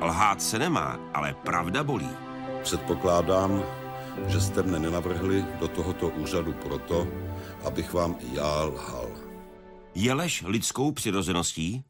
Lhát se nemá, ale pravda bolí. Předpokládám, že jste mne nenavrhli do tohoto úřadu proto, abych vám já lhal. Je lež lidskou přirozeností?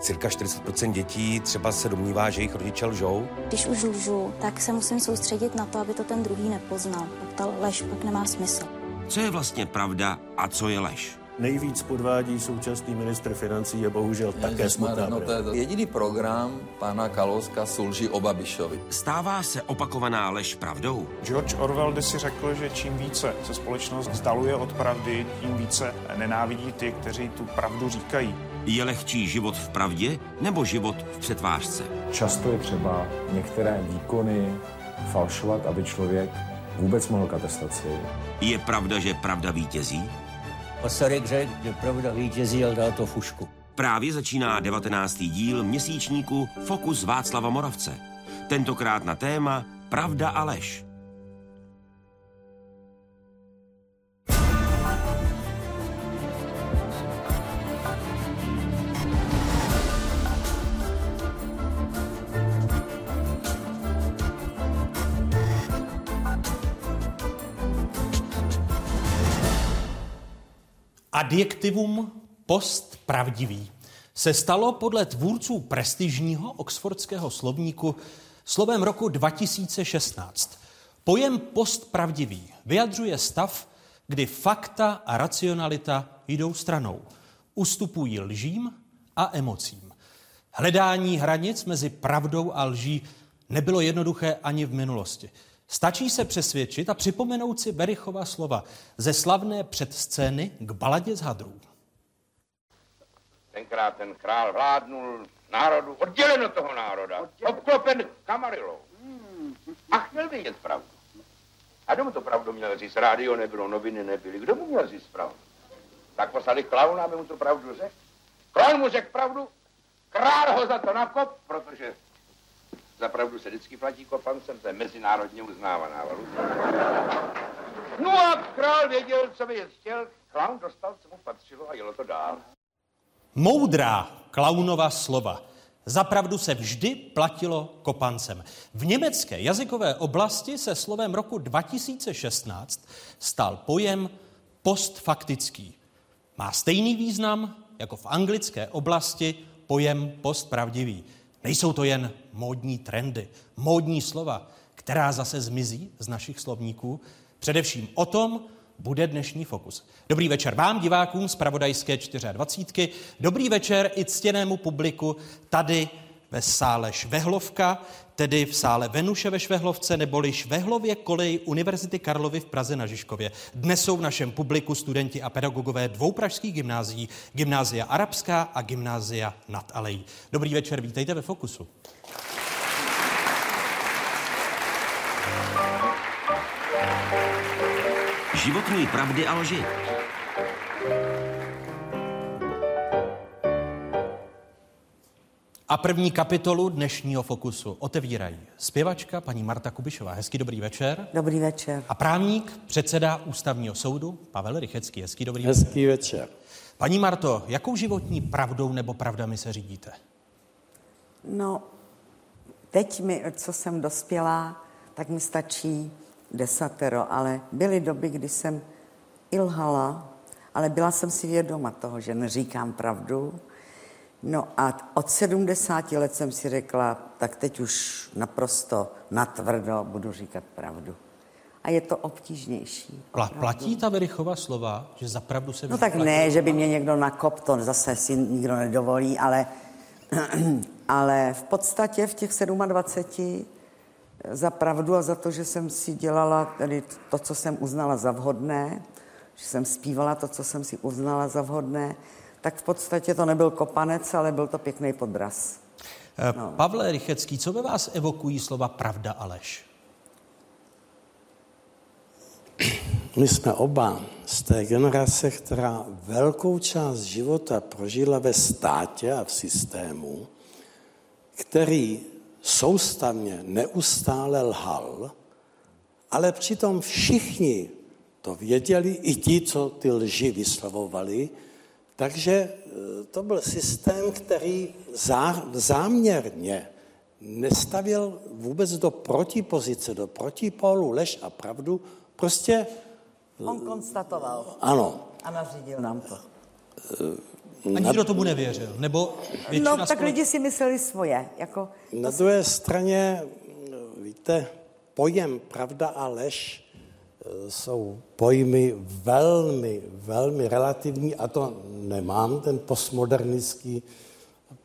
Cirka 40% dětí třeba se domnívá, že jejich rodiče lžou. Když už lžu, tak se musím soustředit na to, aby to ten druhý nepoznal. Ta lež pak nemá smysl. Co je vlastně pravda a co je lež? Nejvíc podvádí současný ministr financí je bohužel také smutná no, to je to. Jediný program pana Kalouska sulží o Babišovi. Stává se opakovaná lež pravdou? George Orwell si řekl, že čím více se společnost vzdaluje od pravdy, tím více nenávidí ty, kteří tu pravdu říkají. Je lehčí život v pravdě nebo život v přetvářce? Často je třeba některé výkony falšovat, aby člověk vůbec mohl k atestaci. Je pravda, že pravda vítězí? Masaryk řekl, že pravda vítězí, ale dal to fušku. Právě začíná 19. díl měsíčníku Fokus Václava Moravce. Tentokrát na téma Pravda a lež. Adjektivum postpravdivý se stalo podle tvůrců prestižního oxfordského slovníku slovem roku 2016. Pojem postpravdivý vyjadřuje stav, kdy fakta a racionalita jdou stranou, ustupují lžím a emocím. Hledání hranic mezi pravdou a lží nebylo jednoduché ani v minulosti. Stačí se přesvědčit a připomenout si Berichova slova ze slavné předscény k baladě z hadrů. Tenkrát ten král vládnul národu, oddělen od toho národa, obklopen kamarilou. A chtěl vědět pravdu. A kdo mu to pravdu měl říct? Rádio nebylo, noviny nebyly. Kdo mu měl říct pravdu? Tak poslali klauna, aby mu to pravdu řekl. Klaun mu řekl pravdu, král ho za to nakop, protože za pravdu se vždycky platí kopancem, to je mezinárodně uznávaná valuta. No a král věděl, co by chtěl, klaun dostal, co mu patřilo a jelo to dál. Moudrá klaunova slova. Zapravdu se vždy platilo kopancem. V německé jazykové oblasti se slovem roku 2016 stal pojem postfaktický. Má stejný význam jako v anglické oblasti pojem postpravdivý. Nejsou to jen módní trendy, módní slova, která zase zmizí z našich slovníků. Především o tom bude dnešní fokus. Dobrý večer vám, divákům z Pravodajské 24. Dobrý večer i ctěnému publiku tady ve sále Švehlovka, tedy v sále Venuše ve Švehlovce neboli Švehlově kolej Univerzity Karlovy v Praze na Žižkově. Dnes jsou v našem publiku studenti a pedagogové dvou pražských gymnázií, Gymnázia Arabská a Gymnázia nad Alejí. Dobrý večer, vítejte ve Fokusu. Životní pravdy a lži. A první kapitolu dnešního Fokusu otevírají zpěvačka paní Marta Kubišová. Hezký dobrý večer. Dobrý večer. A právník, předseda ústavního soudu Pavel Rychecký. Hezký dobrý večer. Hezký večer. Paní Marto, jakou životní pravdou nebo pravdami se řídíte? No, teď mi, co jsem dospělá, tak mi stačí desatero, ale byly doby, kdy jsem ilhala, ale byla jsem si vědoma toho, že neříkám pravdu. No a od 70 let jsem si řekla, tak teď už naprosto natvrdo budu říkat pravdu. A je to obtížnější. Pla, platí ta Verichova slova, že za pravdu se No tak platí? ne, že by mě někdo nakop, to zase si nikdo nedovolí, ale, ale v podstatě v těch 27 za pravdu a za to, že jsem si dělala tedy to, co jsem uznala za vhodné, že jsem zpívala to, co jsem si uznala za vhodné, tak v podstatě to nebyl kopanec, ale byl to pěkný podraz. Eh, no. Pavle Rychecký, co ve vás evokují slova pravda a lež? My jsme oba z té generace, která velkou část života prožila ve státě a v systému, který soustavně neustále lhal, ale přitom všichni to věděli, i ti, co ty lži vyslovovali, takže e, to byl systém, který zá, záměrně nestavil vůbec do protipozice, do protipolu lež a pravdu, prostě... On konstatoval. Ano. A nařídil nám to. A nikdo tomu nevěřil? Nebo většina No, tak spole- lidi si mysleli svoje. Jako, Na druhé straně, víte, pojem pravda a lež jsou pojmy velmi, velmi relativní a to nemám ten postmodernický,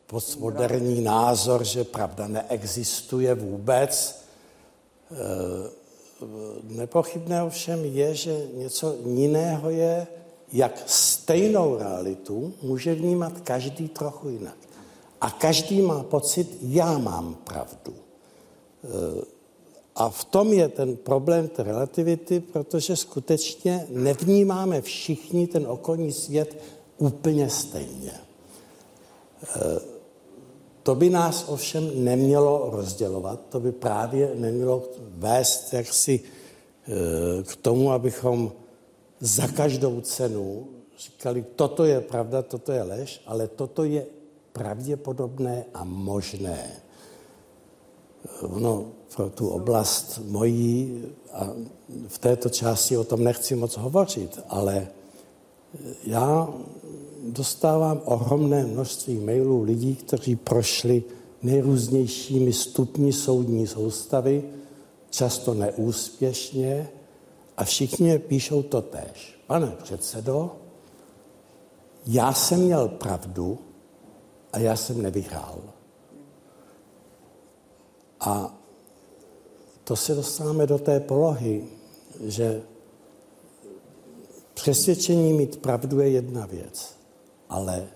postmoderní názor, že pravda neexistuje vůbec. E, Nepochybné ovšem je, že něco jiného je, jak stejnou realitu může vnímat každý trochu jinak. A každý má pocit, já mám pravdu. E, A v tom je ten problém té relativity, protože skutečně nevnímáme všichni ten okolní svět úplně stejně. E, To by nás ovšem nemělo rozdělovat, to by právě nemělo vést jaksi e, k tomu, abychom za každou cenu říkali, toto je pravda, toto je lež, ale toto je pravděpodobné a možné. Ono pro tu oblast mojí, a v této části o tom nechci moc hovořit, ale já dostávám ohromné množství mailů lidí, kteří prošli nejrůznějšími stupni soudní soustavy, často neúspěšně, a všichni píšou to tež. Pane předsedo, já jsem měl pravdu a já jsem nevyhrál. A to se dostáváme do té polohy, že přesvědčení mít pravdu je jedna věc, ale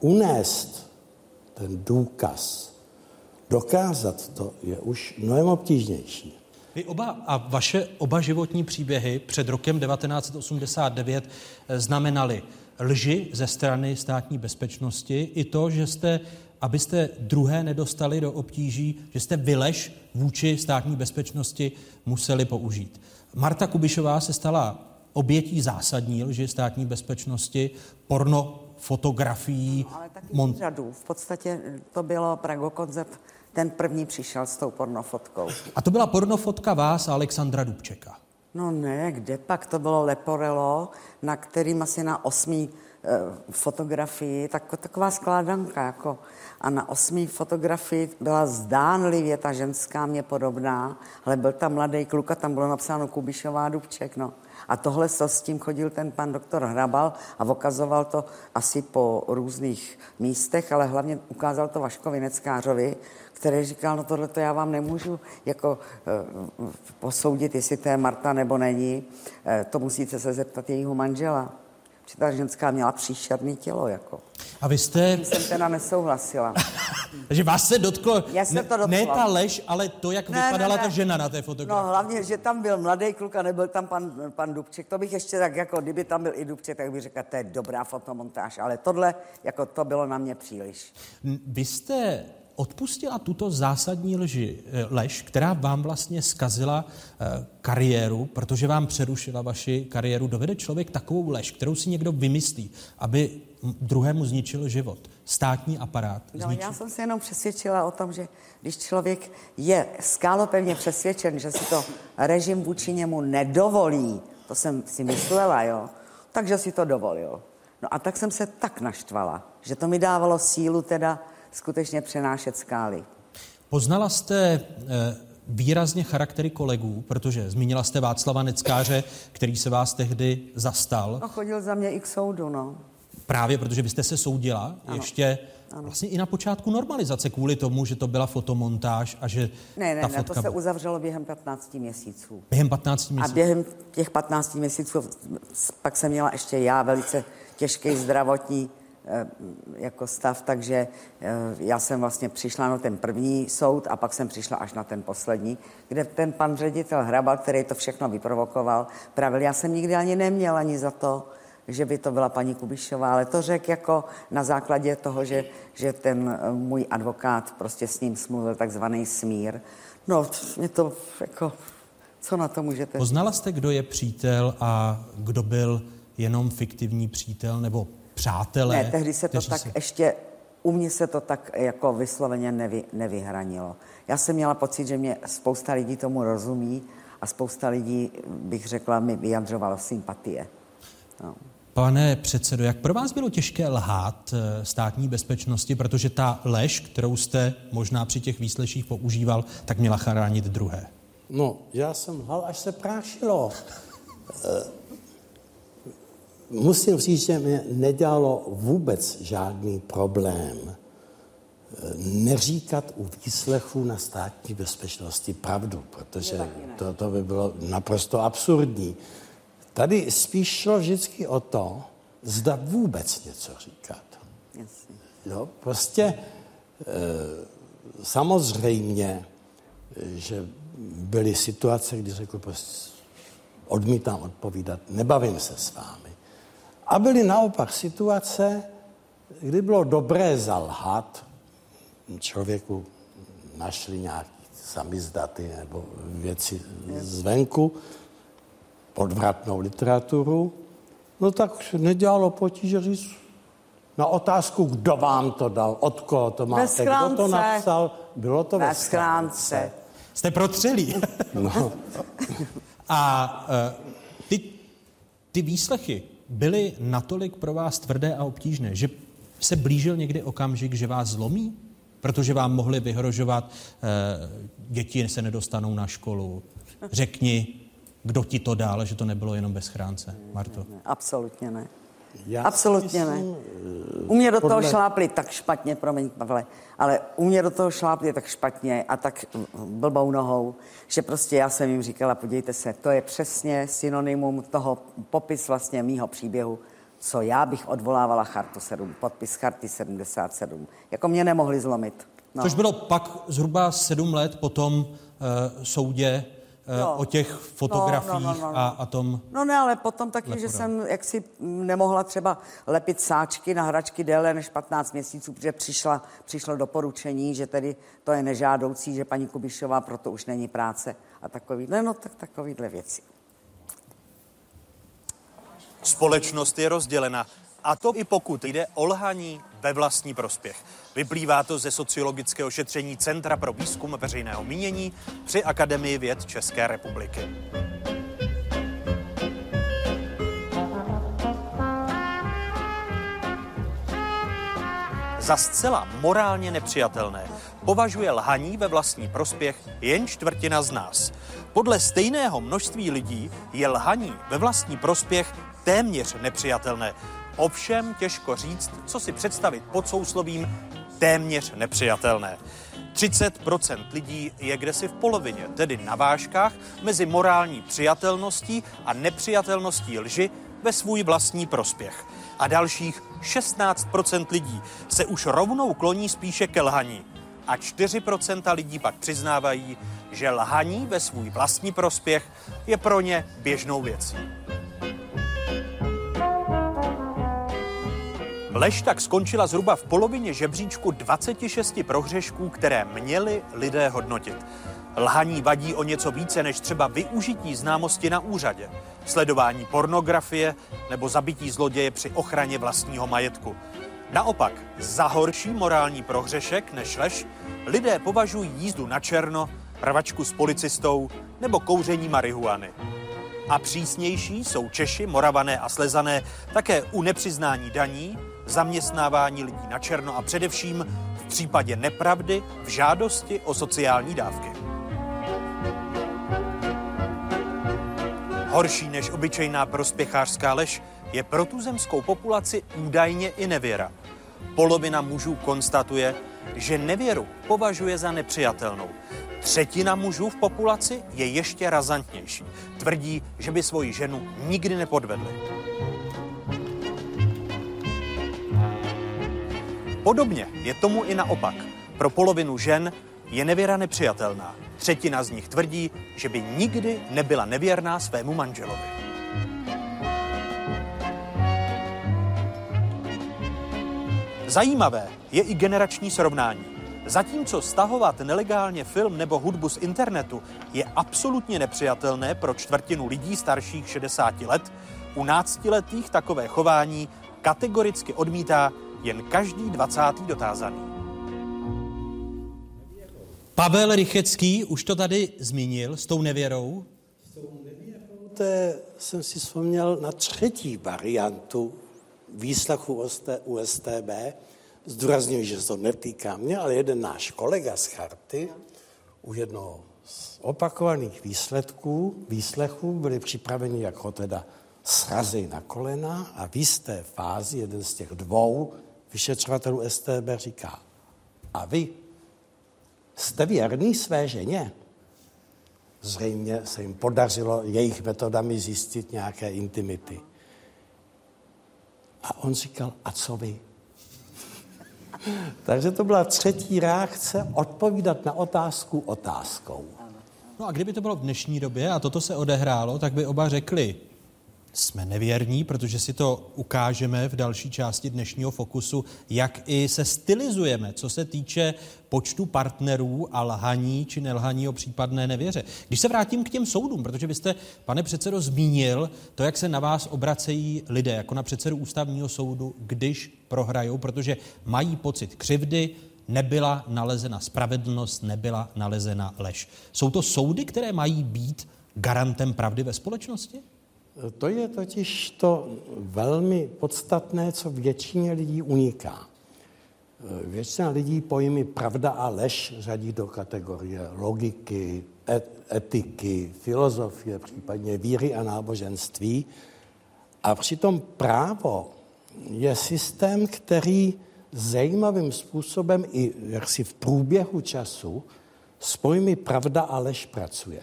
unést ten důkaz, dokázat to je už mnohem obtížnější. Vy oba a vaše oba životní příběhy před rokem 1989 znamenaly lži ze strany státní bezpečnosti i to, že jste, abyste druhé nedostali do obtíží, že jste vylež vůči státní bezpečnosti museli použít. Marta Kubišová se stala obětí zásadní lži státní bezpečnosti, porno fotografií. ale taky Mon-. V podstatě to bylo Prago koncept, ten první přišel s tou pornofotkou. a to byla pornofotka vás a Alexandra Dubčeka. No ne, kde pak to bylo Leporello, na kterým asi na osmý eh, fotografii, tak, taková skládanka, jako, a na osmý fotografii byla zdánlivě ta ženská mě podobná, ale byl tam mladý kluk a tam bylo napsáno Kubišová Dubček, no. A tohle co s tím chodil ten pan doktor Hrabal a okazoval to asi po různých místech, ale hlavně ukázal to Vaškovi Neckářovi, který říkal, no tohle to já vám nemůžu jako uh, posoudit, jestli to je Marta nebo není. Uh, to musíte se zeptat jejího manžela. Ta ženská měla příšerný tělo, jako. A vy jste, Jsem teda nesouhlasila. že vás se dotklo, Já se ne, to dotklo. ne ta lež, ale to, jak Ne, vypadala ne, ta ne. žena na té No fotografii. hlavně, že tam byl mladý kluk a nebyl tam pan, pan Dubček. To bych ještě tak, jako kdyby tam byl i Dubček, tak bych řekla, to je dobrá fotomontáž. Ale tohle, jako to bylo na mě příliš. Vy jste odpustila tuto zásadní lži, eh, lež, která vám vlastně skazila eh, kariéru, protože vám přerušila vaši kariéru. Dovede člověk takovou lež, kterou si někdo vymyslí, aby druhému zničil život. Státní aparát No, zničil. já jsem se jenom přesvědčila o tom, že když člověk je skálopevně přesvědčen, že si to režim vůči němu nedovolí, to jsem si myslela, jo, takže si to dovolil. No a tak jsem se tak naštvala, že to mi dávalo sílu teda skutečně přenášet skály. Poznala jste eh, výrazně charaktery kolegů, protože zmínila jste Václava Neckáře, který se vás tehdy zastal, No chodil za mě i k soudu, no. právě protože vy jste se soudila Ano. ještě Ano. vlastně i na počátku normalizace kvůli tomu, že to byla fotomontáž a že Ne, ne, ta ne, to fotka se uzavřelo během 15 měsíců. během 15 A měsíců. během těch 15 měsíců pak jsem měla ještě já velice těžký zdravotní jako stav, takže eh, já jsem vlastně přišla na ten první soud a pak jsem přišla až na ten poslední, kde ten pan ředitel Hrabal, který to všechno vyprovokoval, pravil, já jsem nikdy ani neměl ani za to, že by to byla paní Kubišová, ale to řekl jako na základě toho, že, že ten eh, můj advokát prostě s ním smluvil takzvaný smír. No, mě to jako, co na to můžete Poznala jste, kdo je přítel a kdo byl jenom fiktivní přítel nebo přátelé? Ne, tehdy se to tak si- ještě u mě se to tak jako vysloveně nevy, nevyhranilo. Já jsem měla pocit, že mě spousta lidí tomu rozumí a spousta lidí, bych řekla, mi vyjadřovalo sympatie. No. Pane předsedo, jak pro vás bylo těžké lhát eh, státní bezpečnosti, protože ta lež, kterou jste možná při těch výsleších používal, tak měla chránit druhé? No, já jsem lhal, až se prášilo. Eh, musím říct, že mě nedělalo vůbec žádný problém eh, neříkat u výslechu na státní bezpečnosti pravdu, protože to, to by bylo naprosto absurdní. Tady spíš šlo vždycky o to, zda vůbec něco říkat. Jo, prostě e, samozřejmě, že byly situace, kdy řekl, prostě odmítám odpovídat, nebavím se s vámi. A byly naopak situace, kdy bylo dobré zalhat, člověku našli nějaký samizdaty nebo věci zvenku, podvratnou literaturu, no tak nedělalo potíže říct na otázku, kdo vám to dal, od koho to máte, kdo to napsal, bylo to ve, ve schránce. Jste protřelí. no. A uh, ty, ty výslechy byly natolik pro vás tvrdé a obtížné, že se blížil někdy okamžik, že vás zlomí? Protože vám mohli vyhrožovat, uh, děti se nedostanou na školu, řekni, kdo ti to dal, že to nebylo jenom bez chránce, Marto? Ne, ne, absolutně ne. Já Absolutně ne. U mě do podle... toho šlápli tak špatně, promiň, Pavle, ale u mě do toho šlápli tak špatně a tak blbou nohou, že prostě já jsem jim říkala, podívejte se, to je přesně synonymum toho popis vlastně mýho příběhu, co já bych odvolávala chartu 7, podpis charty 77. Jako mě nemohli zlomit. No. Což bylo pak zhruba sedm let po tom uh, soudě jo. o těch fotografiích no, no, no, no. A, a tom. No ne, ale potom taky, lepodal. že jsem jaksi nemohla třeba lepit sáčky na hračky déle než 15 měsíců, protože přišla, přišlo doporučení, že tedy to je nežádoucí, že paní Kubišová proto už není práce a takovýhle, no tak takovýhle věci. Společnost je rozdělena a to i pokud jde o lhaní ve vlastní prospěch. Vyplývá to ze sociologického šetření Centra pro výzkum veřejného mínění při Akademii věd České republiky. Za zcela morálně nepřijatelné považuje lhaní ve vlastní prospěch jen čtvrtina z nás. Podle stejného množství lidí je lhaní ve vlastní prospěch téměř nepřijatelné. Ovšem těžko říct, co si představit pod souslovím téměř nepřijatelné. 30% lidí je kdesi v polovině, tedy na vážkách mezi morální přijatelností a nepřijatelností lži ve svůj vlastní prospěch. A dalších 16% lidí se už rovnou kloní spíše ke lhaní. A 4% lidí pak přiznávají, že lhaní ve svůj vlastní prospěch je pro ně běžnou věcí. Lež tak skončila zhruba v polovině žebříčku 26 prohřešků, které měli lidé hodnotit. Lhaní vadí o něco více než třeba využití známosti na úřadě, sledování pornografie nebo zabití zloděje při ochraně vlastního majetku. Naopak, za horší morální prohřešek než lež lidé považují jízdu na černo, rvačku s policistou nebo kouření marihuany. A přísnější jsou Češi, Moravané a Slezané také u nepřiznání daní, zaměstnávání lidí na černo a především v případě nepravdy v žádosti o sociální dávky. Horší než obyčejná prospěchářská lež je pro tuzemskou populaci údajně i nevěra. Polovina mužů konstatuje, že nevěru považuje za nepřijatelnou. Třetina mužů v populaci je ještě razantnější. Tvrdí, že by svoji ženu nikdy nepodvedli. Podobně je tomu i naopak. Pro polovinu žen je nevěra nepřijatelná. Třetina z nich tvrdí, že by nikdy nebyla nevěrná svému manželovi. Zajímavé je i generační srovnání. Zatímco stahovat nelegálně film nebo hudbu z internetu je absolutně nepřijatelné pro čtvrtinu lidí starších 60 let, u náctiletých takové chování kategoricky odmítá jen každý 20. dotázaný. Pavel Rychecký už to tady zmínil s tou nevěrou. Poté jsem si vzpomněl na třetí variantu výslechu u STB. Zdůraznuju, že se to netýká mě, ale jeden náš kolega z Charty u jednoho z opakovaných výsledků, výslechů byli připraveni jako teda srazy na kolena a v jisté fázi jeden z těch dvou vyšetřovatelů STB říká, a vy jste věrný své ženě? Zřejmě se jim podařilo jejich metodami zjistit nějaké intimity. A on říkal, a co vy? Takže to byla třetí reakce, odpovídat na otázku otázkou. No a kdyby to bylo v dnešní době a toto se odehrálo, tak by oba řekli, jsme nevěrní, protože si to ukážeme v další části dnešního fokusu, jak i se stylizujeme, co se týče počtu partnerů a lhaní či nelhaní o případné nevěře. Když se vrátím k těm soudům, protože vy jste, pane předsedo, zmínil to, jak se na vás obracejí lidé, jako na předsedu ústavního soudu, když prohrajou, protože mají pocit křivdy, nebyla nalezena spravedlnost, nebyla nalezena lež. Jsou to soudy, které mají být garantem pravdy ve společnosti? To je totiž to velmi podstatné, co většině lidí uniká. Většina lidí pojmy pravda a lež řadí do kategorie logiky, etiky, filozofie, případně víry a náboženství. A přitom právo je systém, který zajímavým způsobem i jaksi v průběhu času s pojmy pravda a lež pracuje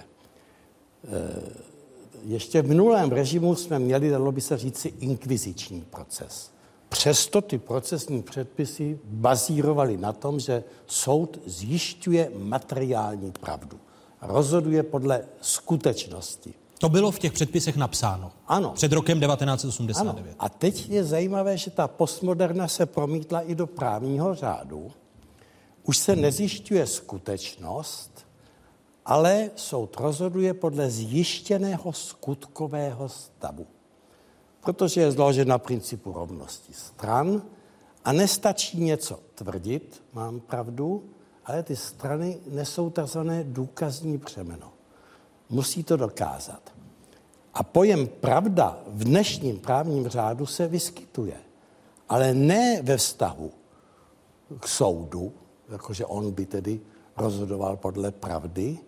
ještě v minulém režimu jsme měli, dalo by se říci, inkviziční proces. Přesto ty procesní předpisy bazírovaly na tom, že soud zjišťuje materiální pravdu. Rozhoduje podle skutečnosti. To bylo v těch předpisech napsáno. Ano. Před rokem 1989. Ano. A teď je zajímavé, že ta postmoderna se promítla i do právního řádu. Už se nezjišťuje skutečnost, ale soud rozhoduje podle zjištěného skutkového stavu. Protože je zložen na principu rovnosti stran a nestačí něco tvrdit, mám pravdu, ale ty strany nesou tzv. důkazní břemeno. Musí to dokázat. A pojem pravda v dnešním právním řádu se vyskytuje, ale ne ve vztahu k soudu, jakože on by tedy rozhodoval podle pravdy,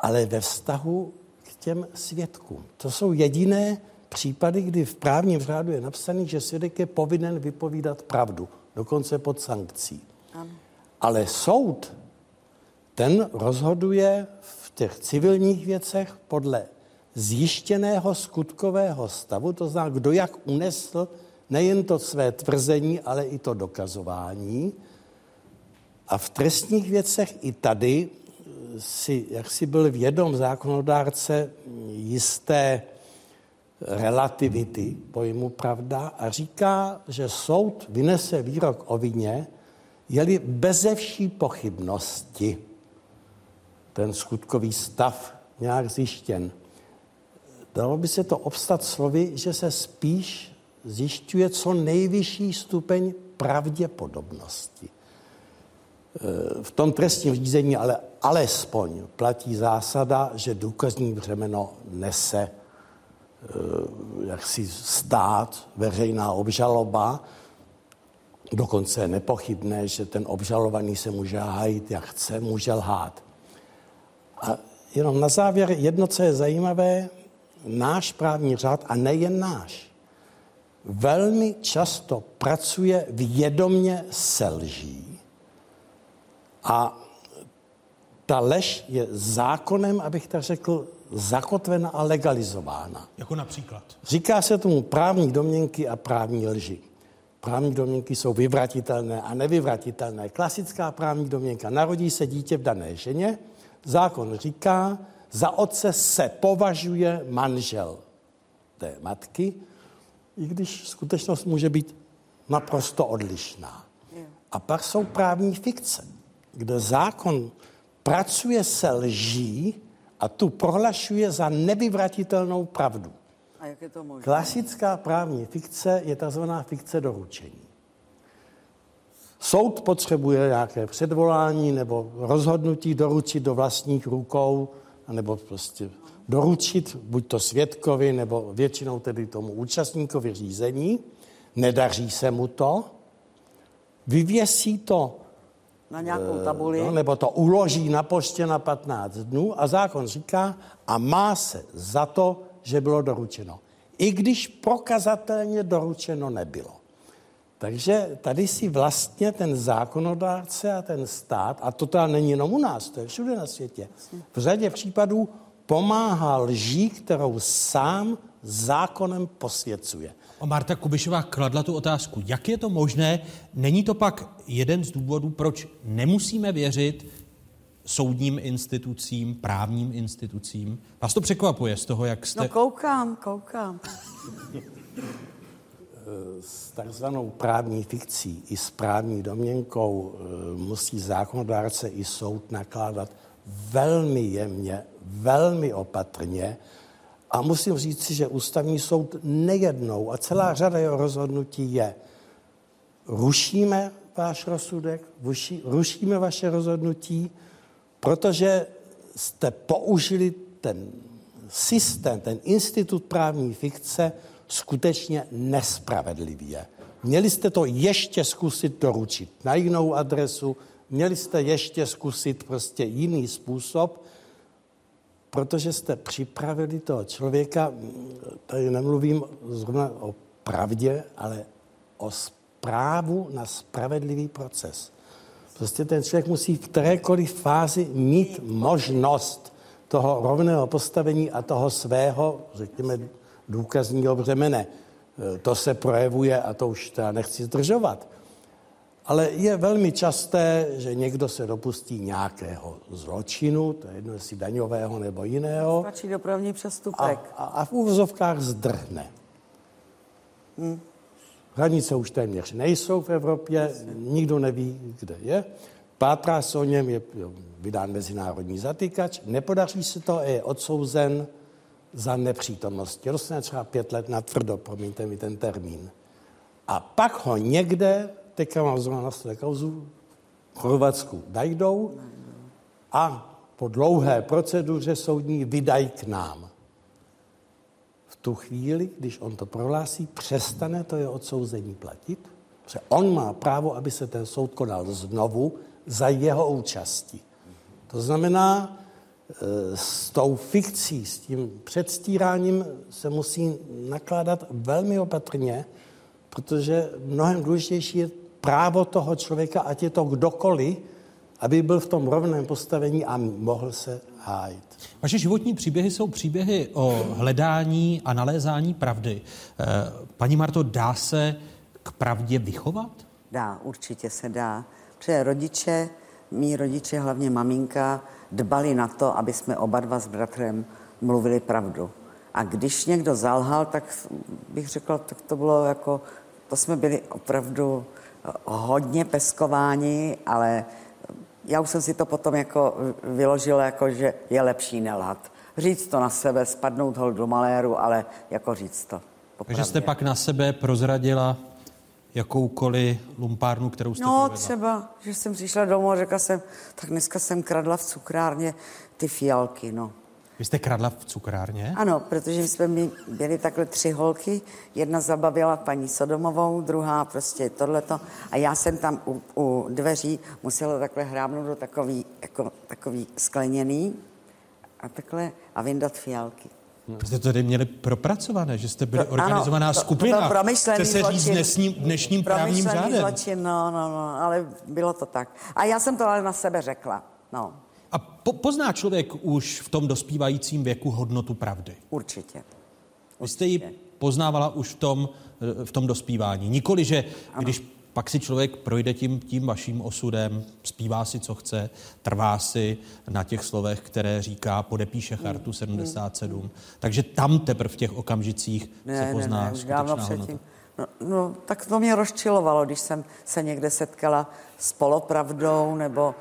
ale ve vztahu k těm svědkům. To jsou jediné případy, kdy v právním řádu je napsaný, že svědek je povinen vypovídat pravdu, dokonce pod sankcí. Ano. Ale soud, ten rozhoduje v těch civilních věcech podle zjištěného skutkového stavu, to znamená, kdo jak unesl nejen to své tvrzení, ale i to dokazování. A v trestních věcech i tady si, jak si byl vědom zákonodárce jisté relativity pojmu pravda a říká, že soud vynese výrok o vině, je-li beze vší pochybnosti ten skutkový stav nějak zjištěn. Dalo by se to obstat slovy, že se spíš zjišťuje co nejvyšší stupeň pravděpodobnosti. Eh, v tom trestním řízení ale alespoň platí zásada, že důkazní břemeno nese eh, jaksi stát, veřejná obžaloba. Dokonce je nepochybné, že ten obžalovaný se může hájit, jak chce, může lhát. A jenom na závěr jedno, co je zajímavé, náš právní řád, a nejen náš, velmi často pracuje vědomně se lží, a ta lež je zákonem, abych tak řekl, zakotvena a legalizována. Jako například? Říká se tomu právní domněnky a právní lži. Právní domněnky jsou vyvratitelné a nevyvratitelné. Klasická právní domněnka. Narodí se dítě v dané ženě, zákon říká, za otce se považuje manžel té matky, i když skutečnost může být naprosto odlišná. A pak jsou právní fikce kde zákon pracuje se lží a tu prohlašuje za nevyvratitelnou pravdu. A jak je to možné? Klasická právní fikce je tzv. fikce doručení. Soud potřebuje nějaké předvolání nebo rozhodnutí doručit do vlastních rukou, nebo prostě doručit buď to svědkovi, nebo většinou tedy tomu účastníkovi řízení. Nedaří se mu to, vyvěsí to na nějakou tabuli. No, nebo to uloží na poště na 15 dnů a zákon říká, a má se za to, že bylo doručeno. I když prokazatelně doručeno nebylo. Takže tady si vlastně ten zákonodárce a ten stát, a to teda není jenom u nás, to je všude na světě, v řadě případů pomáhá lží, kterou sám zákonem posvěcuje. A Marta Kubišová kladla tu otázku, jak je to možné, není to pak jeden z důvodů, proč nemusíme věřit soudním institucím, právním institucím? Vás to překvapuje z toho, jak jste... No koukám, koukám. S takzvanou právní fikcí i s právní domněnkou eh, musí zákonodárce i soud nakládat velmi jemně, velmi opatrně, a musím říct, že ústavní soud nejednou a celá řada jeho rozhodnutí je, rušíme váš rozsudek, rušíme vaše rozhodnutí, protože jste použili ten systém, ten institut právní fikce skutečně nespravedlivě. Měli jste to ještě zkusit doručit na jinou adresu, měli jste ještě zkusit prostě jiný způsob, protože jste připravili toho člověka, tady nemluvím zrovna o pravdě, ale o zprávu na spravedlivý proces. Prostě ten člověk musí v kterékoliv fázi mít možnost toho rovného postavení a toho svého, řekněme, důkazního břemene. To se projevuje, a to už teda nechci zdržovat, ale je velmi časté, že někdo se dopustí nějakého zločinu, to je jedno jestli daňového nebo jiného. Stačí dopravní přestupek. A, a, a v úvozovkách zdrhne. Hmm. Hranice už téměř nejsou v Evropě, nikdo neví, kde je. Pátrá se o něm, je vydán mezinárodní zatýkač, nepodaří se to a je odsouzen za nepřítomnost. Dostane třeba pět let na tvrdo, promiňte mi ten termín. A pak ho někde teďka mám zrovna na své kauzu, Chorvatsku najdou a po dlouhé proceduře soudní vydají k nám. V tu chvíli, když on to prohlásí, přestane to je odsouzení platit, protože on má právo, aby se ten soud konal znovu za jeho účasti. To znamená, e, s tou fikcí, s tím předstíráním se musí nakládat velmi opatrně, protože mnohem důležitější je právo toho člověka, ať je to kdokoliv, aby byl v tom rovném postavení a mohl se hájit. Vaše životní příběhy jsou příběhy o hledání a nalézání pravdy. Eh, paní Marto, dá se k pravdě vychovat? Dá, určitě se dá. Protože rodiče, mý rodiče, hlavně maminka, dbali na to, aby jsme oba dva s bratrem mluvili pravdu. A když někdo zalhal, tak bych řekla, tak to bylo jako, to jsme byli opravdu hodně peskováni, ale já už jsem si to potom jako vyložila, jako že je lepší nelhat. Říct to na sebe, spadnout hol do maléru, ale jako říct to. Popravdě. Takže jste pak na sebe prozradila jakoukoliv lumpárnu, kterou jste No provedla. třeba, že jsem přišla domů a řekla jsem, tak dneska jsem kradla v cukrárně ty fialky, no. Vy jste kradla v cukrárně? Ano, protože jsme my byli takhle tři holky. Jedna zabavila paní Sodomovou, druhá prostě tohleto. A já jsem tam u, u dveří musela takhle hrábnout do takový, jako, takový skleněný a takhle a vyndat fialky. Vy jste to tady měli propracované, že jste byli To- organizovaná ano, to- skupina. To promyšlený Chce se říct zločin. dnešním, dnešním právním řádem. zločin, no, no, no, ale bylo to tak. A já jsem to ale na sebe řekla, no, A po, pozná člověk už v tom dospívajícím věku hodnotu pravdy? určitě. Vy jste ji poznávala už v tom, eh, v tom dospívání. Nikoli, že když pak si člověk projde tím, tím vaším osudem, zpívá si, co chce, trvá si na těch slovech, které říká, podepíše chartu 77. Takže tam teprve v těch okamžicích se pozná ne, ne, dávno předtím. No, no, tak to mě rozčilovalo, když jsem se někde setkala s polopravdou, nebo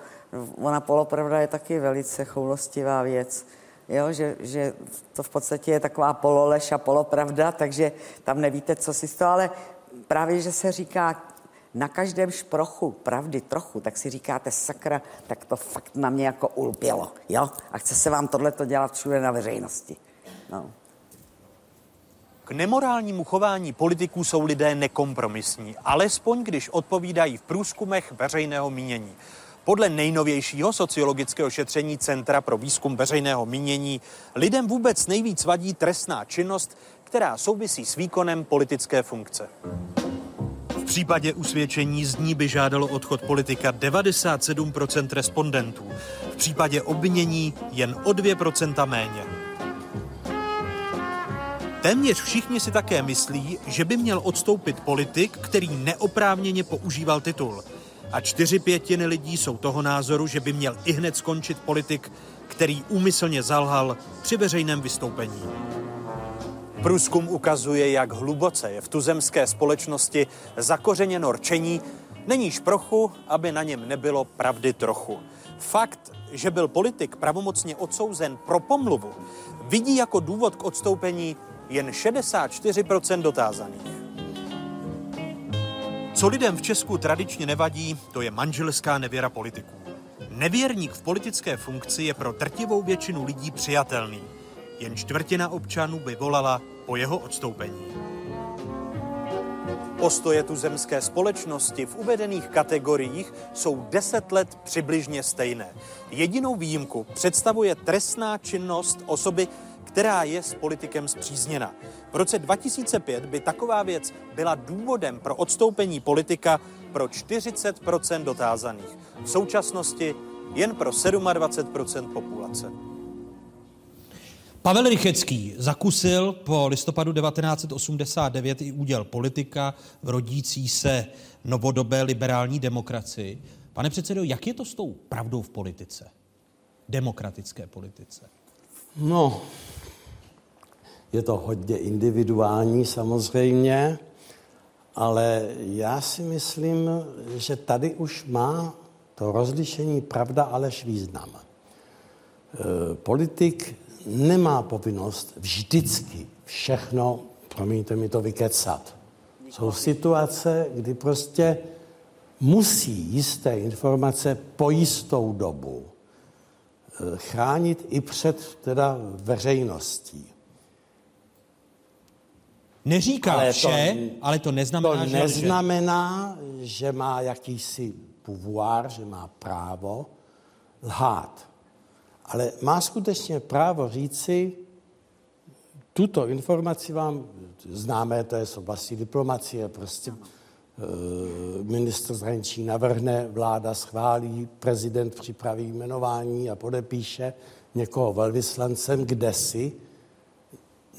ona polopravda je taky velice choulostivá věc, jo, že, že to v podstatě je taková pololež a polopravda, takže tam nevíte, co si z toho, ale právě, že se říká, na každém šprochu pravdy trochu, tak si říkáte sakra, tak to fakt na mě jako ulpělo, jo? A chce se vám tohle dělat všude na veřejnosti. No. K nemorálnímu chování politiků jsou lidé nekompromisní, alespoň když odpovídají v průzkumech veřejného mínění. Podle nejnovějšího sociologického šetření Centra pro výzkum veřejného mínění lidem vůbec nejvíc vadí trestná činnost, která souvisí s výkonem politické funkce. V případě usvědčení z ní by žádalo odchod politika 97% respondentů. V případě obvinění jen o 2% méně. Téměř všichni si také myslí, že by měl odstoupit politik, který neoprávněně používal titul. A čtyři pětiny lidí jsou toho názoru, že by měl i hned skončit politik, který úmyslně zalhal při veřejném vystoupení. Průzkum ukazuje, jak hluboce je v tuzemské společnosti zakořeněno rčení, není šprochu, aby na něm nebylo pravdy trochu. Fakt, že byl politik pravomocně odsouzen pro pomluvu, vidí jako důvod k odstoupení jen 64% dotázaných. Co lidem v Česku tradičně nevadí, to je manželská nevěra politiků. Nevěrník v politické funkci je pro drtivou většinu lidí přijatelný. Jen čtvrtina občanů by volala po jeho odstoupení. Postoje tuzemské společnosti v uvedených kategoriích jsou deset let přibližně stejné. Jedinou výjimku představuje trestná činnost osoby, která je s politikem zpřízněna. V roce 2005 by taková věc byla důvodem pro odstoupení politika pro 40% dotázaných. V současnosti jen pro 27% populace. Pavel Rychecký zakusil po listopadu 1989 i úděl politika v rodící se novodobé liberální demokracii. Pane předsedo, jak je to s tou pravdou v politice? Demokratické politice. No, je to hodně individuální samozřejmě, ale já si myslím, že tady už má to rozlišení pravda alež význam. E, politik nemá povinnost vždycky všechno, promiňte mi to, vykecat. Jsou situace, kdy prostě musí jisté informace po jistou dobu e, chránit i před teda veřejností. Neříká ale vše, to, ale to neznamená, to že neznamená, že má jakýsi pouvoir, že má právo lhát. Ale má skutečně právo říci, tuto informaci vám známe, to je z oblasti diplomacie, prostě eh, ministr zahraničí navrhne, vláda schválí, prezident připraví jmenování a podepíše někoho velvyslancem kdesi.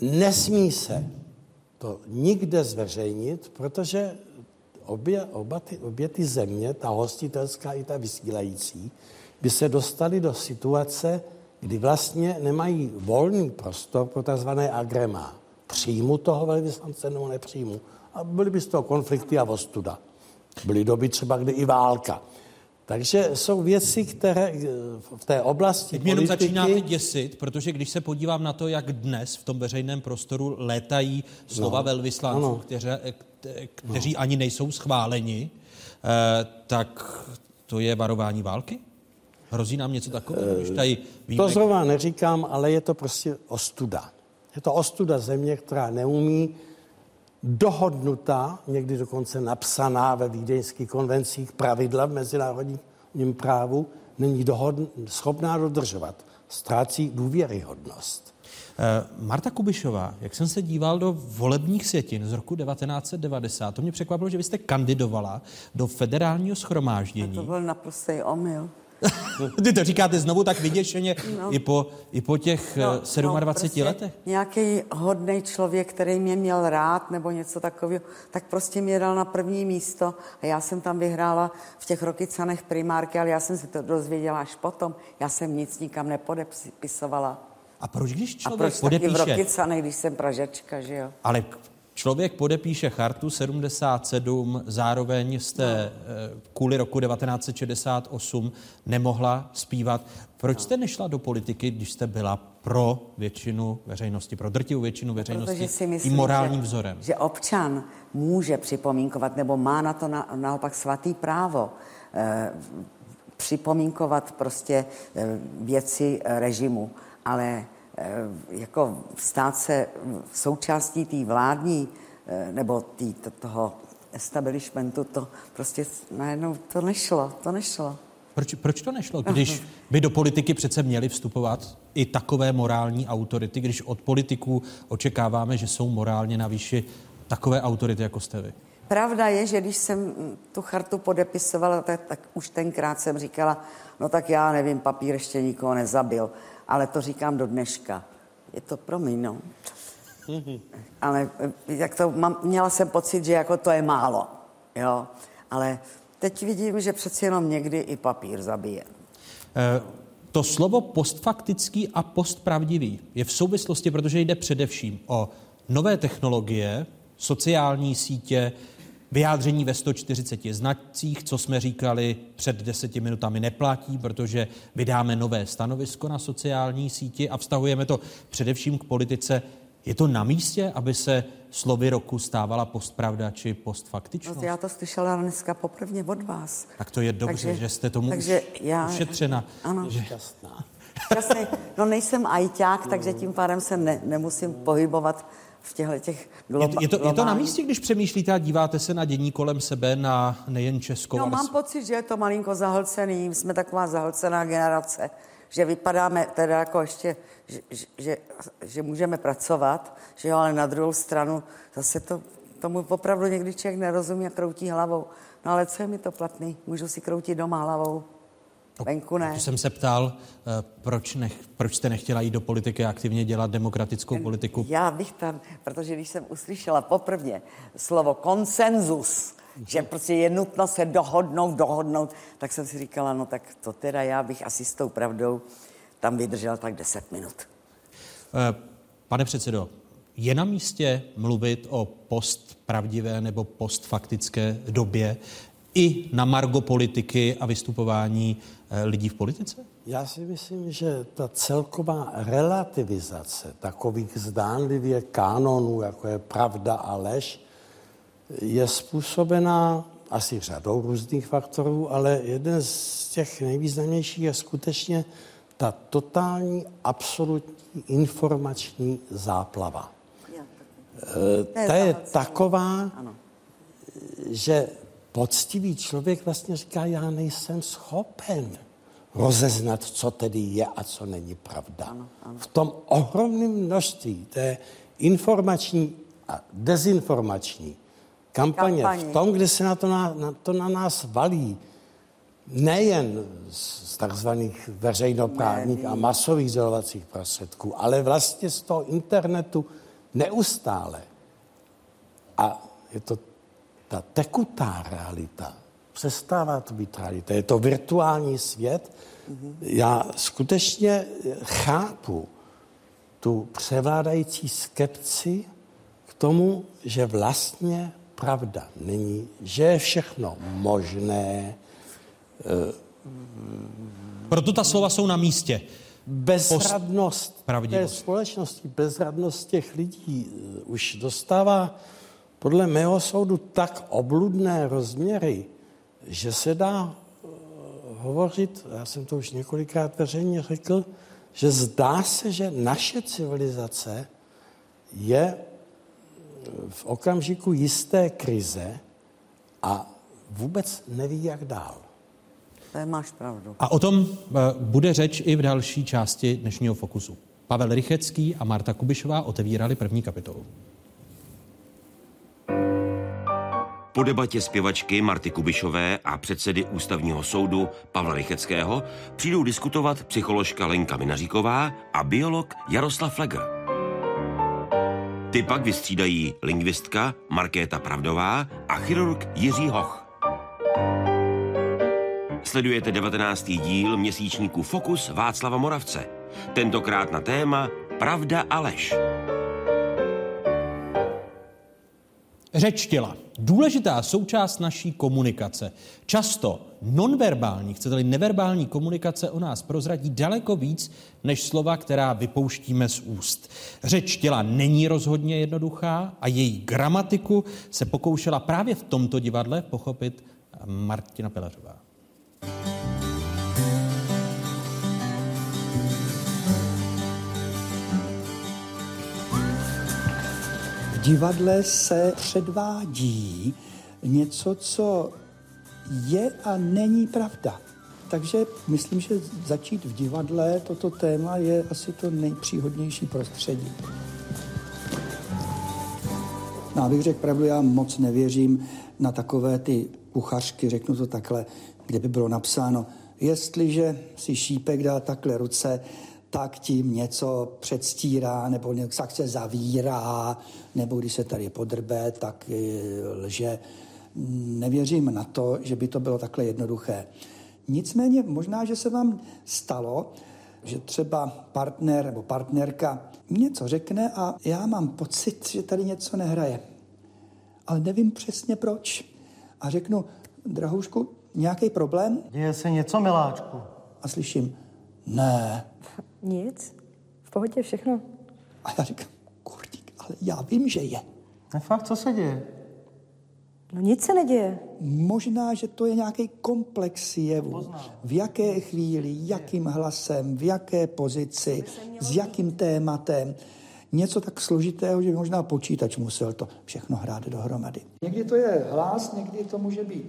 Nesmí se to nikde zveřejnit, protože obě, oba ty, obě ty země, ta hostitelská i ta vysílající, by se dostali do situace, kdy vlastně nemají volný prostor pro tzv. agrema. Přijmu toho velvyslance nebo nepřijmu. A byly by z toho konflikty a ostuda. Byly doby třeba, kdy i válka. Takže jsou věci, které eh, v té oblasti Teď mě jenom začínáte děsit, protože když se podívám na to, jak dnes v tom veřejném prostoru létají slova no, velvyslanců, kteři, kteří no. ani nejsou schváleni, eh, tak to je varování války? Hrozí nám něco takového? Když tady víme... To zrovna neříkám, ale je to prostě ostuda. Je to ostuda země, která neumí dohodnutá, někdy dokonce napsaná ve vídeňských konvencích pravidla v mezinárodním právu, není dohodn, schopná dodržovat. Ztrácí důvěryhodnost. Eh, Marta Kubišová, jak jsem se díval do volebních světin z roku 1990, to mě překvapilo, že vy jste kandidovala do federálního schromáždění. A to byl naprostý omyl. Ty to říkáte znovu tak vyděšeně no. i, po, i po těch no, 27 no, prostě letech. Nějaký hodný člověk, který mě měl rád nebo něco takového, tak prostě mě dal na první místo a já jsem tam vyhrála v těch Rokycanech primárky, ale já jsem se to dozvěděla až potom. Já jsem nic nikam nepodepisovala. A proč, když člověk a proč podepíše... taky v Rokycanech, když jsem Pražačka, že jo? Ale Člověk podepíše chartu 77, zároveň jste no. kvůli roku 1968 nemohla zpívat. Proč jste nešla do politiky, když jste byla pro většinu veřejnosti, pro drtivou většinu veřejnosti si myslím, morálním že, vzorem? Že občan může připomínkovat, nebo má na to na, naopak svatý právo eh, připomínkovat prostě eh, věci režimu, ale eh, jako stát se součástí té vládní eh, nebo tý, to, toho establishmentu, to prostě najednou to nešlo, to nešlo. Proč, proč to nešlo, když by do politiky přece měly vstupovat i takové morální autority, když od politiků očekáváme, že jsou morálně na výši takové autority, jako jste vy? Pravda je, že když jsem tu chartu podepisovala, tak, tak už tenkrát jsem říkala, no tak já nevím, papír ještě nikoho nezabil, ale to říkám do dneška. Je to promiň, no. Ale jak to, mám, měla jsem pocit, že jako to je málo, jo. Ale teď vidím, že přeci jenom někdy i papír zabije. E, to slovo postfaktický a postpravdivý je v souvislosti, protože jde především o nové technologie, sociální sítě, Vyjádření ve 140 znacích, co jsme říkali před deseti minutami, neplatí, protože vydáme nové stanovisko na sociální síti a vztahujeme to především k politice. Je to na místě, aby se slovy roku stávala postpravda či postfaktičnost? No, já to slyšela dneska poprvé od vás. Tak to je dobře, takže, že jste tomu takže už já, ušetřena. Ano. Že... Šťastná. Šťastný. No nejsem ajťák, takže tím pádem se ne, nemusím pohybovat v těchto těch globa- je, to, je, to, je to na místě, když přemýšlíte a díváte se na dění kolem sebe, na nejen Českou, No ale... mám pocit, že je to malinko zahlcený, jsme taková zahlcená generace, že vypadáme teda jako ještě, že, že, že můžeme pracovat, že jo, ale na druhou stranu zase to, tomu opravdu někdy člověk nerozumí a kroutí hlavou. No ale co je mi to platný? Můžu si kroutit doma hlavou. Venku ne. To jsem se ptal, eh, proč, nech, proč jste nechtěla jít do politiky a aktivně dělat demokratickou politiku? Já bych tam, protože když jsem uslyšela poprvé slovo konsenzus, že prostě je nutno se dohodnout, dohodnout, tak jsem si říkala, no tak to teda já bych asi s tou pravdou tam vydržel tak 10 minut. Eh, pane předsedo, je na místě mluvit o postpravdivé nebo postfaktické době i na margo politiky a vystupování Eh, lidí v politice? Já si myslím, že ta celková relativizace takových zdánlivě kánonů, jako je pravda a lež, je způsobená asi řadou různých faktorů, ale jeden z těch nejvýznamnějších je skutečně ta totální, absolutní informační záplava. Eh, ta je taková, že poctivý člověk vlastně říká, já nejsem schopen rozeznat, co tedy je a co není pravda. Ano, ano. V tom ohromném množství té informační a dezinformační kampaně, kampaně. v tom, kde se na to na, na, to na nás valí, nejen z takzvaných veřejnoprávních a masových sdělovacích prostředků, ale vlastně z toho internetu neustále. A je to ta tekutá realita přestává to být realita. Je to virtuální svět. Já skutečně chápu tu převládající skepci k tomu, že vlastně pravda není, že je všechno možné. Proto ta slova jsou na místě. Bezradnost té společnosti, bezradnost těch lidí už dostává podle mého soudu tak obludné rozměry, že se dá eh, hovořit, já jsem to už několikrát veřejně řekl, že zdá se, že naše civilizace je eh, v okamžiku jisté krize a vůbec neví, jak dál. To máš pravdu. A o tom eh, bude řeč i v další části dnešního Fokusu. Pavel Rychecký a Marta Kubišová otevírali první kapitolu. Po debatě zpěvačky Marty Kubišové a předsedy ústavního soudu Pavla Rycheckého přijdou diskutovat psycholožka Lenka Minaříková a biolog Jaroslav Flegr. Ty pak vystřídají lingvistka Markéta Pravdová a chirurg Jiří Hoch. Sledujete 19. díl měsíčníku Fokus Václava Moravce. Tentokrát na téma Pravda a lež. Řeč těla. Důležitá součást naší komunikace. Často nonverbální, chcete-li neverbální komunikace o nás prozradí daleko víc než slova, která vypouštíme z úst. Řeč těla není rozhodně jednoduchá a její gramatiku se pokoušela právě v tomto divadle pochopit Martina Pelařová. Divadle se předvádí něco, co je a není pravda. Takže myslím, že začít v divadle, toto téma je asi to nejpříhodnější prostředí. No, abych řekl pravdu, já moc nevěřím na takové ty kuchařky, řeknu to takhle, kde by bylo napsáno, jestliže si šípek dá takhle ruce, tak tím něco předstírá, nebo něco se zavírá, nebo když se tady podrbe, tak eh, lže. Nevěřím na to, že by to bylo takhle jednoduché. Nicméně možná, že se vám stalo, že třeba partner nebo partnerka něco řekne a já mám pocit, že tady něco nehraje. Ale nevím přesně proč. A řeknu, drahoušku, nějaký problém? Děje se něco, miláčku. A slyším, ne. Nic. V pohodě všechno. A já říkám, kurník, ale já vím, že je. Ne fakt, co se děje? No nic se neděje. Možná, že to je nějaký komplex jevu. V jaké chvíli, jakým hlasem, v jaké pozici, s jakým tématem. Něco tak složitého, že možná počítač musel to všechno hrát dohromady. Někdy to je hlas, někdy to může být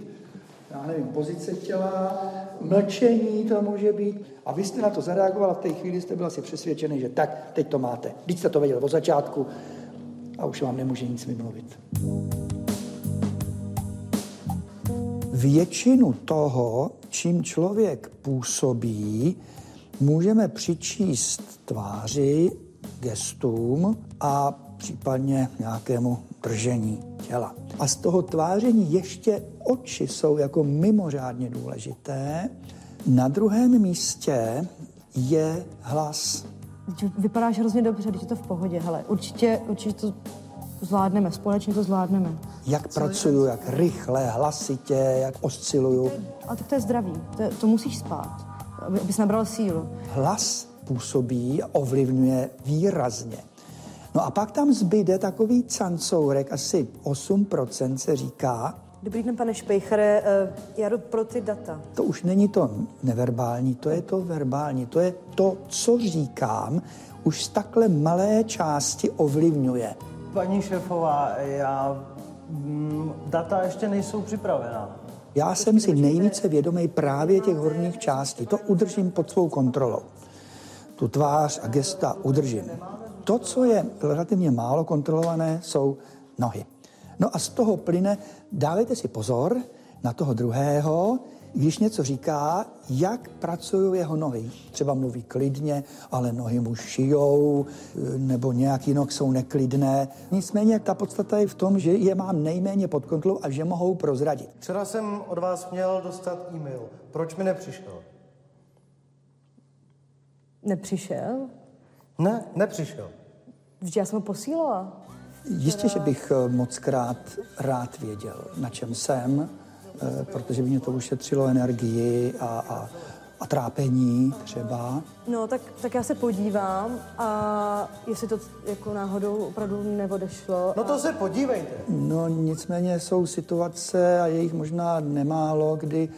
já nevím, pozice těla, mlčení to může být. A vy jste na to zareagoval a v té chvíli jste byl asi přesvědčený, že tak, teď to máte. Teď jste to věděl od začátku a už vám nemůže nic vymluvit. Většinu toho, čím člověk působí, můžeme přičíst tváři, gestům a případně nějakému držení těla. A z toho tváření ještě oči jsou jako mimořádně důležité. Na druhém místě je hlas. Vypadáš hrozně dobře, když je to v pohodě. Hele, určitě, určitě to zvládneme, společně to zvládneme. Jak Co pracuju, jak rychle, hlasitě, jak osciluju. Ale tak to je zdravý, to, to musíš spát, aby, abys nabral sílu. Hlas působí a ovlivňuje výrazně. No a pak tam zbyde takový cancourek, asi 8% se říká. Dobrý den, pane Špejchere, eh, já jdu pro ty data. To už není to neverbální, to je to verbální, to je to, co říkám, už z takhle malé části ovlivňuje. Paní šéfová, já... Mm, data ještě nejsou připravená. Já jsem si nejvíce vědomý právě těch horních částí. To udržím pod svou kontrolou. Tu tvář a gesta udržím. To, co je relativně málo kontrolované, jsou nohy. No a z toho plyne, dávejte si pozor na toho druhého, když něco říká, jak pracují jeho nohy. Třeba mluví klidně, ale nohy mu šijou, nebo nějak jinak jsou neklidné. Nicméně ta podstata je v tom, že je mám nejméně pod kontrolou a že mohou prozradit. Včera jsem od vás měl dostat e-mail. Proč mi nepřišel? Nepřišel? Ne, nepřišel. Vždyť já jsem ho posílala. Jistě, že bych eh, moc krát rád věděl, na čem jsem, eh, protože by mě to ušetřilo energii a, a, a trápení třeba. No, tak, tak já se podívám a jestli to jako náhodou opravdu neodešlo. No to a... se podívejte. No nicméně jsou situace a je jich možná nemálo, kdy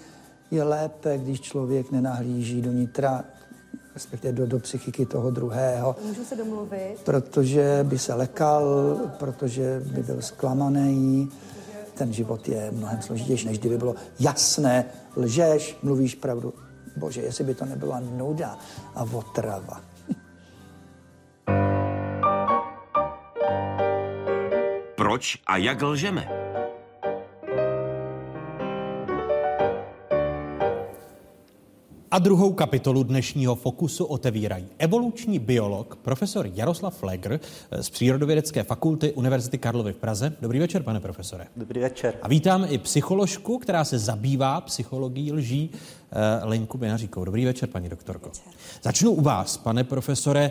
je lépe, když člověk nenahlíží do nitra respektive do, do psychiky toho druhého. Můžu se domluvit? Protože by se lekal, protože by byl zklamaný. Ten život je mnohem složitější, než kdyby bylo jasné, lžeš, mluvíš pravdu. Bože, jestli by to nebyla nuda a otrava. Proč a jak lžeme? A druhou kapitolu dnešního fokusu otevírají evoluční biolog profesor Jaroslav Flegr z Přírodovědecké fakulty Univerzity Karlovy v Praze. Dobrý večer, pane profesore. Dobrý večer. A vítám i psycholožku, která se zabývá psychologií lží, eh, Lenku Benaříkou. Dobrý večer, paní doktorko. Večer. Začnu u vás, pane profesore.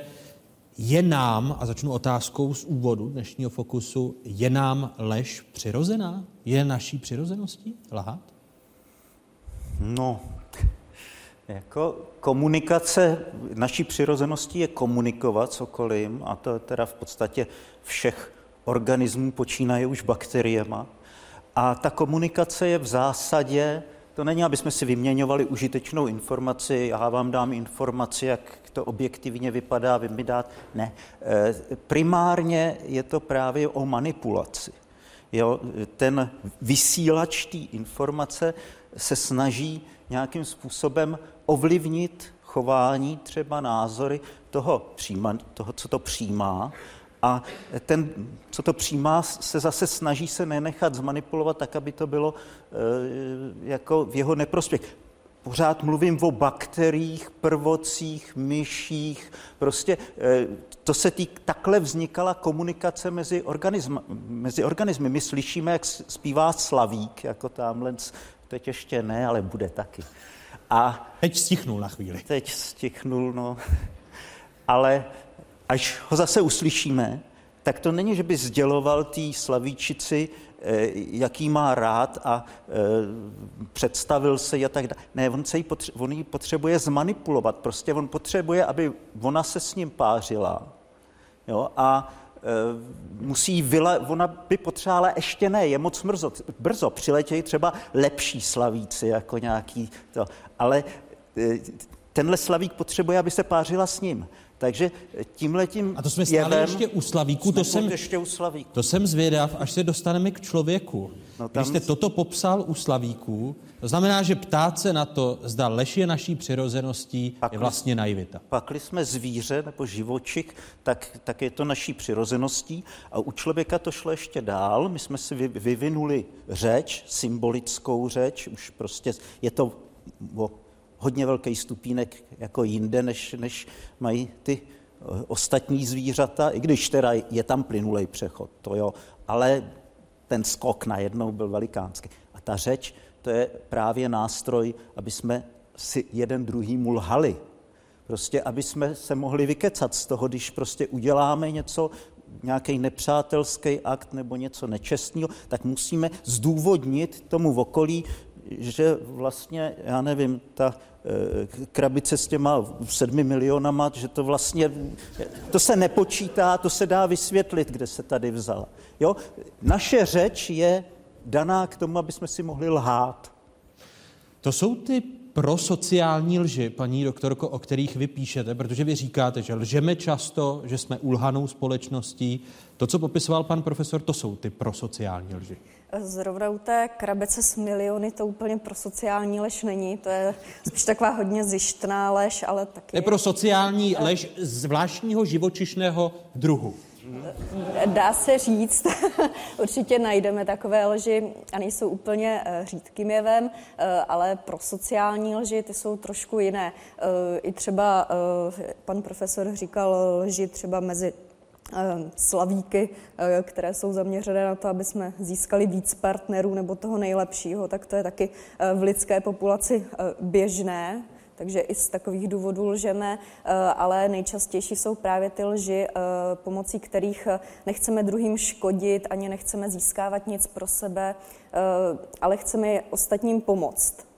Je nám, a začnu otázkou z úvodu dnešního fokusu, je nám lež přirozená? Je naší přirozeností lhát? No, jako komunikace, naší přirozeností je komunikovat okolím, a to je teda v podstatě všech organismů počínaje už bakteriema. A ta komunikace je v zásadě, to není, aby jsme si vyměňovali užitečnou informaci, já vám dám informaci, jak to objektivně vypadá, vy mi dát. Ne. Eh, primárně je to právě o manipulaci. Jo, ten vysílač té informace se snaží nějakým způsobem ovlivnit chování, třeba názory toho, přijíma, toho co to přijímá. A ten, co to přijímá, se zase snaží se nenechat zmanipulovat tak, aby to bylo e, jako v jeho neprospěch. Pořád mluvím o bakteriích, prvocích, myších. Prostě e, to se týk, takhle vznikala komunikace mezi, organism, mezi organismy. My slyšíme, jak zpívá Slavík, jako tamhle, teď ještě ne, ale bude taky. A teď stichnul na chvíli. Teď stichnul, no. Ale až ho zase uslyšíme, tak to není, že by sděloval té slavíčici, eh, jaký má rád a e, představil se a tak dále. Ne, on, se jí potře- on ji potřebuje zmanipulovat. Prostě on potřebuje, aby ona se s ním pářila. Jo, a musí vyle, ona by potřebovala ještě ne, je moc brzo, brzo přiletějí třeba lepší slavíci, jako nějaký to, ale e, tenhle slavík potřebuje, aby se pářila s ním. Takže tímhletím A to jsme stále jevem, ještě u Slavíku. To jsem, ještě u Slavíku. to jsem zvědav, až se dostaneme k člověku. No tam... Když jste toto popsal u Slavíků, to znamená, že ptát se na to, zda lež je naší přirozeností, Pakli, je vlastně naivita. Pakli jsme zvíře nebo živočik, tak, tak je to naší přirozeností. A u člověka to šlo ještě dál. My jsme si vyvinuli řeč, symbolickou řeč, už prostě je to o hodně velký stupínek jako jinde, než, než mají ty eh, ostatní zvířata, i když teda je tam plynulej přechod, to jo, ale ten skok najednou byl velikánský. A ta řeč, to je právě nástroj, aby jsme si jeden druhý lhali. Prostě, aby jsme se mohli vykecat z toho, když prostě uděláme něco, nějaký nepřátelský akt nebo něco nečestného, tak musíme zdůvodnit tomu v okolí, že vlastně, já nevím, ta Eh, krabice s těma sedmi milionama, že to vlastně, to se nepočítá, to se dá vysvětlit, kde se tady vzala. Jo? Naše řeč je daná k tomu, aby jsme si mohli lhát. To jsou ty prosociální lži, paní doktorko, o kterých vy píšete, protože vy říkáte, že lžeme často, že jsme ulhanou společností. To, co popisoval pan profesor, to jsou ty prosociální lži. Zrovna u té krabice s miliony to úplně pro sociální lež není. To je spíš taková hodně zjištná lež, ale taky... Je pro sociální lež zvláštního živočišného druhu. Dá se říct, určitě najdeme takové lži a nejsou úplně eh, řídkým jevem, eh, ale pro sociální lži ty jsou trošku jiné. Eh, I třeba pan profesor říkal lži třeba mezi slavíky, eh, které jsou zaměřené na to, aby jsme získali víc partnerů nebo toho nejlepšího, tak to je taky eh, v lidské populaci běžné, takže i z takových důvodů lžeme, ale nejčastější jsou právě ty lži, pomocí kterých nechceme druhým škodit, ani nechceme získávat nic pro sebe, ale chceme ostatním pomoct.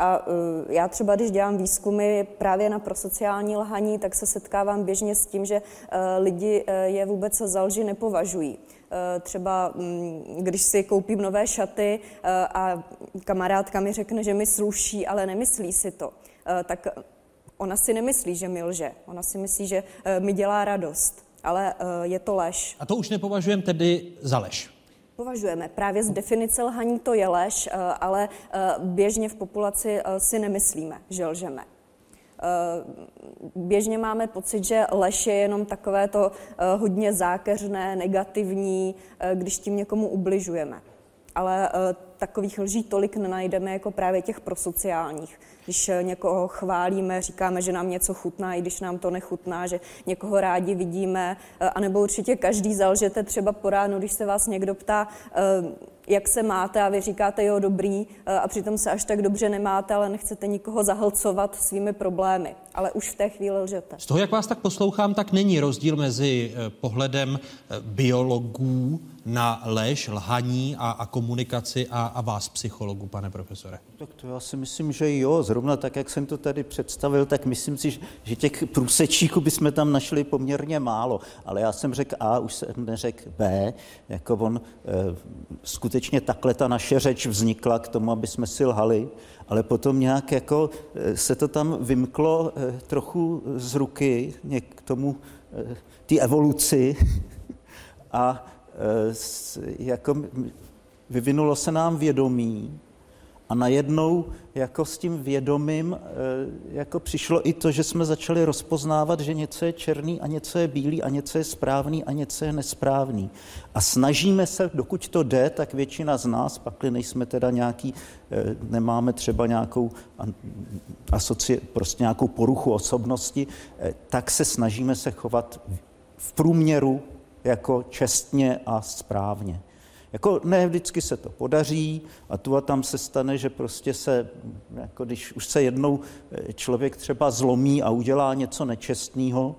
A uh, já třeba, když dělám výzkumy právě na prosociální lhaní, tak se setkávám běžně s tím, že uh, lidi uh, je vůbec za lži nepovažují. Třeba um, když si koupím nové šaty a kamarádka mi řekne, že mi sluší, ale nemyslí si to, tak ona si nemyslí, že mi lže. Ona si myslí, že mi dělá radost. Ale je to lež. A to už nepovažujeme tedy za lež považujeme. Právě z definice lhaní to je lež, eh, ale eh, běžně v populaci eh, si nemyslíme, že lžeme. Běžně máme pocit, že lež je jenom takové to hodně zákeřné, negativní, když tím někomu ubližujeme. Ale takových lží tolik nenajdeme jako právě těch prosociálních. Když eh, někoho chválíme, říkáme, že nám něco chutná, i když nám to nechutná, že někoho rádi vidíme, eh, anebo určitě každý zalžete třeba po ránu, když se vás někdo ptá, eh, jak se máte a vy říkáte, jo, dobrý, eh, a přitom se až tak dobře nemáte, ale nechcete nikoho zahlcovat svými problémy. Ale už v té chvíli lžete. Z toho, jak vás tak poslouchám, tak není rozdíl mezi eh, pohledem eh, biologů na lež, lhaní a, a komunikaci a, a vás, psychologu, pane profesore? Tak to já si myslím, že jo. Zrovna tak, jak jsem to tady představil, tak myslím si, že těch průsečíků bychom tam našli poměrně málo. Ale já jsem řekl A, už jsem neřekl B. Jako on, e, skutečně takhle ta naše řeč vznikla k tomu, aby jsme si lhali, ale potom nějak jako e, se to tam vymklo e, trochu z ruky k tomu, e, ty evoluci a jako vyvinulo se nám vědomí a najednou jako s tím vědomím jako přišlo i to, že jsme začali rozpoznávat, že něco je černý a něco je bílý a něco je správný a něco je nesprávný. A snažíme se, dokud to jde, tak většina z nás, pakli nejsme teda nějaký, nemáme třeba nějakou asoci, prostě nějakou poruchu osobnosti, tak se snažíme se chovat v průměru jako čestně a správně. Jako ne vždycky se to podaří a tu a tam se stane, že prostě se, jako když už se jednou člověk třeba zlomí a udělá něco nečestného,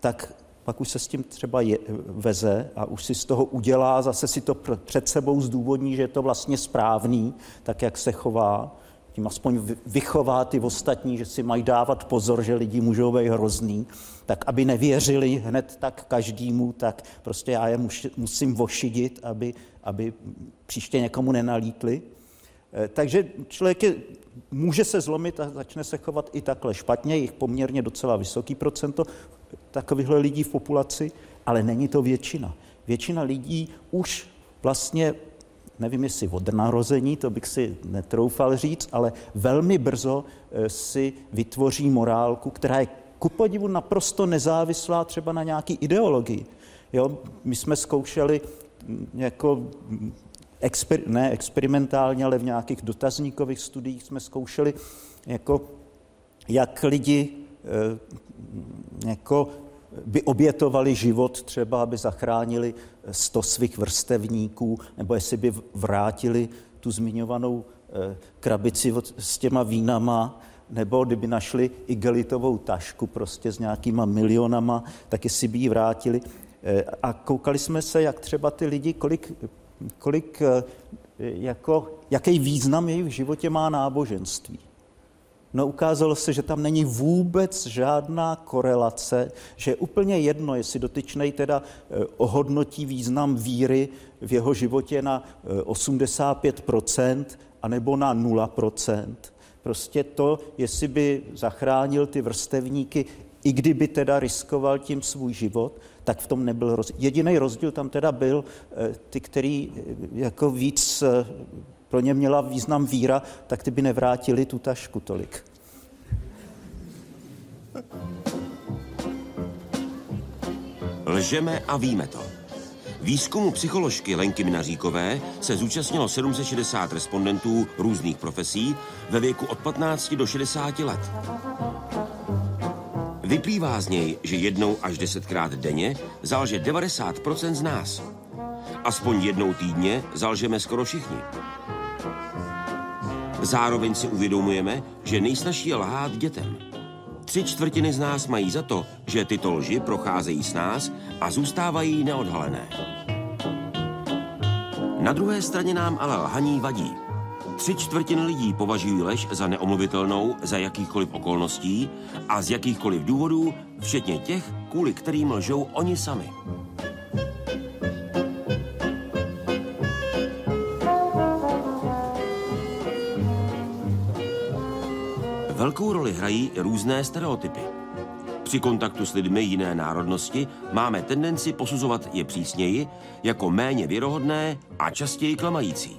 tak pak už se s tím třeba je, veze a už si z toho udělá, zase si to před sebou zdůvodní, že je to vlastně správný, tak jak se chová tím aspoň vychová ty ostatní, že si mají dávat pozor, že lidi můžou být hrozný, tak aby nevěřili hned tak každému, tak prostě já je musím vošidit, aby, aby příště někomu nenalítli. Eh, takže člověk je, může se zlomit a začne se chovat i takhle špatně, jich poměrně docela vysoký procento takovýchhle lidí v populaci, ale není to většina. Většina lidí už vlastně nevím jestli od narození, to bych si netroufal říct, ale velmi brzo eh, si vytvoří morálku, která je ku podivu naprosto nezávislá třeba na nějaký ideologii. Jo? My jsme zkoušeli mm, jako mm, exper, ne experimentálně, ale v nějakých dotazníkových studiích jsme zkoušeli, jako, jak lidi eh, jako by obětovali život třeba, aby zachránili sto svých vrstevníků, nebo jestli by vrátili tu zmiňovanou eh, krabici s těma vínama, nebo kdyby našli igelitovou tašku prostě s nějakýma milionama, tak jestli by ji vrátili. Eh, a koukali jsme se, jak třeba ty lidi, kolik, kolik eh, jako, jaký význam jejich v životě má náboženství. No ukázalo se, že tam není vůbec žádná korelace, že je úplně jedno, jestli dotyčnej teda eh, ohodnotí význam víry v jeho životě na 85% eh, anebo na 0%. Prostě to, jestli by zachránil ty vrstevníky, i kdyby teda riskoval tím svůj život, tak v tom nebyl rozdíl. Jediný rozdíl tam teda byl eh, ty, který jako víc pro ně měla význam víra, tak ty by nevrátili tu tašku tolik. Lžeme a víme to. Výzkumu psycholožky Lenky Minaříkové se zúčastnilo 760 respondentů různých profesí ve věku od 15 do 60 let. Vyplývá z něj, že jednou až desetkrát denně zalže 90% z nás. Aspoň jednou týdně zalžeme skoro všichni. Zároveň si uvědomujeme, že nejsnažší je lhát dětem. Tři čtvrtiny z nás mají za to, že tyto lži procházejí s nás a zůstávají neodhalené. Na druhé straně nám ale lhaní vadí. Tři čtvrtiny lidí považují lež za neomluvitelnou za jakýchkoliv okolností a z jakýchkoliv důvodů, včetně těch, kvůli kterým lžou oni sami. Velkou roli hrají různé stereotypy. Při kontaktu s lidmi jiné národnosti máme tendenci posuzovat je přísněji jako méně věrohodné a častěji klamající.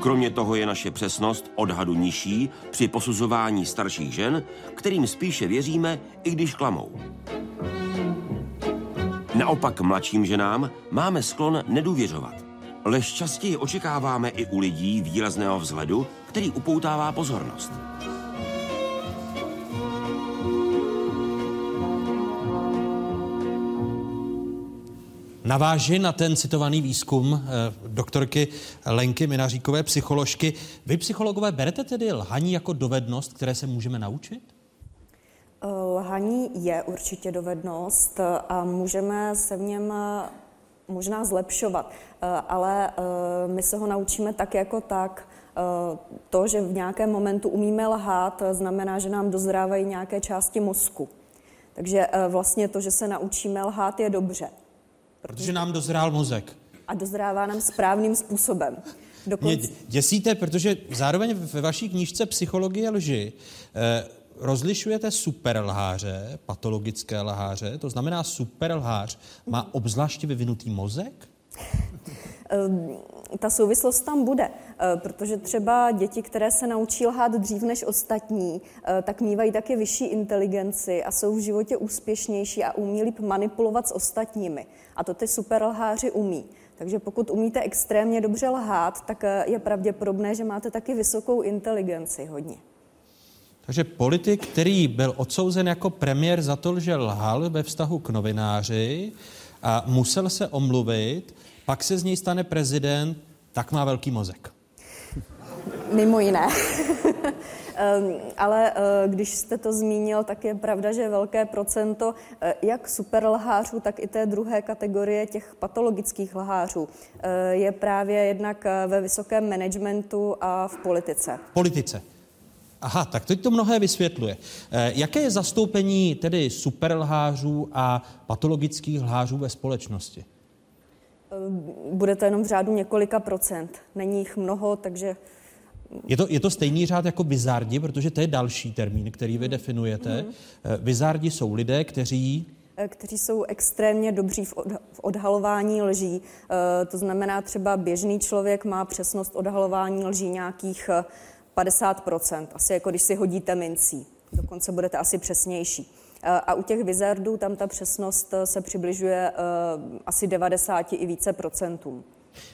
Kromě toho je naše přesnost odhadu nižší při posuzování starších žen, kterým spíše věříme, i když klamou. Naopak mladším ženám máme sklon nedůvěřovat. Lež častěji očekáváme i u lidí výrazného vzhledu, který upoutává pozornost. Naváži na ten citovaný výzkum eh, doktorky Lenky Minaříkové, psycholožky. Vy, psychologové, berete tedy lhaní jako dovednost, které se můžeme naučit? Lhaní je určitě dovednost a můžeme se v něm možná zlepšovat, ale my se ho naučíme tak jako tak. To, že v nějakém momentu umíme lhát, znamená, že nám dozrávají nějaké části mozku. Takže vlastně to, že se naučíme lhát, je dobře. Protože nám dozrál mozek. A dozrává nám správným způsobem. Dokonce... Mě děsíte, protože zároveň ve vaší knížce Psychologie lži eh, rozlišujete superlháře, patologické lháře, to znamená superlhář má obzvláště vyvinutý mozek? Ehm, ta souvislost tam bude, eh, protože třeba děti, které se naučí lhát dřív než ostatní, eh, tak mývají také vyšší inteligenci a jsou v životě úspěšnější a umí líp manipulovat s ostatními. A to ty superlháři umí. Takže pokud umíte extrémně dobře lhát, tak eh, je pravděpodobné, že máte taky vysokou inteligenci hodně. Takže politik, který byl odsouzen jako premiér za to, že lhal ve vztahu k novináři a musel se omluvit, pak se z něj stane prezident, tak má velký mozek. Mimo jiné. Ehm, ale eh, když jste to zmínil, tak je pravda, že velké procento eh, jak superlhářů, tak i té druhé kategorie těch patologických lhářů eh, je právě jednak ve vysokém managementu a v politice. Politice. Aha, tak teď to mnohé vysvětluje. Jaké je zastoupení tedy superlhářů a patologických lhářů ve společnosti? Bude to jenom v řádu několika procent. Není jich mnoho, takže je to, je to stejný řád jako bizardi, protože to je další termín, který vy definujete. Mm-hmm. Bizardi jsou lidé, kteří eh, kteří jsou extrémně dobří v, odhalování lží. E, to znamená, třeba běžný člověk má přesnost odhalování lží nějakých 50%, asi jako když si hodíte mincí. Dokonce budete asi přesnější. A u těch vizardů tam ta přesnost se přibližuje asi 90 i více procentům.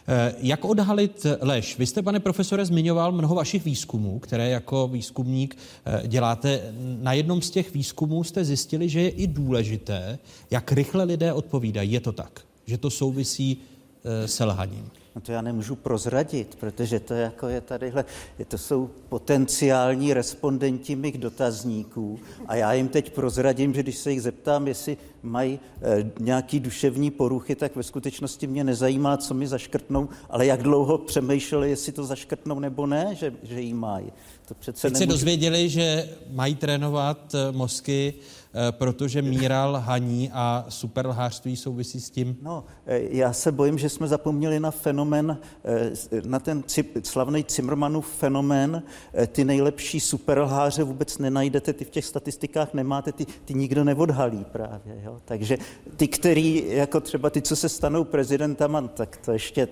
Eh, jak odhalit lež? Vy jste, pane profesore, zmiňoval mnoho vašich výzkumů, které jako výzkumník eh, děláte. Na jednom z těch výzkumů jste zjistili, že je i důležité, jak rychle lidé odpovídají. Je to tak, že to souvisí eh, se lhaním. No to já nemůžu prozradit, protože to jako je tadyhle, to jsou potenciální respondenti mých dotazníků a já jim teď prozradím, že když se jich zeptám, jestli mají e, nějaký duševní poruchy, tak ve skutečnosti mě nezajímá, co mi zaškrtnou, ale jak dlouho přemýšleli, jestli to zaškrtnou nebo ne, že, že jí mají. To přece Teď nemůžu... se dozvěděli, že mají trénovat eh, mozky Eh, protože míra lhaní a superlhářství souvisí s tím? No, eh, já se bojím, že jsme zapomněli na fenomen, eh, na ten slavný Zimmermanův fenomén. Ty nejlepší superlháře vůbec nenajdete, ty v těch statistikách nemáte, ty, ty nikdo neodhalí právě. Jo? Takže ty, který, jako třeba ty, co se stanou prezidentama, tak to ještě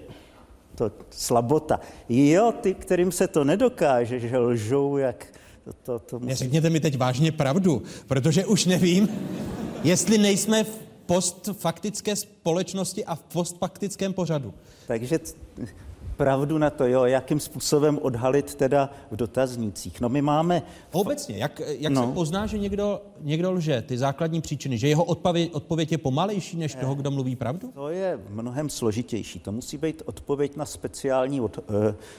to slabota. Jo, ty, kterým se to nedokáže, že lžou jak to, to, musí... Řekněte mi teď vážně pravdu, protože už nevím, jestli nejsme v postfaktické společnosti a v postfaktickém pořadu. Takže pravdu na to, jo, jakým způsobem odhalit teda v dotaznících. No my máme... Obecně, jak, jak no. se pozná, že někdo, někdo lže, ty základní příčiny, že jeho odpověď, odpověď je pomalejší než toho, kdo mluví pravdu? To je mnohem složitější. To musí být odpověď na speciální od, uh,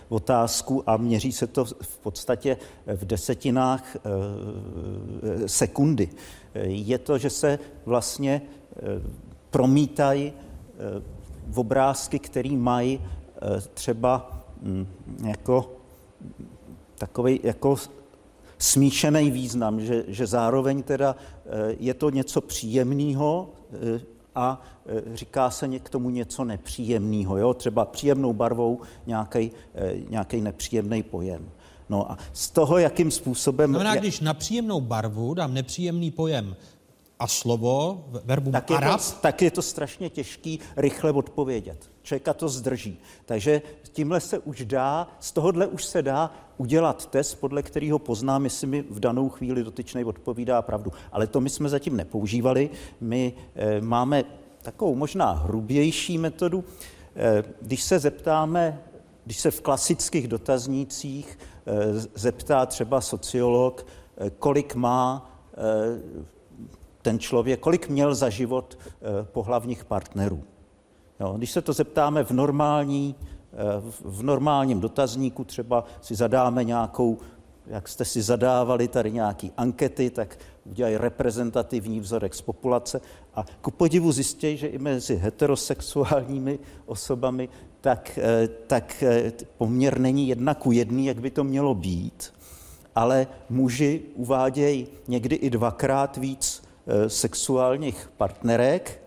otázku a měří se to v podstatě v desetinách uh, sekundy. Je to, že se vlastně uh, promítají v obrázky, které mají Eh, třeba mm, jako takový jako smíšený význam, že, že zároveň teda eh, je to něco příjemného eh, a říká se k tomu něco nepříjemného, jo? třeba příjemnou barvou nějaký nepříjemný pojem. No a z toho, jakým způsobem... Znamená, když na příjemnou barvu dám nepříjemný pojem a slovo, verbum tak je arab... To, tak je to strašně těžký rychle odpovědět. Člověka to zdrží. Takže tímhle se už dá, z tohohle už se dá udělat test, podle kterého poznám, jestli mi v danou chvíli dotyčný odpovídá pravdu. Ale to my jsme zatím nepoužívali. My e, máme takovou možná hrubější metodu. E, když se zeptáme, když se v klasických dotaznících e, zeptá třeba sociolog, e, kolik má e, ten člověk, kolik měl za život pohlavních partnerů. Jo, když se to zeptáme v, normální, eh, v normálním dotazníku, třeba si zadáme nějakou, jak jste si zadávali tady nějaký ankety, tak udělají reprezentativní vzorek z populace. A ku podivu zjistí, že i mezi heterosexuálními osobami tak, eh, tak eh, poměr není jedna ku jedný, jak by to mělo být, ale muži uvádějí někdy i dvakrát víc sexuálních partnerek,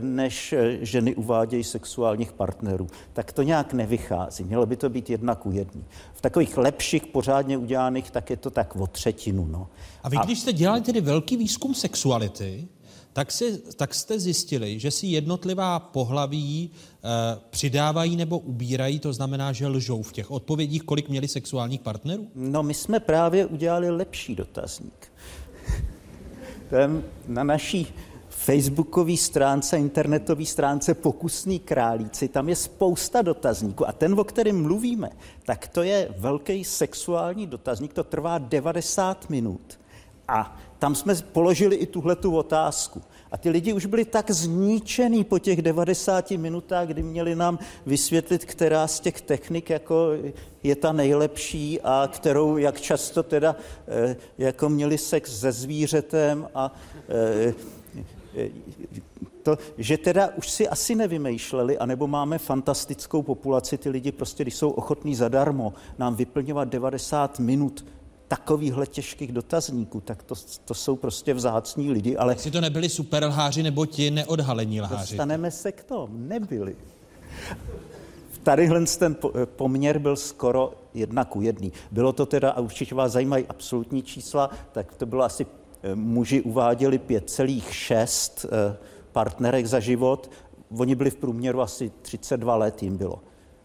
než ženy uvádějí sexuálních partnerů. Tak to nějak nevychází. Mělo by to být jedna ku jedný. V takových lepších, pořádně udělaných, tak je to tak o třetinu. No. A vy, když jste dělali tedy velký výzkum sexuality, tak, si, tak jste zjistili, že si jednotlivá pohlaví e, přidávají nebo ubírají, to znamená, že lžou v těch odpovědích, kolik měli sexuálních partnerů? No, my jsme právě udělali lepší dotazník. Na naší facebookové stránce, internetové stránce Pokusný králíci, tam je spousta dotazníků. A ten, o kterém mluvíme, tak to je velký sexuální dotazník, to trvá 90 minut. A tam jsme položili i tuhle tu otázku. A ty lidi už byli tak zničený po těch 90 minutách, kdy měli nám vysvětlit, která z těch technik jako je ta nejlepší a kterou, jak často teda eh, jako měli sex se zvířetem a eh, to, že teda už si asi nevymýšleli, anebo máme fantastickou populaci, ty lidi prostě, když jsou ochotní zadarmo nám vyplňovat 90 minut takovýchhle těžkých dotazníků, tak to, to jsou prostě vzácní lidi, ale... Jestli to nebyli superlháři nebo ti neodhalení lháři? Dostaneme se k tomu, nebyli. Tadyhle ten poměr byl skoro jedna ku jedný. Bylo to teda, a určitě vás zajímají absolutní čísla, tak to bylo asi muži uváděli 5,6 eh, partnerek za život, oni byli v průměru asi 32 let jim bylo.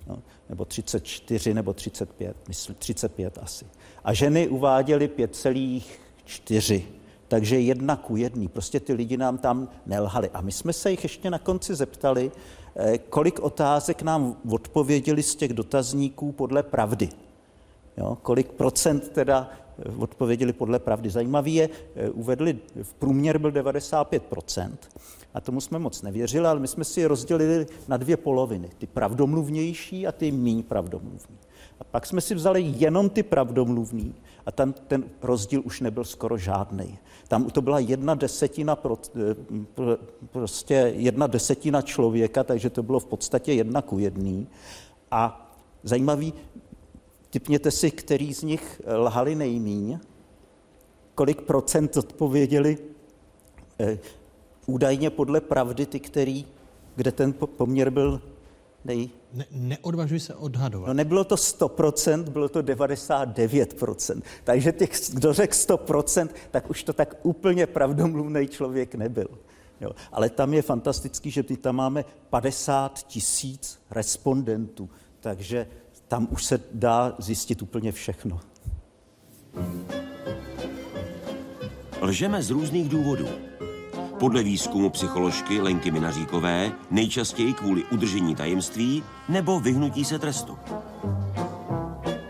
No, nebo 34, nebo 35, myslím, 35 asi. A ženy uváděly 5,4. Takže jedna ku jedný. Prostě ty lidi nám tam nelhali. A my jsme se jich ještě na konci zeptali, eh, kolik otázek nám odpověděli z těch dotazníků podle pravdy. Jo, kolik procent teda odpověděli podle pravdy. Zajímavý je, eh, uvedli, v průměr byl 95%, a tomu jsme moc nevěřili, ale my jsme si je rozdělili na dvě poloviny, ty pravdomluvnější a ty méně pravdomluvní. A pak jsme si vzali jenom ty pravdomluvní a tam ten rozdíl už nebyl skoro žádný. Tam to byla jedna desetina, pro, eh, prostě jedna desetina člověka, takže to bylo v podstatě jedna ku jedný. A zajímavý, Typněte si, který z nich lhali nejmíň, kolik procent odpověděli eh, údajně podle pravdy ty, který, kde ten poměr byl nej... Ne, neodvažuji se odhadovat. No nebylo to 100%, bylo to 99%. Takže těch, kdo řekl 100%, tak už to tak úplně pravdomluvný člověk nebyl. Jo. Ale tam je fantastický, že my tam máme 50 tisíc respondentů, takže tam už se dá zjistit úplně všechno. Lžeme z různých důvodů. Podle výzkumu psycholožky Lenky Minaříkové nejčastěji kvůli udržení tajemství nebo vyhnutí se trestu.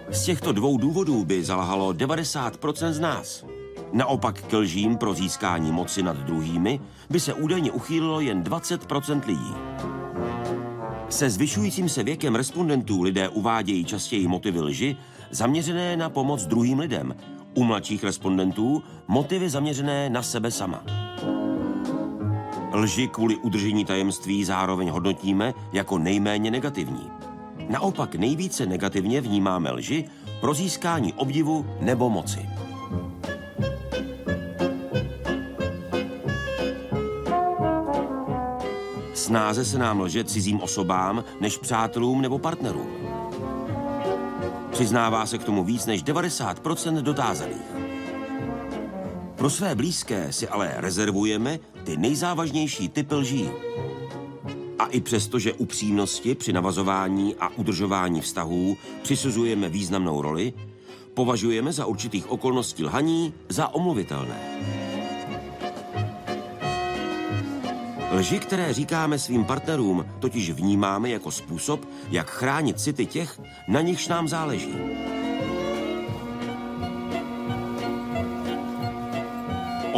Z těchto dvou důvodů by zalhalo 90% z nás. Naopak k lžím pro získání moci nad druhými by se údajně uchýlilo jen 20% lidí. Se zvyšujícím se věkem respondentů lidé uvádějí častěji motivy lži zaměřené na pomoc druhým lidem. U mladších respondentů motivy zaměřené na sebe sama. Lži kvůli udržení tajemství zároveň hodnotíme jako nejméně negativní. Naopak nejvíce negativně vnímáme lži pro získání obdivu nebo moci. Snáze se nám lže cizím osobám než přátelům nebo partnerům. Přiznává se k tomu víc než 90% dotázaných. Pro své blízké si ale rezervujeme ty nejzávažnější typy lží. A i přesto, že upřímnosti při navazování a udržování vztahů přisuzujeme významnou roli, považujeme za určitých okolností lhaní za omluvitelné. Lži, které říkáme svým partnerům, totiž vnímáme jako způsob, jak chránit city těch, na nichž nám záleží.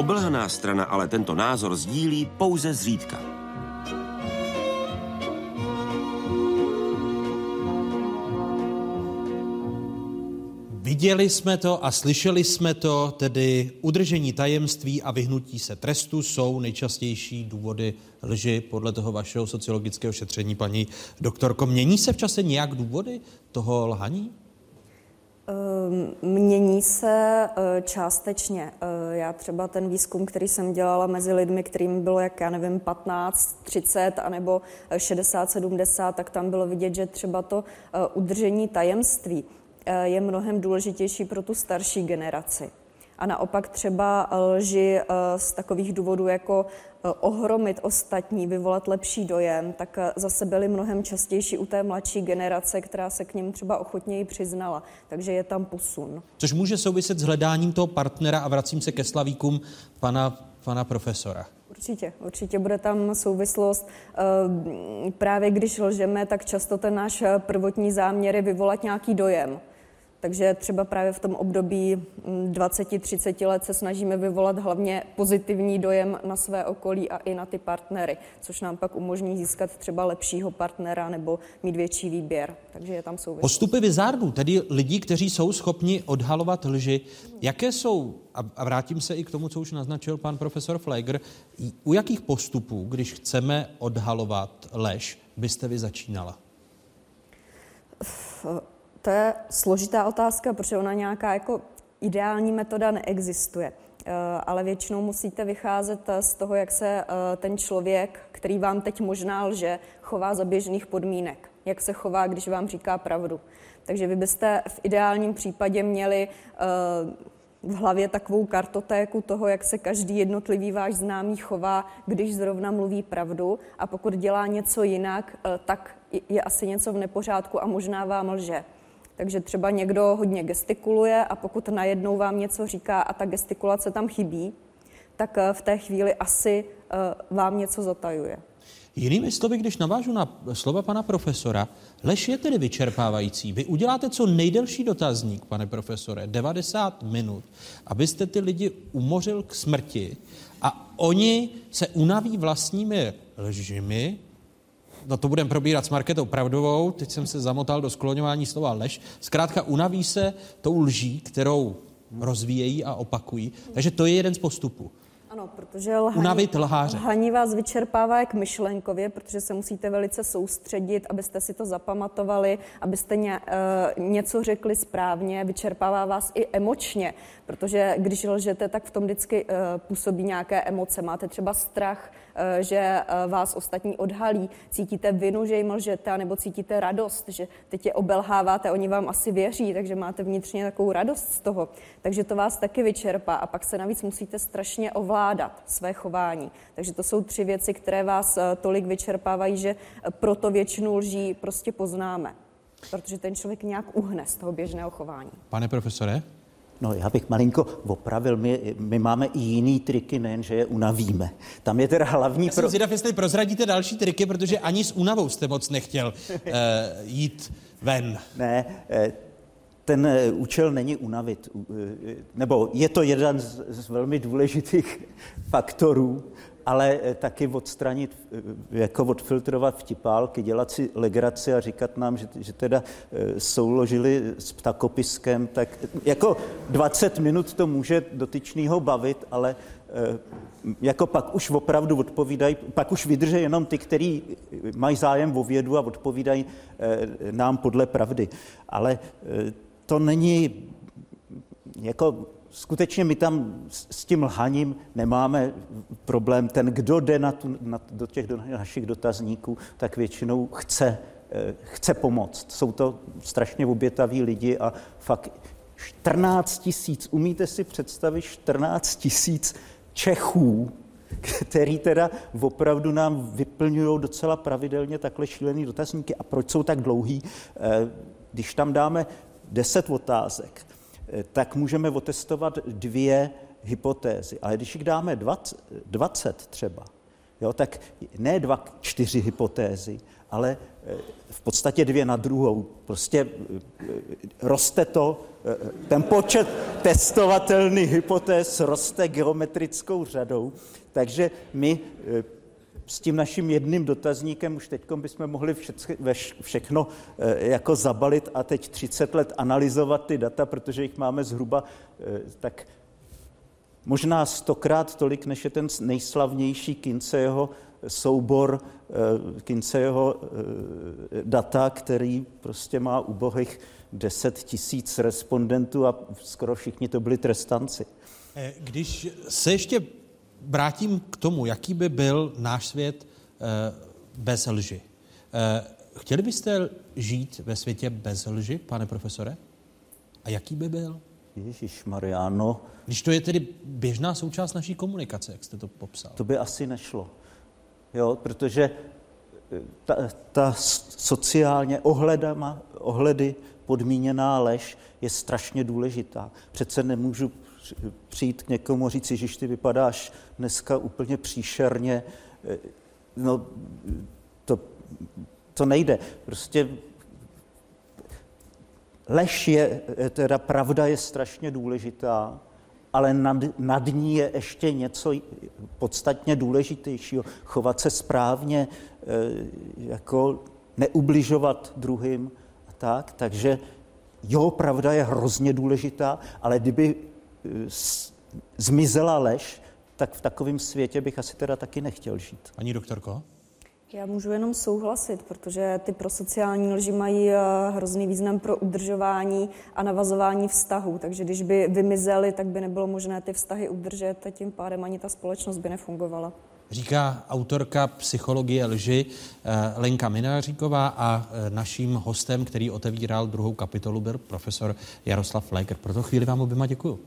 Obelhaná strana ale tento názor sdílí pouze zřídka. Viděli jsme to a slyšeli jsme to, tedy udržení tajemství a vyhnutí se trestu jsou nejčastější důvody lži podle toho vašeho sociologického šetření, paní doktorko. Mění se v čase nějak důvody toho lhaní? Ehm, mění se eh, částečně. Eh, já třeba ten výzkum, který jsem dělala mezi lidmi, kterým bylo, jak já nevím, 15, 30 anebo 60, 70, tak tam bylo vidět, že třeba to udržení tajemství je mnohem důležitější pro tu starší generaci. A naopak třeba lži z takových důvodů jako ohromit ostatní, vyvolat lepší dojem, tak zase byly mnohem častější u té mladší generace, která se k ním třeba ochotněji přiznala. Takže je tam posun. Což může souviset s hledáním toho partnera a vracím se ke slavíkům pana, pana profesora. Určitě, určitě bude tam souvislost. Právě když lžeme, tak často ten náš prvotní záměr je vyvolat nějaký dojem. Takže třeba právě v tom období 20-30 let se snažíme vyvolat hlavně pozitivní dojem na své okolí a i na ty partnery, což nám pak umožní získat třeba lepšího partnera nebo mít větší výběr. Takže je tam souvislost. Postupy vizardů, tedy lidí, kteří jsou schopni odhalovat lži, jaké jsou, a vrátím se i k tomu, co už naznačil pan profesor Fleger, u jakých postupů, když chceme odhalovat lež, byste vy začínala? To je složitá otázka, protože ona nějaká jako ideální metoda neexistuje. Eh, ale většinou musíte vycházet eh, z toho, jak se eh, ten člověk, který vám teď možná lže, chová za běžných podmínek. Jak se chová, když vám říká pravdu. Takže vy byste v ideálním případě měli v hlavě takovou kartotéku toho, jak se každý jednotlivý váš známý chová, když zrovna mluví pravdu a pokud dělá něco jinak, tak je asi něco v nepořádku a možná vám lže. Takže třeba někdo hodně gestikuluje a pokud najednou vám něco říká a ta gestikulace tam chybí, tak eh, v té chvíli asi eh, vám něco zatajuje. Jinými slovy, když navážu na slova pana profesora, lež je tedy vyčerpávající. Vy uděláte co nejdelší dotazník, pane profesore, 90 minut, abyste ty lidi umořil k smrti a oni se unaví vlastními lžimi, no to budeme probírat s Marketou Pravdovou, teď jsem se zamotal do skloňování slova lež, zkrátka unaví se tou lží, kterou rozvíjejí a opakují. Takže to je jeden z postupů. Ano, protože lhaní, Unavit lháře. lhaní vás vyčerpává jak myšlenkově, protože se musíte velice soustředit, abyste si to zapamatovali, abyste ně, uh, něco řekli správně, vyčerpává vás i emočně, protože když lžete, tak v tom vždycky uh, působí nějaké emoce. Máte třeba strach, uh, že uh, vás ostatní odhalí, cítíte vinu, že jim lžete, nebo cítíte radost, že teď je obelháváte, oni vám asi věří, takže máte vnitřně takovou radost z toho. Takže to vás taky vyčerpá a pak se navíc musíte strašně ovládat své chování. Takže to jsou tři věci, které vás tolik vyčerpávají, že proto většinu lží prostě poznáme. Protože ten člověk nějak uhne z toho běžného chování. Pane profesore? No, já bych malinko opravil. My, my máme i jiný triky, nejen, že je unavíme. Tam je teda hlavní... Já jsem pro... zvědav, jestli prozradíte další triky, protože ani s únavou jste moc nechtěl uh, jít ven. Ne, eh, ten eh, účel není unavit, nebo je to jeden z, z velmi důležitých faktorů, ale eh, taky odstranit, eh, jako odfiltrovat vtipálky, dělat si legraci a říkat nám, že, že teda eh, souložili s ptakopiskem, tak jako 20 minut to může dotyčného bavit, ale jako pak už opravdu odpovídají, pak už vydrže jenom ty, kteří mají zájem o vědu a odpovídají nám podle pravdy. Ale to není jako skutečně my tam s tím lhaním nemáme problém. Ten, kdo jde na tu, na, do těch do našich dotazníků, tak většinou chce, eh, chce pomoct. Jsou to strašně obětaví lidi a fakt 14 tisíc, umíte si představit 14 tisíc Čechů, který teda opravdu nám vyplňují docela pravidelně takhle šílený dotazníky. A proč jsou tak dlouhý? Eh, když tam dáme 10 otázek, tak můžeme otestovat dvě hypotézy. Ale když jich dáme 20, 20 třeba, jo, tak ne dva, čtyři hypotézy, ale eh, v podstatě dvě na druhou. Prostě eh, roste to, ten počet testovatelných hypotéz roste geometrickou řadou, takže my s tím naším jedným dotazníkem už teď bychom mohli všechno eh, jako zabalit a teď 30 let analyzovat ty data, protože jich máme zhruba tak možná stokrát tolik, než je ten nejslavnější Kinceho soubor Kinceho data, který prostě má ubohých 10 tisíc respondentů a skoro všichni to byli trestanci. Když se ještě vrátím k tomu, jaký by byl náš svět eh, bez lži. Eh, chtěli byste žít ve světě bez lži, pane profesore? A jaký by byl? Ježíš Mariano. Když to je tedy běžná součást naší komunikace, jak jste to popsal. To by asi nešlo. Jo, protože eh, ta, ta sociálně ohledama, ohledy podmíněná lež je strašně důležitá. Přece nemůžu přijít k někomu a říct, že ty vypadáš dneska úplně příšerně. No, to, to nejde. Prostě lež je, teda pravda je strašně důležitá, ale nad, nad ní je ještě něco podstatně důležitějšího. Chovat se správně, eh, jako neubližovat druhým a tak. Takže jo, pravda je hrozně důležitá, ale kdyby zmizela lež, tak v takovém světě bych asi teda taky nechtěl žít. Ani doktorko? Já můžu jenom souhlasit, protože ty prosociální lži mají eh, hrozný význam pro udržování a navazování vztahů. Takže když by vymizely, tak by nebylo možné ty vztahy udržet a tím pádem ani ta společnost by nefungovala. Říká autorka psychologie lži eh, Lenka Mináříková a eh, naším hostem, který otevíral druhou kapitolu, byl profesor Jaroslav Fleger. Proto chvíli vám oběma děkuju.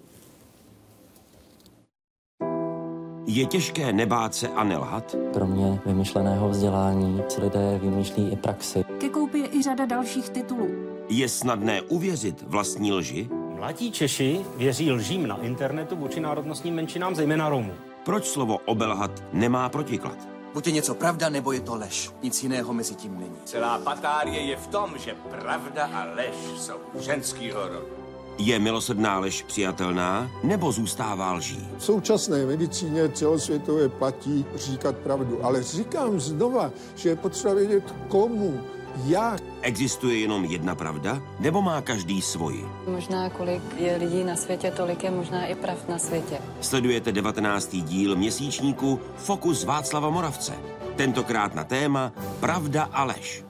Je těžké nebát se a nelhat? Kromě vymyšleného vzdělání si lidé vymýšlí i praxi. Ke koupi je i řada dalších titulů. Je snadné uvěřit vlastní lži? Mladí Češi věří lžím na internetu vůči národnostním menšinám, zejména Romů. Proč slovo obelhat nemá protiklad? Buď je něco pravda, nebo je to lež. Nic jiného mezi tím není. Celá patárie je v tom, že pravda a lež jsou ženskýho rodu. Je milosrdná lež přijatelná nebo zůstává lží? V současné medicíně celosvětově platí říkat pravdu, ale říkám znova, že je potřeba vědět komu, jak. Existuje jenom jedna pravda, nebo má každý svoji? Možná kolik je lidí na světě, tolik je možná i pravd na světě. Sledujete 19. díl měsíčníku Fokus Václava Moravce. Tentokrát na téma Pravda a lež.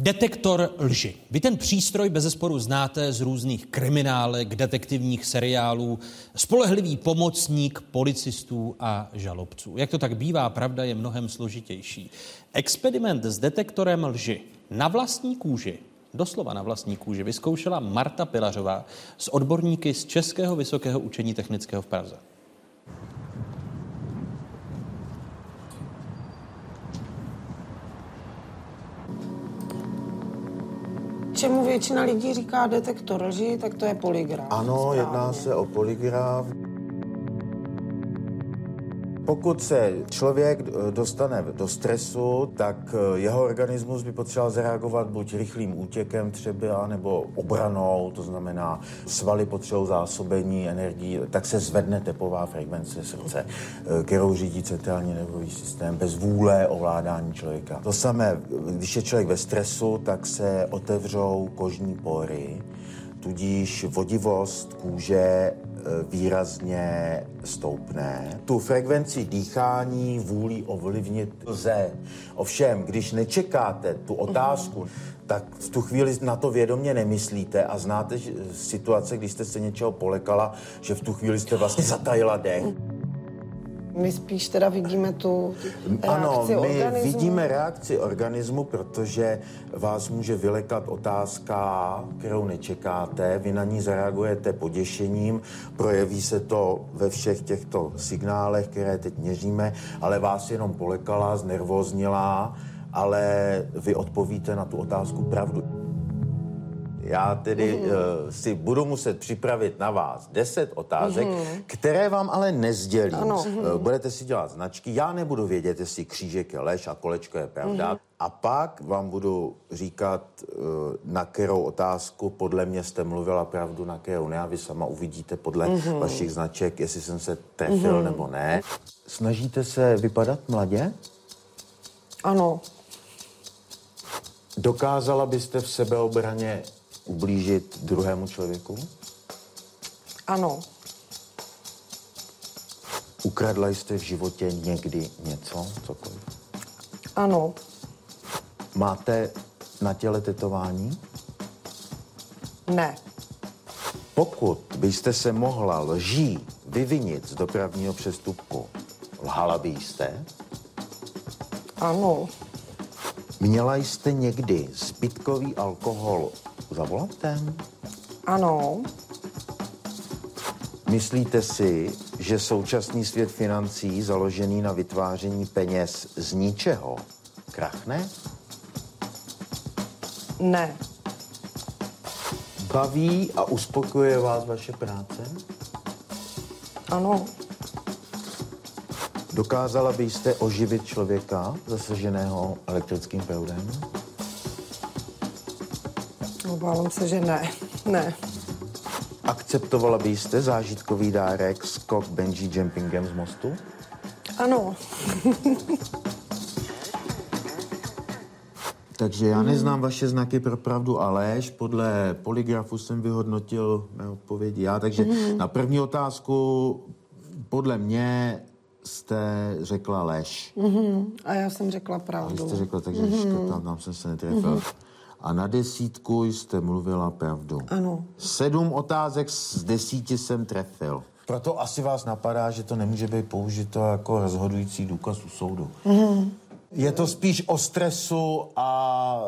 Detektor lži. Vy ten přístroj bez zesporu znáte z různých kriminálek, detektivních seriálů, spolehlivý pomocník policistů a žalobců. Jak to tak bývá, pravda je mnohem složitější. Experiment s detektorem lži na vlastní kůži doslova na vlastní kůži vyzkoušela Marta Pilařová s odborníky z Českého vysokého učení technického v Praze. Většina lidí říká detektor lži, tak to je polygraf. Ano, jedná se o polygraf. Pokud se člověk eh, dostane do stresu, tak eh, jeho organismus by potřeboval zareagovat buď rychlým útěkem třeba, nebo obranou, to znamená svaly potřebují zásobení energií, tak se zvedne tepová frekvence srdce, eh, kterou řídí centrální nervový systém bez vůle ovládání člověka. To samé, když je člověk ve stresu, tak se otevřou kožní pory, tudíž vodivost kůže Eh, výrazně stoupne. Tu frekvenci dýchání vůli ovlivnit lze. Ovšem, když nečekáte tu otázku, tak v tu chvíli na to vědomě nemyslíte a znáte situace, když jste se něčeho polekala, že v tu chvíli jste vlastně zatajila dech. My spíš teda vidíme tu reakci Ano, my organismu. vidíme reakci organismu, protože vás může vylekat otázka, kterou nečekáte. Vy na ní zareagujete poděšením, projeví se to ve všech těchto signálech, které teď měříme, ale vás jenom polekala, znervoznila, ale vy odpovíte na tu otázku pravdu. Já tedy uh, si budu muset připravit na vás 10 otázek, Mhm. které vám ale nezdělím. Ano. Uh, budete si dělat značky, já nebudu vědět, jestli křížek je lež a kolečko je pravda. Mhm. A pak vám budu říkat, uh, na kterou otázku podle mě jste mluvila pravdu, na kterou ne. A vy sama uvidíte podle Mhm. vašich značek, jestli jsem se trefil Mhm. nebo ne. Snažíte se vypadat mladě? Ano. Dokázala byste v sebeobraně ublížit druhému člověku? Ano. Ukradla jste v životě někdy něco, cokoliv? Ano. Máte na těle tetování? Ne. Pokud byste se mohla lží vyvinit z dopravního přestupku, lhala byste? Ano. Měla jste někdy zbytkový alkohol za volantem? Ano. Myslíte si, že současný svět financí založený na vytváření peněz z ničeho krachne? Ne. Baví a uspokojuje vás vaše práce? Ano. Dokázala byste oživit člověka zasaženého elektrickým proudem? Obávám se, že ne. Ne. Akceptovala byste zážitkový dárek skok bungee jumpingem z mostu? Ano. Takže já neznám vaše znaky pro pravdu a lež. Podle poligrafu jsem vyhodnotil mé odpovědi já. Takže Mhm. na první otázku podle mě jste řekla lež. Mhm. A já jsem řekla A pravdu. vy jste řekla, takže Mhm. škrtám, tam jsem se netrefil. Mhm. A na desítku jste mluvila pravdu. Ano. Sedm otázek z desíti jsem trefil. Proto asi vás napadá, že to nemůže být použito jako rozhodující důkaz u soudu. Mhm. Je to spíš o stresu a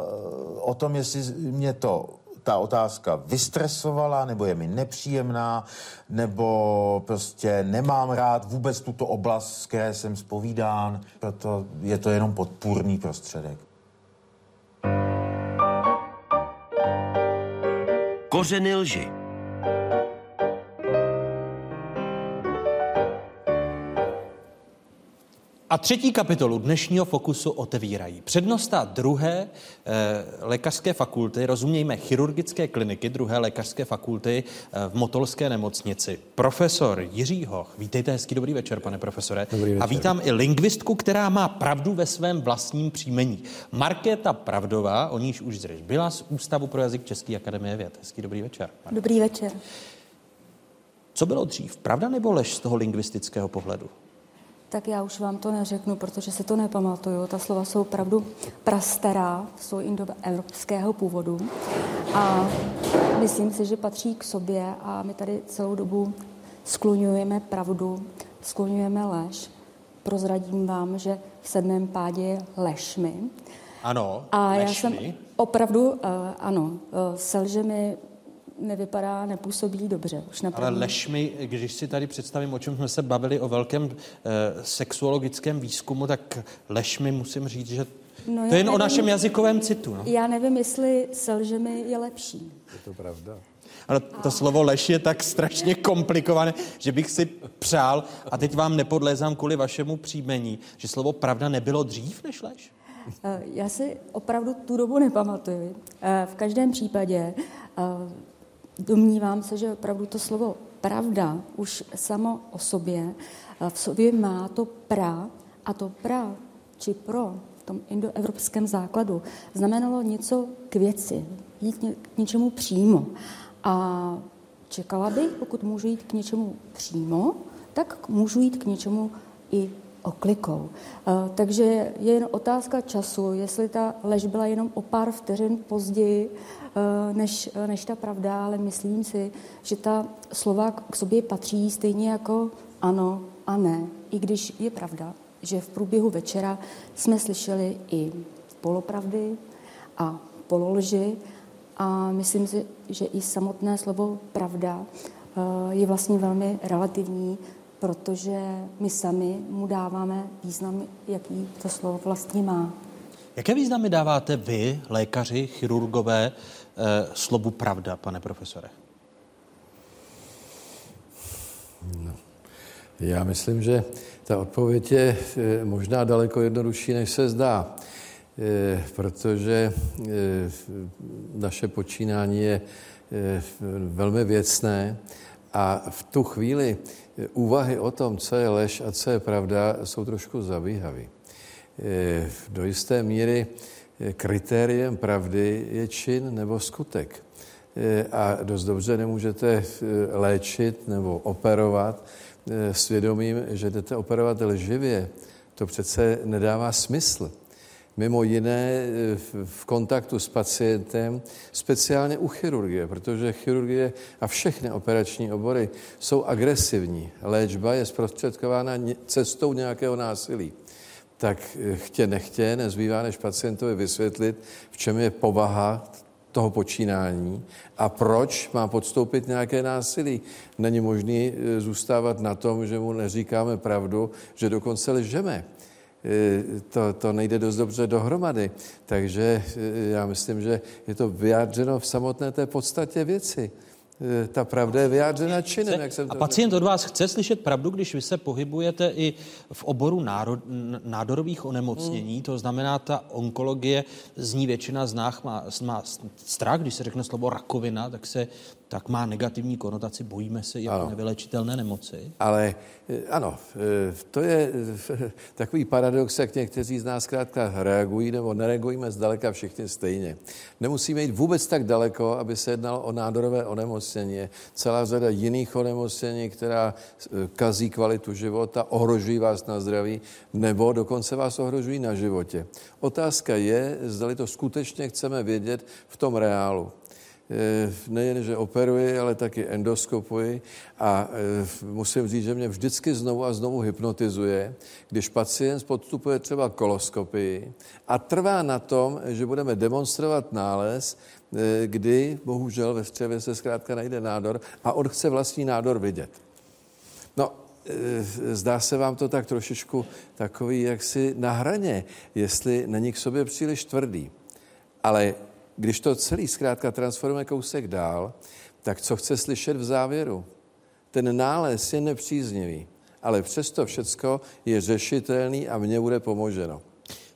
o tom, jestli mě to ta otázka vystresovala, nebo je mi nepříjemná, nebo prostě nemám rád vůbec tuto oblast, z které jsem spovídán, proto je to jenom podpůrný prostředek. Kořeny lži. A třetí kapitolu dnešního fokusu otevírají přednosta druhé eh, lékařské fakulty, rozumějme chirurgické kliniky druhé lékařské fakulty eh, v Motolské nemocnici. Profesor Jiří Hoch. Vítejte, hezký dobrý večer, pane profesore. Dobrý večer. A vítám i lingvistku, která má pravdu ve svém vlastním příjmení. Markéta Pravdová, o níž už zřejmě byla z Ústavu pro jazyk České akademie věd. Hezký dobrý večer. Dobrý večer. Co bylo dřív, pravda nebo lež z toho lingvistického pohledu? Tak já už vám to neřeknu, protože si to nepamatuju. Ta slova jsou opravdu prastará, jsou indoevropského původu a myslím si, že patří k sobě a my tady celou dobu skloňujeme pravdu, skloňujeme lež. Prozradím vám, že v sedmém pádě je ležmi. Ano, A já lež jsem mi. opravdu, uh, ano, uh, selže mi nevypadá, nepůsobí dobře. Už na Ale první- lež mi, když si tady představím, o čem jsme se bavili, o velkém e, sexuologickém výzkumu, tak lež mi musím říct, že No, to je jen o nevím. našem jazykovém citu. No. Já nevím, jestli selže mi je lepší. Je to pravda. Ale to slovo lež je tak strašně komplikované, že bych si přál, a teď vám nepodlézám kvůli vašemu příjmení, že slovo pravda nebylo dřív než lež? Eh, Já si opravdu tu dobu nepamatuju. Eh, V každém případě eh, domnívám se, že opravdu to slovo pravda už samo o sobě eh, v sobě má to pra a to pra či pro v tom indoevropském základu znamenalo něco k věci, jít k něčemu přímo. A čekala bych, pokud můžu jít k něčemu přímo, tak můžu jít k něčemu i oklikou. Eh, Takže je jen otázka času, jestli ta lež byla jenom o pár vteřin později eh, než, než ta pravda, ale myslím si, že ta slova k sobě patří stejně jako ano a ne, i když je pravda, že v průběhu večera jsme slyšeli i polopravdy a pololži a myslím si, že i samotné slovo pravda eh, je vlastně velmi relativní, protože my sami mu dáváme význam, jaký to slovo vlastně má. Jaké významy dáváte vy, lékaři, chirurgové, slovu pravda, pane profesore? No. Já myslím, že ta odpověď je eh, možná daleko jednodušší, než se zdá, eh, protože eh, naše počínání je velmi věcné a v tu chvíli úvahy o tom, co je lež a co je pravda, jsou trošku zabíhavé. Do jisté míry kritériem pravdy je čin nebo skutek. A dost dobře nemůžete léčit nebo operovat svědomím, že jdete operovat lživě. To přece nedává smysl. Mimo jiné v kontaktu s pacientem, speciálně u chirurgie, protože chirurgie a všechny operační obory jsou agresivní. Léčba je zprostředkována cestou nějakého násilí tak chtě nechtě nezbývá, než pacientovi vysvětlit, v čem je povaha toho počínání a proč má podstoupit nějaké násilí. Není možný e, zůstávat na tom, že mu neříkáme pravdu, že dokonce lžeme. E, to, to nejde dost dobře dohromady. Takže e, já myslím, že je to vyjádřeno v samotné té podstatě věci. Eh, ta pravda je vyjádřena činem, jak jsem to A pacient od vás chce slyšet pravdu, když vy se pohybujete i v oboru národ, nádorových onemocnění, hmm. to znamená, ta onkologie, z ní většina z nás má, má strach, když se řekne slovo rakovina, tak se tak má negativní konotaci, bojíme se jako ano. nevylečitelné nemoci. Ale eh, ano, eh, to je eh, takový paradox, jak někteří z nás zkrátka reagují nebo nereagujeme zdaleka všichni stejně. Nemusíme jít vůbec tak daleko, aby se jednalo o nádorové onemocnění. Celá řada jiných onemocnění, která kazí kvalitu života, ohrožují vás na zdraví nebo dokonce vás ohrožují na životě. Otázka je, zda to skutečně chceme vědět v tom reálu. Eh, nejen, že operuji, ale taky endoskopuji a eh, musím říct, že mě vždycky znovu a znovu hypnotizuje, když pacient podstupuje třeba koloskopii a trvá na tom, že budeme demonstrovat nález, eh, kdy bohužel ve střevě se zkrátka najde nádor a on chce vlastní nádor vidět. No, zdá se vám to tak trošičku takový jaksi na hraně, jestli není k sobě příliš tvrdý. Ale když to celý zkrátka transformuje kousek dál, tak co chce slyšet v závěru? Ten nález je nepříznivý, ale přesto všecko je řešitelný a mně bude pomoženo.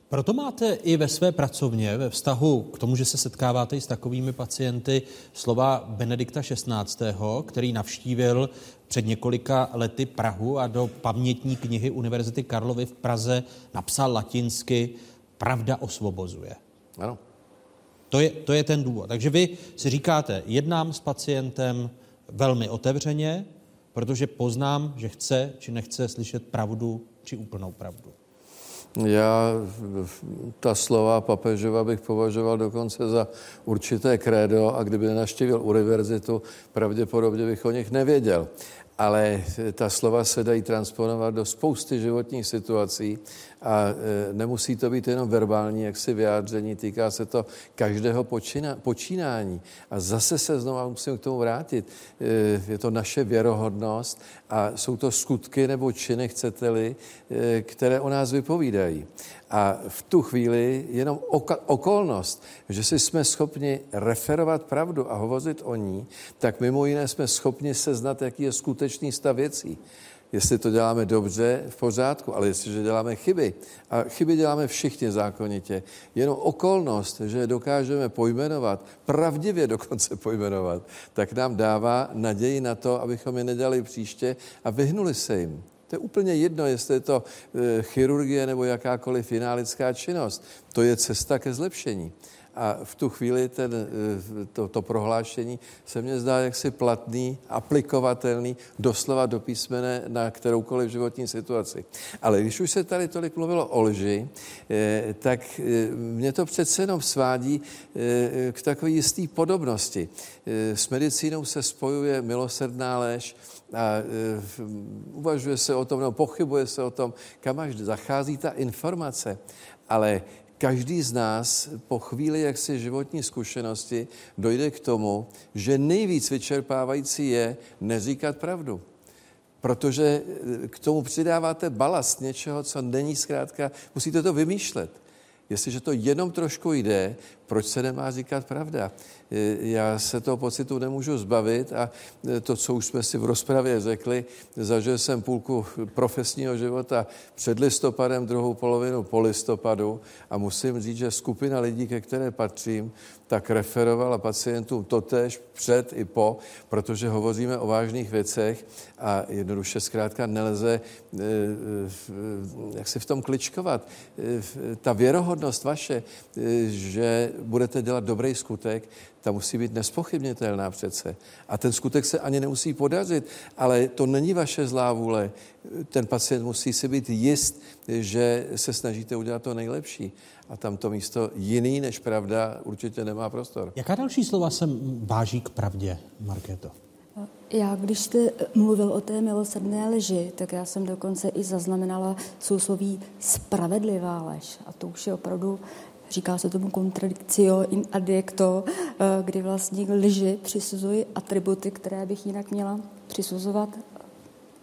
Proto máte i ve své pracovně, ve vztahu k tomu, že se setkáváte i s takovými pacienty, slova Benedikta XVI., který navštívil před několika lety Prahu a do pamětní knihy Univerzity Karlovy v Praze napsal latinsky Pravda osvobozuje. Ano. To je, to je ten důvod. Takže vy si říkáte, jednám s pacientem velmi otevřeně, protože poznám, že chce či nechce slyšet pravdu či úplnou pravdu. Já ta slova papežova bych považoval dokonce za určité krédo a kdyby nenaštívil univerzitu, pravděpodobně bych o nich nevěděl ale ta slova se dají transponovat do spousty životních situací a e, nemusí to být jenom verbální jaksi vyjádření, týká se to každého počína, počínání. A zase se znovu musím k tomu vrátit. E, je to naše věrohodnost a jsou to skutky nebo činy, chcete-li, e, které o nás vypovídají. A v tu chvíli jenom okolnost, že si jsme schopni referovat pravdu a hovořit o ní, tak mimo jiné jsme schopni seznat, jaký je skutečný stav věcí. Jestli to děláme dobře, v pořádku, ale jestliže děláme chyby, a chyby děláme všichni zákonitě, jenom okolnost, že dokážeme pojmenovat, pravdivě dokonce pojmenovat, tak nám dává naději na to, abychom je nedělali příště a vyhnuli se jim. To je úplně jedno, jestli je to e, chirurgie nebo jakákoliv finálická činnost. To je cesta ke zlepšení. A v tu chvíli ten, e, to, to prohlášení se mně zdá jaksi platný, aplikovatelný doslova do písmene na kteroukoliv životní situaci. Ale když už se tady tolik mluvilo o lži, e, tak mě to přece jenom svádí k takové jisté podobnosti. S medicínou se spojuje milosrdná lež, a uvažuje se o tom, nebo pochybuje se o tom, kam až zachází ta informace. Ale každý z nás po chvíli jaksi životní zkušenosti dojde k tomu, že nejvíc vyčerpávající je neříkat pravdu. Protože e, k tomu přidáváte balast něčeho, co není zkrátka, musíte to vymýšlet. Jestliže to jenom trošku jde, proč se nemá říkat pravda? E, Já se toho pocitu nemůžu zbavit a e, to, co už jsme si v rozpravě řekli, zažil jsem půlku profesního života před listopadem, druhou polovinu po listopadu a musím říct, že skupina lidí, ke které patřím, tak referovala pacientům totéž před i po, protože hovoříme o vážných věcech a jednoduše zkrátka nelze eh, eh, jak si v tom kličkovat. Ta věrohodnost vaše, že budete dělat dobrý skutek, ta musí být nespochybnitelná přece. A ten skutek se ani nemusí podařit, ale to není vaše zlá vůle. Ten pacient musí si být jist, že se snažíte udělat to nejlepší. A tam to místo jiný než pravda určitě nemá prostor. Jaká další slova se váží k pravdě, Markéto? Já, když jste mluvil o té milosrdné leži, tak já jsem dokonce i zaznamenala sousloví spravedlivá lež. A to už je opravdu, říká se tomu contradictio in adjecto, eh, kdy vlastně lži přisuzuji atributy, které bych jinak měla přisuzovat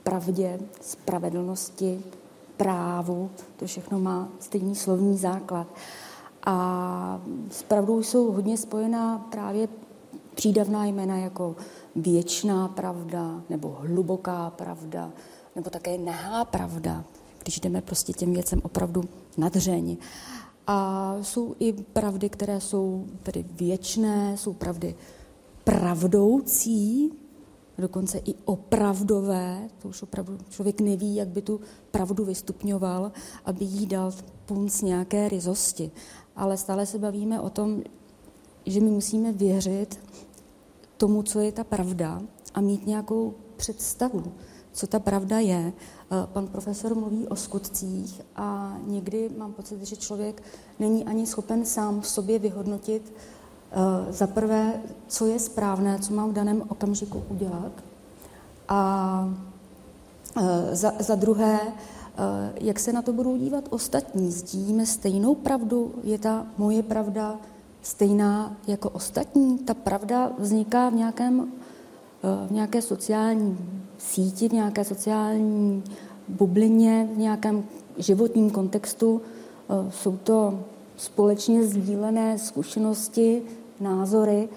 pravdě, spravedlnosti, právu. To všechno má stejný slovní základ. A s pravdou jsou hodně spojená právě přídavná jména jako věčná pravda nebo hluboká pravda nebo také nahá pravda, když jdeme prostě těm věcem opravdu nadřeň. A jsou i pravdy, které jsou tedy věčné, jsou pravdy pravdoucí, dokonce i opravdové, to už opravdu člověk neví, jak by tu pravdu vystupňoval, aby jí dal punc nějaké ryzosti. Ale stále se bavíme o tom, že my musíme věřit tomu, co je ta pravda a mít nějakou představu, co ta pravda je. Eh, Pan profesor mluví o skutcích a někdy mám pocit, že člověk není ani schopen sám v sobě vyhodnotit eh, za prvé, co je správné, co mám v daném okamžiku udělat a eh, za, za druhé, jak se na to budou dívat ostatní. Sdílíme stejnou pravdu? Je ta moje pravda stejná jako ostatní? Ta pravda vzniká v, nějakém, v nějaké sociální síti, v nějaké sociální bublině, v nějakém životním kontextu. Jsou to společně sdílené zkušenosti, názory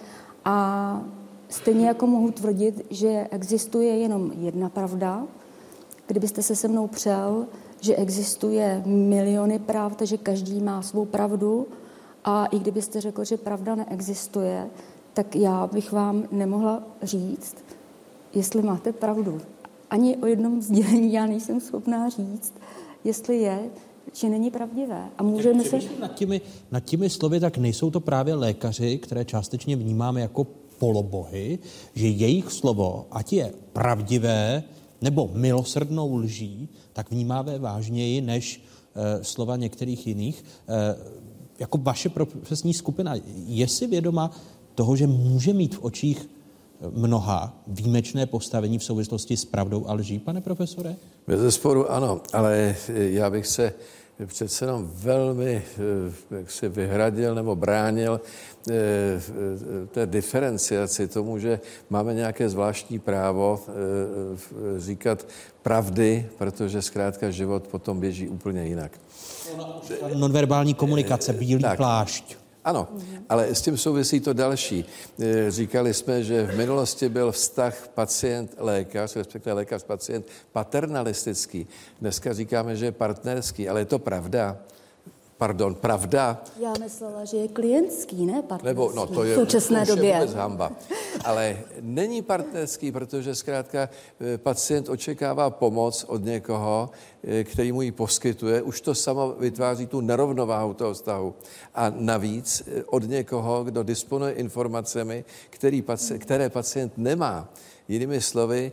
a stejně jako mohu tvrdit, že existuje jenom jedna pravda, kdybyste se se mnou přel, že existuje miliony pravd, že každý má svou pravdu a i kdybyste řekl, že pravda neexistuje, tak já bych vám nemohla říct, jestli máte pravdu. Ani o jednom sdělení já nejsem schopná říct, jestli je, či není pravdivé. A můžeme se... Nad těmi, nad těmi slovy tak nejsou to právě lékaři, které částečně vnímáme jako polobohy, že jejich slovo, ať je pravdivé nebo milosrdnou lží, tak vnímáme vážněji než e, slova některých jiných. E, jako vaše profesní skupina je si vědoma toho, že může mít v očích mnoha výjimečné postavení v souvislosti s pravdou a lží, pane profesore? Bez sporu ano, ale já bych se přece jenom velmi eh, jak se vyhradil nebo bránil eh, té diferenciaci tomu, že máme nějaké zvláštní právo eh, říkat pravdy, protože zkrátka život potom běží úplně jinak. Nonverbální komunikace, bílý tak. plášť. Ano, ale s tím souvisí to další. E, Říkali jsme, že v minulosti byl vztah pacient-lékař, respektive lékař-pacient, paternalistický. Dneska říkáme, že je partnerský, ale je to pravda. Pardon, pravda. Já myslela, že je klientský, ne partnerský. Nebo, no, to je v současné to době. Je vůbec hamba. Ale není partnerský, protože zkrátka eh, pacient očekává pomoc od někoho, eh, který mu ji poskytuje. Už to samo vytváří tu nerovnováhu toho vztahu. A navíc eh, od někoho, kdo disponuje informacemi, který které pacient nemá. Jinými slovy,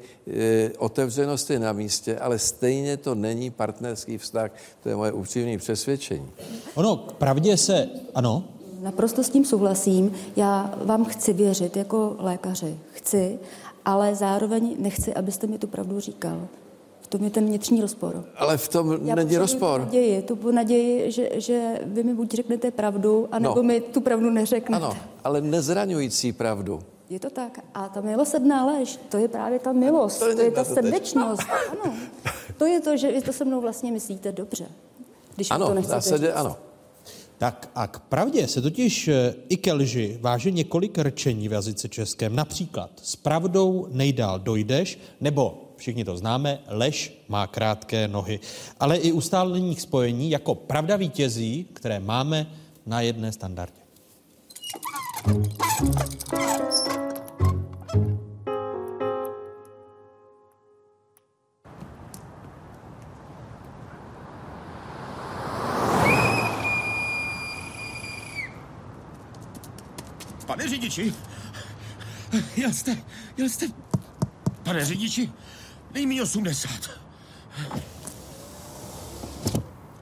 otevřenost je na místě, ale stejně to není partnerský vztah. To je moje upřímné přesvědčení. Ono, k pravdě se, ano, Naprosto s tím souhlasím. Já vám chci věřit jako lékaři. Chci, ale zároveň nechci, abyste mi tu pravdu říkal. V tom je ten vnitřní rozpor. Ale v tom Já není rozpor. Tu naději, tu naději, že, že vy mi buď řeknete pravdu, anebo No. mi tu pravdu neřeknete. Ano, ale nezraňující pravdu. Je to tak. A ta milosrdná lež, to je právě ta milost, to je, to je ta to teď. srdečnost. Ano. To je to, že vy to se mnou vlastně myslíte dobře. Když to Ano, v nechcete zásadě říct. ano. Tak a k pravdě se totiž eh, i ke lži váže několik rčení v jazyce českém. Například s pravdou nejdál dojdeš, nebo všichni to známe, lež má krátké nohy. Ale i ustálených spojení jako pravda vítězí, které máme na jedné standardě. Pane řidiči, jel jste, jel jste, pane řidiči, nejmí 80.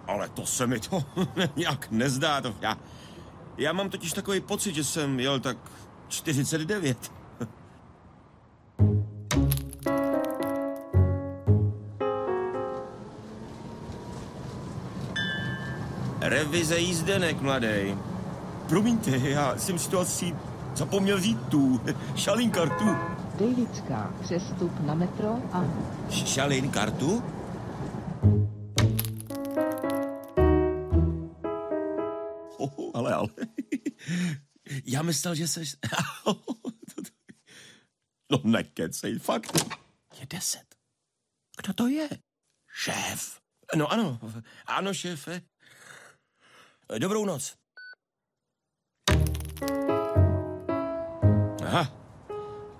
Ale to se mi to nějak nezdá. To. Já, já mám totiž takový pocit, že jsem jel tak 49. Revize jízdenek, mladý. Promiňte, já jsem si to asi zapomněl vzít tu šalín kartu. Davidská, přestup na metro a... Šalín kartu? Já myslel, že seš... no nekecej, fakt. Je deset. Kdo to je? Šéf. No ano, ano, šéfe. Dobrou noc. Aha.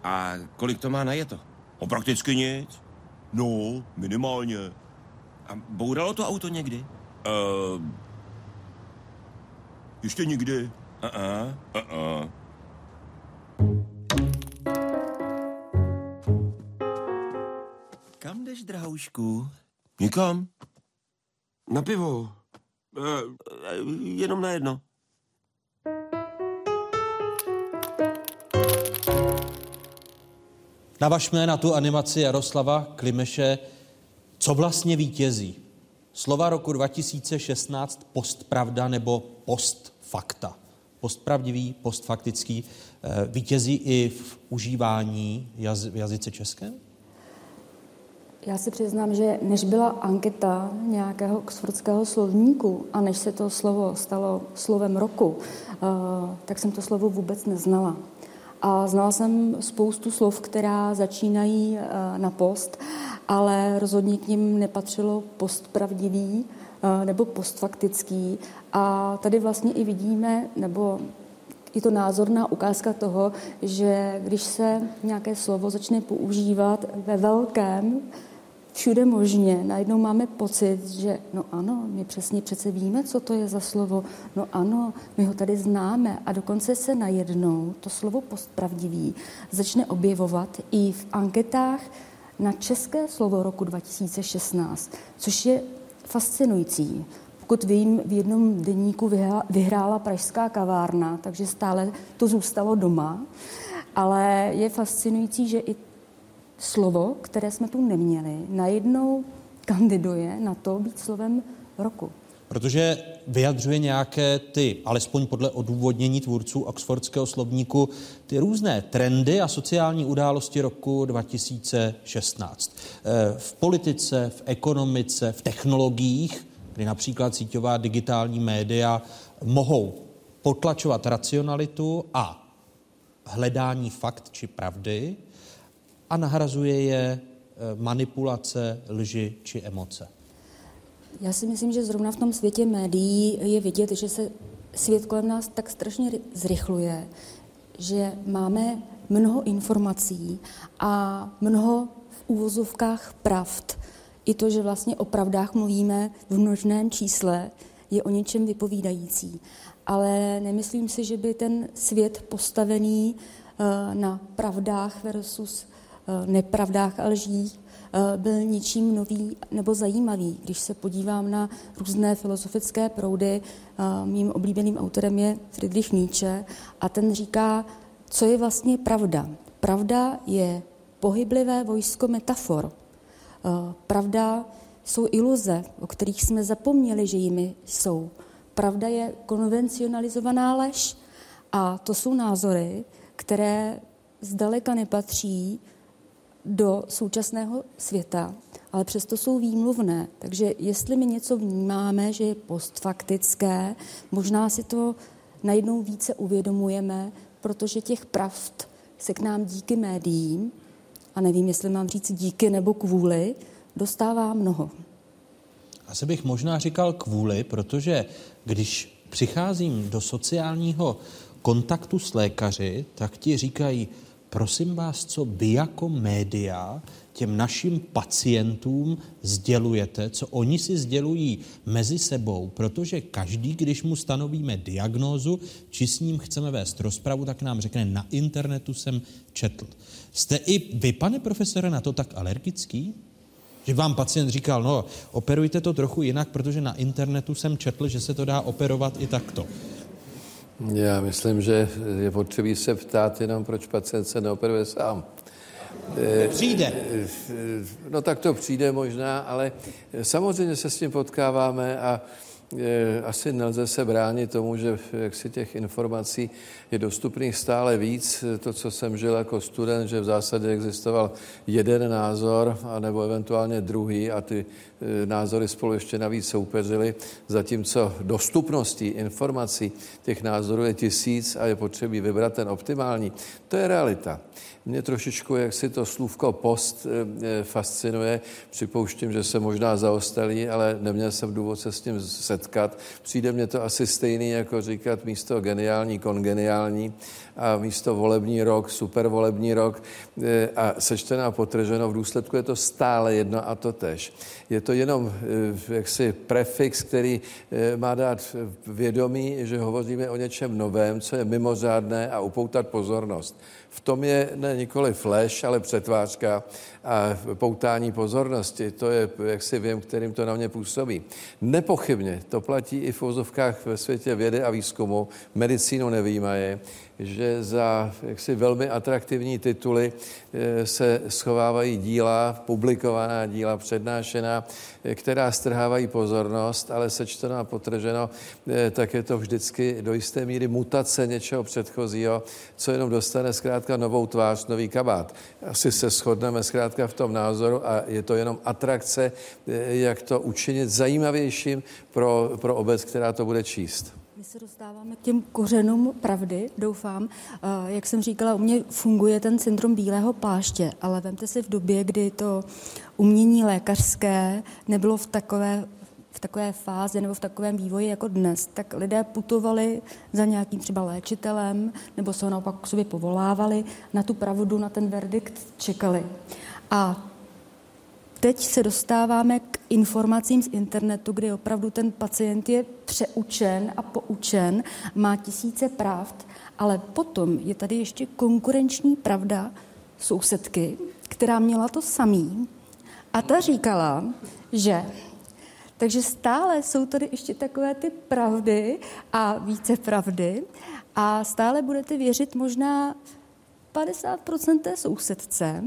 A kolik to má na jeto? O prakticky nic. No, minimálně. A bouralo to auto někdy? Uh, ještě nikdy. Uh-uh, uh-uh. Kam jdeš, drahoušku? Nikam. Na pivo. Uh, jenom na jedno. Navažme na tu animaci Jaroslava Klimeše, co vlastně vítězí. Slova roku 2016 postpravda nebo postfakta. Postpravdivý, postfaktický eh, vítězí i v užívání jaz, v jazyce českém? Já si přiznám, že než byla anketa nějakého oxfordského slovníku a než se to slovo stalo slovem roku, eh, tak jsem to slovo vůbec neznala. A znala jsem spoustu slov, která začínají eh, na post, ale rozhodně k ním nepatřilo postpravdivý nebo postfaktický. A tady vlastně i vidíme, nebo je to názorná ukázka toho, že když se nějaké slovo začne používat ve velkém, všude možně. Najednou máme pocit, že no ano, my přesně přece víme, co to je za slovo. No ano, my ho tady známe. A dokonce se najednou to slovo postpravdivý začne objevovat i v anketách na české slovo roku 2016, což je fascinující. Pokud vím, v jednom denníku vyhrála pražská kavárna, takže stále to zůstalo doma. Ale je fascinující, že i slovo, které jsme tu neměli, najednou kandiduje na to být slovem roku. Protože vyjadřuje nějaké ty, alespoň podle odůvodnění tvůrců Oxfordského slovníku, ty různé trendy a sociální události roku 2016. Eh, v politice, v ekonomice, v technologiích, kdy například síťová digitální média mohou potlačovat racionalitu a hledání fakt či pravdy, a nahrazuje je eh, manipulace, lži či emoce. Já si myslím, že zrovna v tom světě médií je vidět, že se svět kolem nás tak strašně zrychluje, že máme mnoho informací a mnoho v úvozovkách pravd. I to, že vlastně o pravdách mluvíme v množném čísle, je o něčem vypovídající. Ale nemyslím si, že by ten svět postavený eh, na pravdách versus Eh, nepravdách a lžích byl ničím nový nebo zajímavý. Když se podívám na různé filozofické proudy, eh, mým oblíbeným autorem je Friedrich Nietzsche a ten říká, co je vlastně pravda. Pravda je pohyblivé vojsko metafor. Pravda jsou iluze, o kterých jsme zapomněli, že jimi jsou. Pravda je konvencionalizovaná lež a to jsou názory, které zdaleka nepatří do současného světa ale přesto jsou výmluvné. Takže jestli my něco vnímáme, že je postfaktické, možná si to najednou více uvědomujeme, protože těch pravd se k nám díky médiím, a nevím, jestli mám říct díky nebo kvůli, dostává mnoho. Asi bych možná říkal kvůli, protože když přicházím do sociálního kontaktu s lékaři, tak ti říkají, prosím vás, co vy jako média těm našim pacientům sdělujete, co oni si sdělují mezi sebou, protože každý, když mu stanovíme diagnózu, či s ním chceme vést rozpravu, tak nám řekne, na internetu jsem četl. Jste i vy, pane profesore, na to tak alergický? Že vám pacient říkal, no, operujte to trochu jinak, protože na internetu jsem četl, že se to dá operovat i takto. Já myslím, že je potřebí se ptát jenom, proč pacient se neoperuje sám. Přijde. No tak to přijde možná, ale samozřejmě se s tím potkáváme a asi nelze se bránit tomu, že jak si těch informací je dostupných stále víc. To, co jsem žil jako student, že v zásadě existoval jeden názor, nebo eventuálně druhý a ty e, názory spolu ještě navíc soupeřily, zatímco dostupností informací těch názorů je tisíc a je potřebí vybrat ten optimální. To je realita. Mě trošičku, jak si to slůvko post e, e, fascinuje. Připouštím, že se možná zaostalý, ale neměl jsem důvod se s tím setkat. Přijde mně to asi stejný, jako říkat místo geniální, kongeniální a místo volební rok, supervolební rok e, a sečteno a potrženo, v důsledku je to stále jedno a to tež. Je to jenom jaksi prefix, který má dát vědomí, že hovoříme o něčem novém, co je mimořádné a upoutat pozornost. V tom je ne nikoli flash, ale přetvářka a poutání pozornosti. To je, jak si vím, kterým to na mě působí. Nepochybně to platí i v vozovkách ve světě vědy a výzkumu, medicínu nevýmaje, že za jaksi velmi atraktivní tituly eh, se schovávají díla, publikovaná díla, přednášená, eh, která strhávají pozornost, ale sečteno a potrženo, eh, tak je to vždycky do jisté míry mutace něčeho předchozího, co jenom dostane zkrátka novou tvář, nový kabát. Asi se shodneme zkrátka v tom názoru a je to jenom atrakce, jak to učinit zajímavějším pro, pro obec, která to bude číst. My se dostáváme k těm kořenům pravdy, doufám. Jak jsem říkala, u mě funguje ten syndrom bílého pláště, ale vemte si v době, kdy to umění lékařské nebylo v takové v takové fázi nebo v takovém vývoji jako dnes, tak lidé putovali za nějakým třeba léčitelem nebo se ho naopak k sobě povolávali, na tu pravdu, na ten verdikt čekali. A teď se dostáváme k informacím z internetu, kdy opravdu ten pacient je přeučen a poučen, má tisíce pravd, ale potom je tady ještě konkurenční pravda sousedky, která měla to samý. A ta říkala, že takže stále jsou tady ještě takové ty pravdy a více pravdy a stále budete věřit možná 50% té sousedce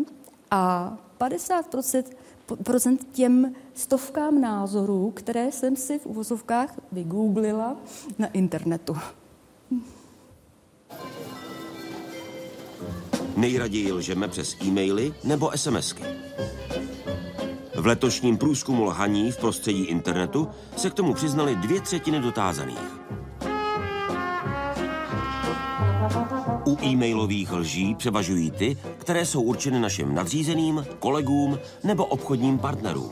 a 50% procent těm stovkám názorů, které jsem si v uvozovkách vygooglila na internetu. Nejraději lžeme přes e-maily nebo SMSky. V letošním průzkumu lhaní v prostředí internetu se k tomu přiznali dvě třetiny dotázaných. U e-mailových lží převažují ty, které jsou určeny našim nadřízeným, kolegům nebo obchodním partnerům.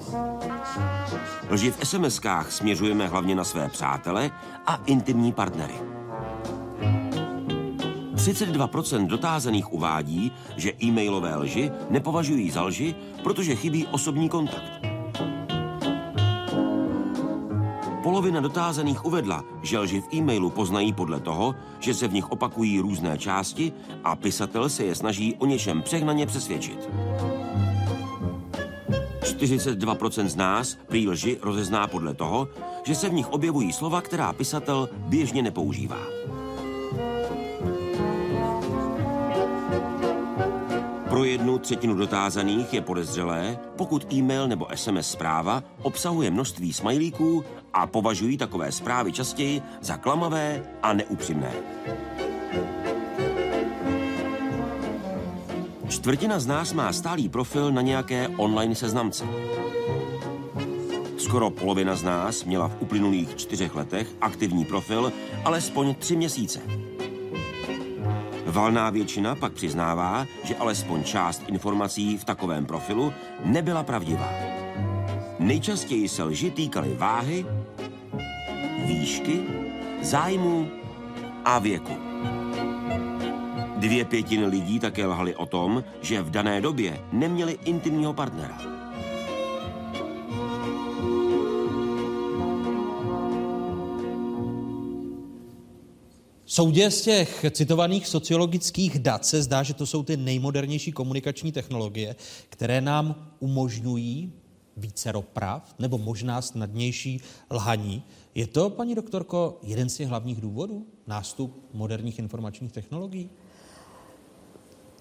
Lži v SMS-kách směřujeme hlavně na své přátele a intimní partnery. 32% dotázaných uvádí, že e-mailové lži nepovažují za lži, protože chybí osobní kontakt. Polovina dotázaných uvedla, že lži v e-mailu poznají podle toho, že se v nich opakují různé části a pisatel se je snaží o něčem přehnaně přesvědčit. 42% z nás prý lži rozezná podle toho, že se v nich objevují slova, která pisatel běžně nepoužívá. Pro jednu třetinu dotázaných je podezřelé, pokud e-mail nebo SMS zpráva obsahuje množství smajlíků a považují takové zprávy častěji za klamavé a neupřímné. Čtvrtina z nás má stálý profil na nějaké online seznamce. Skoro polovina z nás měla v uplynulých čtyřech letech aktivní profil alespoň tři měsíce. Valná většina pak přiznává, že alespoň část informací v takovém profilu nebyla pravdivá. Nejčastěji se lži týkaly váhy, výšky, zájmu a věku. Dvě pětiny lidí také lhali o tom, že v dané době neměli intimního partnera. Soudě z těch citovaných sociologických dat se zdá, že to jsou ty nejmodernější komunikační technologie, které nám umožňují více prav nebo možná snadnější lhaní. Je to, paní doktorko, jeden z těch hlavních důvodů? Nástup moderních informačních technologií?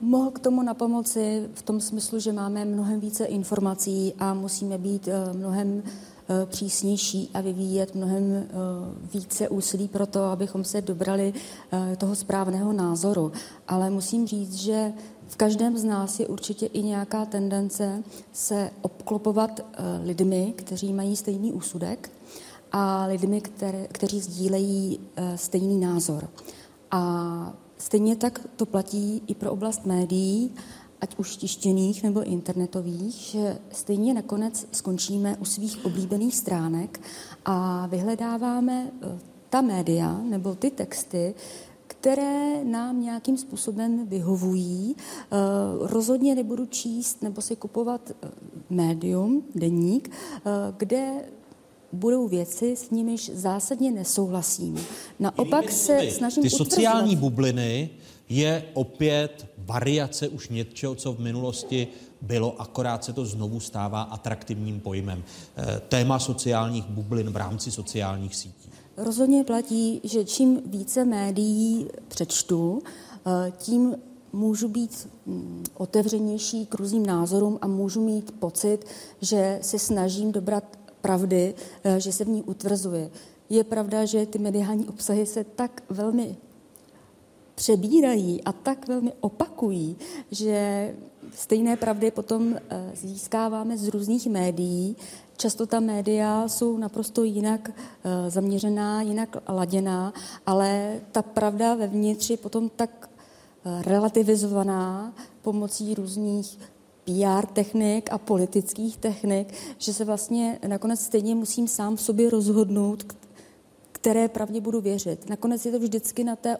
Mohl k tomu na pomoci v tom smyslu, že máme mnohem více informací a musíme být eh, mnohem přísnější a vyvíjet mnohem eh, více úsilí pro to, abychom se dobrali toho správného názoru. Ale musím říct, že v každém z nás je určitě i nějaká tendence se obklopovat lidmi, kteří mají stejný úsudek a lidmi, které, kteří sdílejí stejný názor. A Stejně tak to platí i pro oblast médií, ať už tištěných nebo internetových, že stejně nakonec skončíme u svých oblíbených stránek a vyhledáváme eh, ta média nebo ty texty, které nám nějakým způsobem vyhovují. Eh, rozhodně nebudu číst nebo si kupovat eh, médium, denník, kde budou věci, s nimiž zásadně nesouhlasím. Naopak se snažím Ty sociální bubliny je opět variace už něčeho, co v minulosti bylo, akorát se to znovu stává atraktivním pojmem. Eh, téma sociálních bublin v rámci sociálních sítí. Rozhodně platí, že čím více médií přečtu, eh, tím můžu být mm, otevřenější k různým názorům a můžu mít pocit, že se snažím dobrat pravdy, eh, že se v ní utvrzuje. Je pravda, že ty mediální obsahy se tak velmi přebírají a tak velmi opakují, že stejné pravdy potom eh, získáváme z různých médií. Často ta média jsou naprosto jinak eh, zaměřená, jinak laděná, ale ta pravda vevnitř je potom tak relativizovaná pomocí různých PR technik a politických technik, že se vlastně nakonec stejně musím sám v sobě rozhodnout, které pravdě budu věřit. Nakonec je to vždycky na té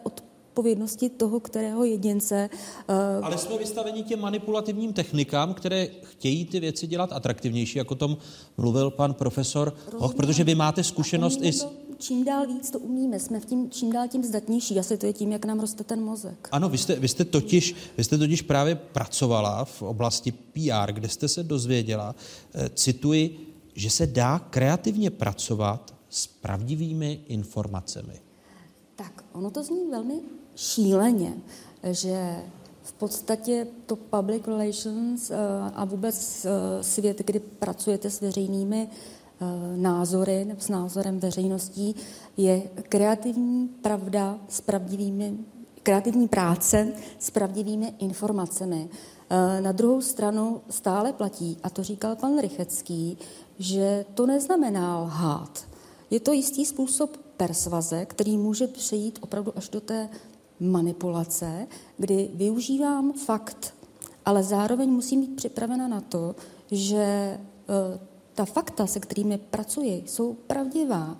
odpovědnosti toho, kterého jedince. Uh... Ale jsme vystaveni těm manipulativním technikám, které chtějí ty věci dělat atraktivnější, jako o tom mluvil pan profesor Hoch, protože vy máte zkušenost i s čím dál víc to umíme, jsme v tím čím dál tím zdatnější. Asi to je tím, jak nám roste ten mozek. Ano, vy jste, vy jste, totiž, vy jste totiž právě pracovala v oblasti PR, kde jste se dozvěděla, eh, cituji, že se dá kreativně pracovat s pravdivými informacemi. Tak, ono to zní velmi šíleně, že v podstatě to public relations eh, a vůbec eh, svět, kdy pracujete s veřejnými Eh, názory nebo s názorem veřejností je kreativní pravda s pravdivými, kreativní práce s pravdivými informacemi. Na druhou stranu stále platí, a to říkal pan Rychecký, že to neznamená lhát. Je to jistý způsob persvaze, který může přejít opravdu až do té manipulace, kdy využívám fakt, ale zároveň musím být připravena na to, že eh, ta fakta, se kterými pracuji, jsou pravdivá,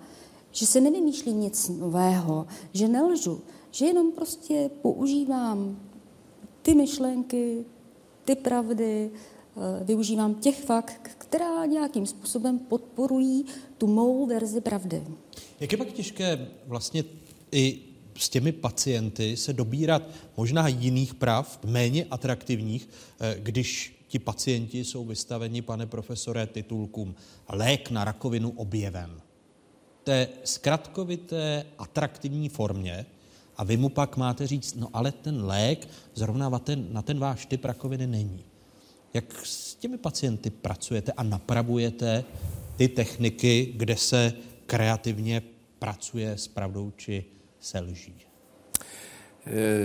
že se nevymýšlí nic nového, že nelžu, že jenom prostě používám ty myšlenky, ty pravdy, eh, využívám těch fakt, která nějakým způsobem podporují tu mou verzi pravdy. Jak je pak těžké vlastně i s těmi pacienty se dobírat možná jiných prav, méně atraktivních, eh, když ti pacienti jsou vystaveni, pane profesore, titulkům lék na rakovinu objevem. Té zkratkovité, atraktivní formě a vy mu pak máte říct, no ale ten lék zrovna na ten, na ten váš typ rakoviny není. Jak s těmi pacienty pracujete a napravujete ty techniky, kde se kreativně pracuje s pravdou či se lží?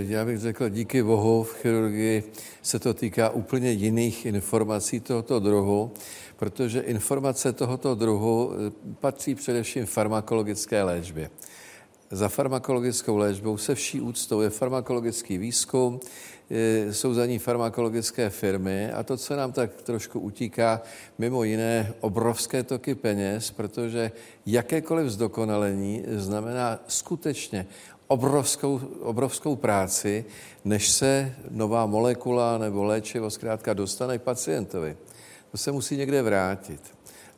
já bych řekl, díky bohu v chirurgii se to týká úplně jiných informací tohoto druhu, protože informace tohoto druhu eh, patří především farmakologické léčbě. Za farmakologickou léčbou se vší úctou je farmakologický výzkum, jsou za ní farmakologické firmy a to, co nám tak trošku utíká, mimo jiné obrovské toky peněz, protože jakékoliv zdokonalení znamená skutečně obrovskou, obrovskou práci, než se nová molekula nebo léčivo zkrátka dostane k pacientovi. To se musí někde vrátit.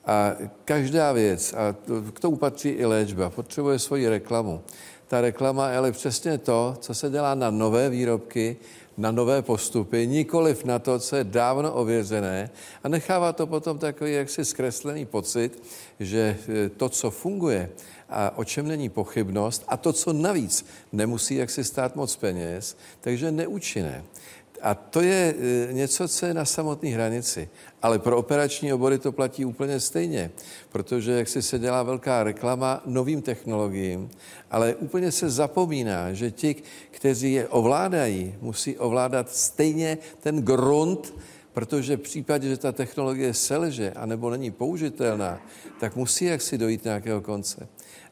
A každá věc, a k tomu patří i léčba, potřebuje svoji reklamu. Ta reklama je ale přesně to, co se dělá na nové výrobky, na nové postupy, nikoliv na to, co je dávno ověřené a nechává to potom takový jaksi zkreslený pocit, že e, to, co funguje a o čem není pochybnost a to, co navíc nemusí jaksi stát moc peněz, takže neúčinné. A to je e, něco, co je na samotné hranici. Ale pro operační obory to platí úplně stejně, protože jak si se dělá velká reklama novým technologiím, ale úplně se zapomíná, že ti, kteří je ovládají, musí ovládat stejně ten grunt, protože v případě, že ta technologie selže anebo není použitelná, tak musí jaksi dojít nějakého konce.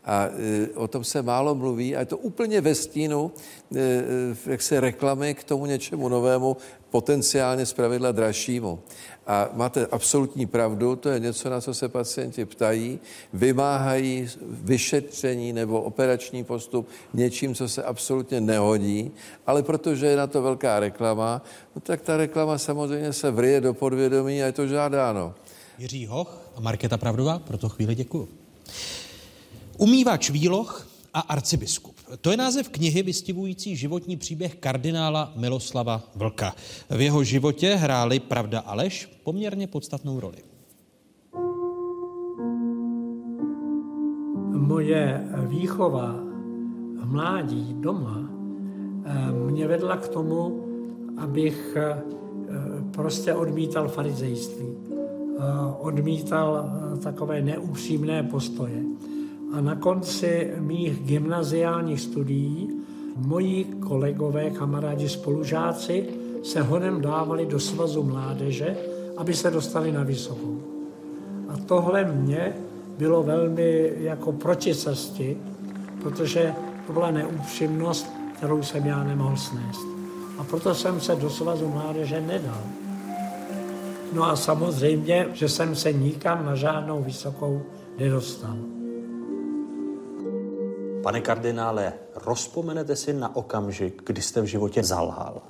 A e, o tom se málo mluví a je to úplně ve stínu e, e, jak se reklamy k tomu něčemu novému, potenciálně zpravidla dražšímu. A máte absolutní pravdu, to je něco, na co se pacienti ptají, vymáhají vyšetření nebo operační postup něčím, co se absolutně nehodí, ale protože je na to velká reklama, no tak ta reklama samozřejmě se vrije do podvědomí a je to žádáno. Jiří Hoch a Markéta Pravdová, pro to chvíli děkuju. Umývač výloh a arcibiskup. To je název knihy vystivující životní příběh kardinála Miloslava Vlka. V jeho životě hráli pravda a lež poměrně podstatnou roli. Moje výchova v mládí doma eh, mě vedla k tomu, abych eh, prostě odmítal farizejství. Eh, odmítal takové neupřímné postoje. A na konci mých gymnaziálních studií moji kolegové, kamarádi, spolužáci se honem dávali do svazu mládeže, aby se dostali na vysokou. A tohle mě bylo velmi jako proti cesti, protože to byla neupřímnost, kterou jsem já nemohl snést. A proto jsem se do svazu mládeže nedal. No a samozřejmě, že jsem se nikam na žádnou vysokou nedostal. Pane kardinále, rozpomenete si na okamžik, kdy jste v životě zalhal?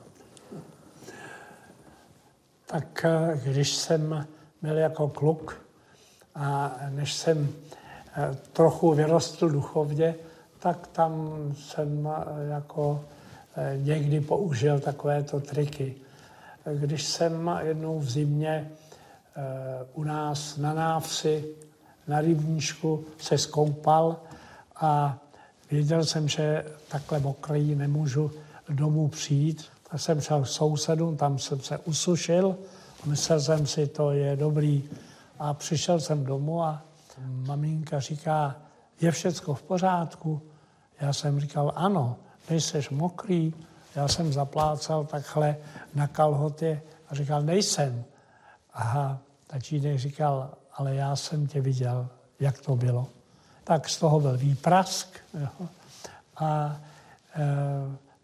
Tak eh, když jsem byl jako kluk a než jsem eh, trochu vyrostl duchovně, tak tam jsem eh, jako někdy použil takovéto triky. Když jsem jednou v zimě u nás na návsi na rybníčku se skoupal a Věděl jsem, že takhle mokrý nemůžu domů přijít, tak jsem šel k sousedům, tam jsem se usušil myslel jsem si, to je dobrý. A přišel jsem domů a maminka říká, je všecko v pořádku? Já jsem říkal, ano, nejseš mokrý. Já jsem zaplácal takhle na kalhotě a říkal, nejsem. Aha, tatínek říkal, ale já jsem tě viděl, jak to bylo tak z toho byl výprask. Jo. A e,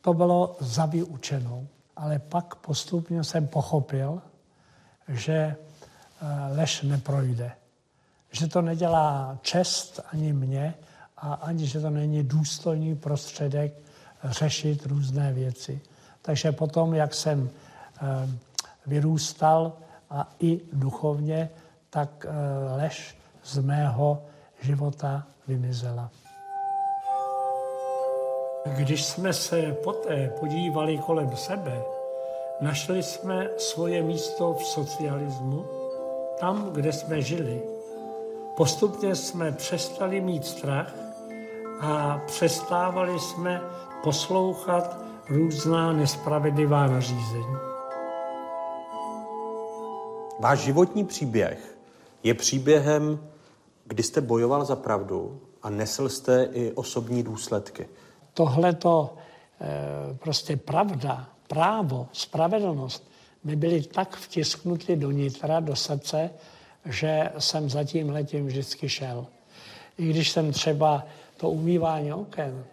to bylo za vyučenou. Ale pak postupně jsem pochopil, že e, lež neprojde. Že to nedělá čest ani mě a ani, že to není důstojný prostředek řešit různé věci. Takže potom, jak jsem e, vyrůstal a i duchovně, tak e, lež z mého života vymizela. Když jsme se poté podívali kolem sebe, našli jsme svoje místo v socialismu, tam, kde jsme žili. Postupně jsme přestali mít strach a přestávali jsme poslouchat různá nespravedlivá nařízení. Váš životní příběh je příběhem kdy jste bojoval za pravdu a nesl jste i osobní důsledky. Tohle to prostě pravda, právo, spravedlnost mi byly tak vtisknuty do nitra, do srdce, že jsem za tím letím vždycky šel. I když jsem třeba to umývání oken,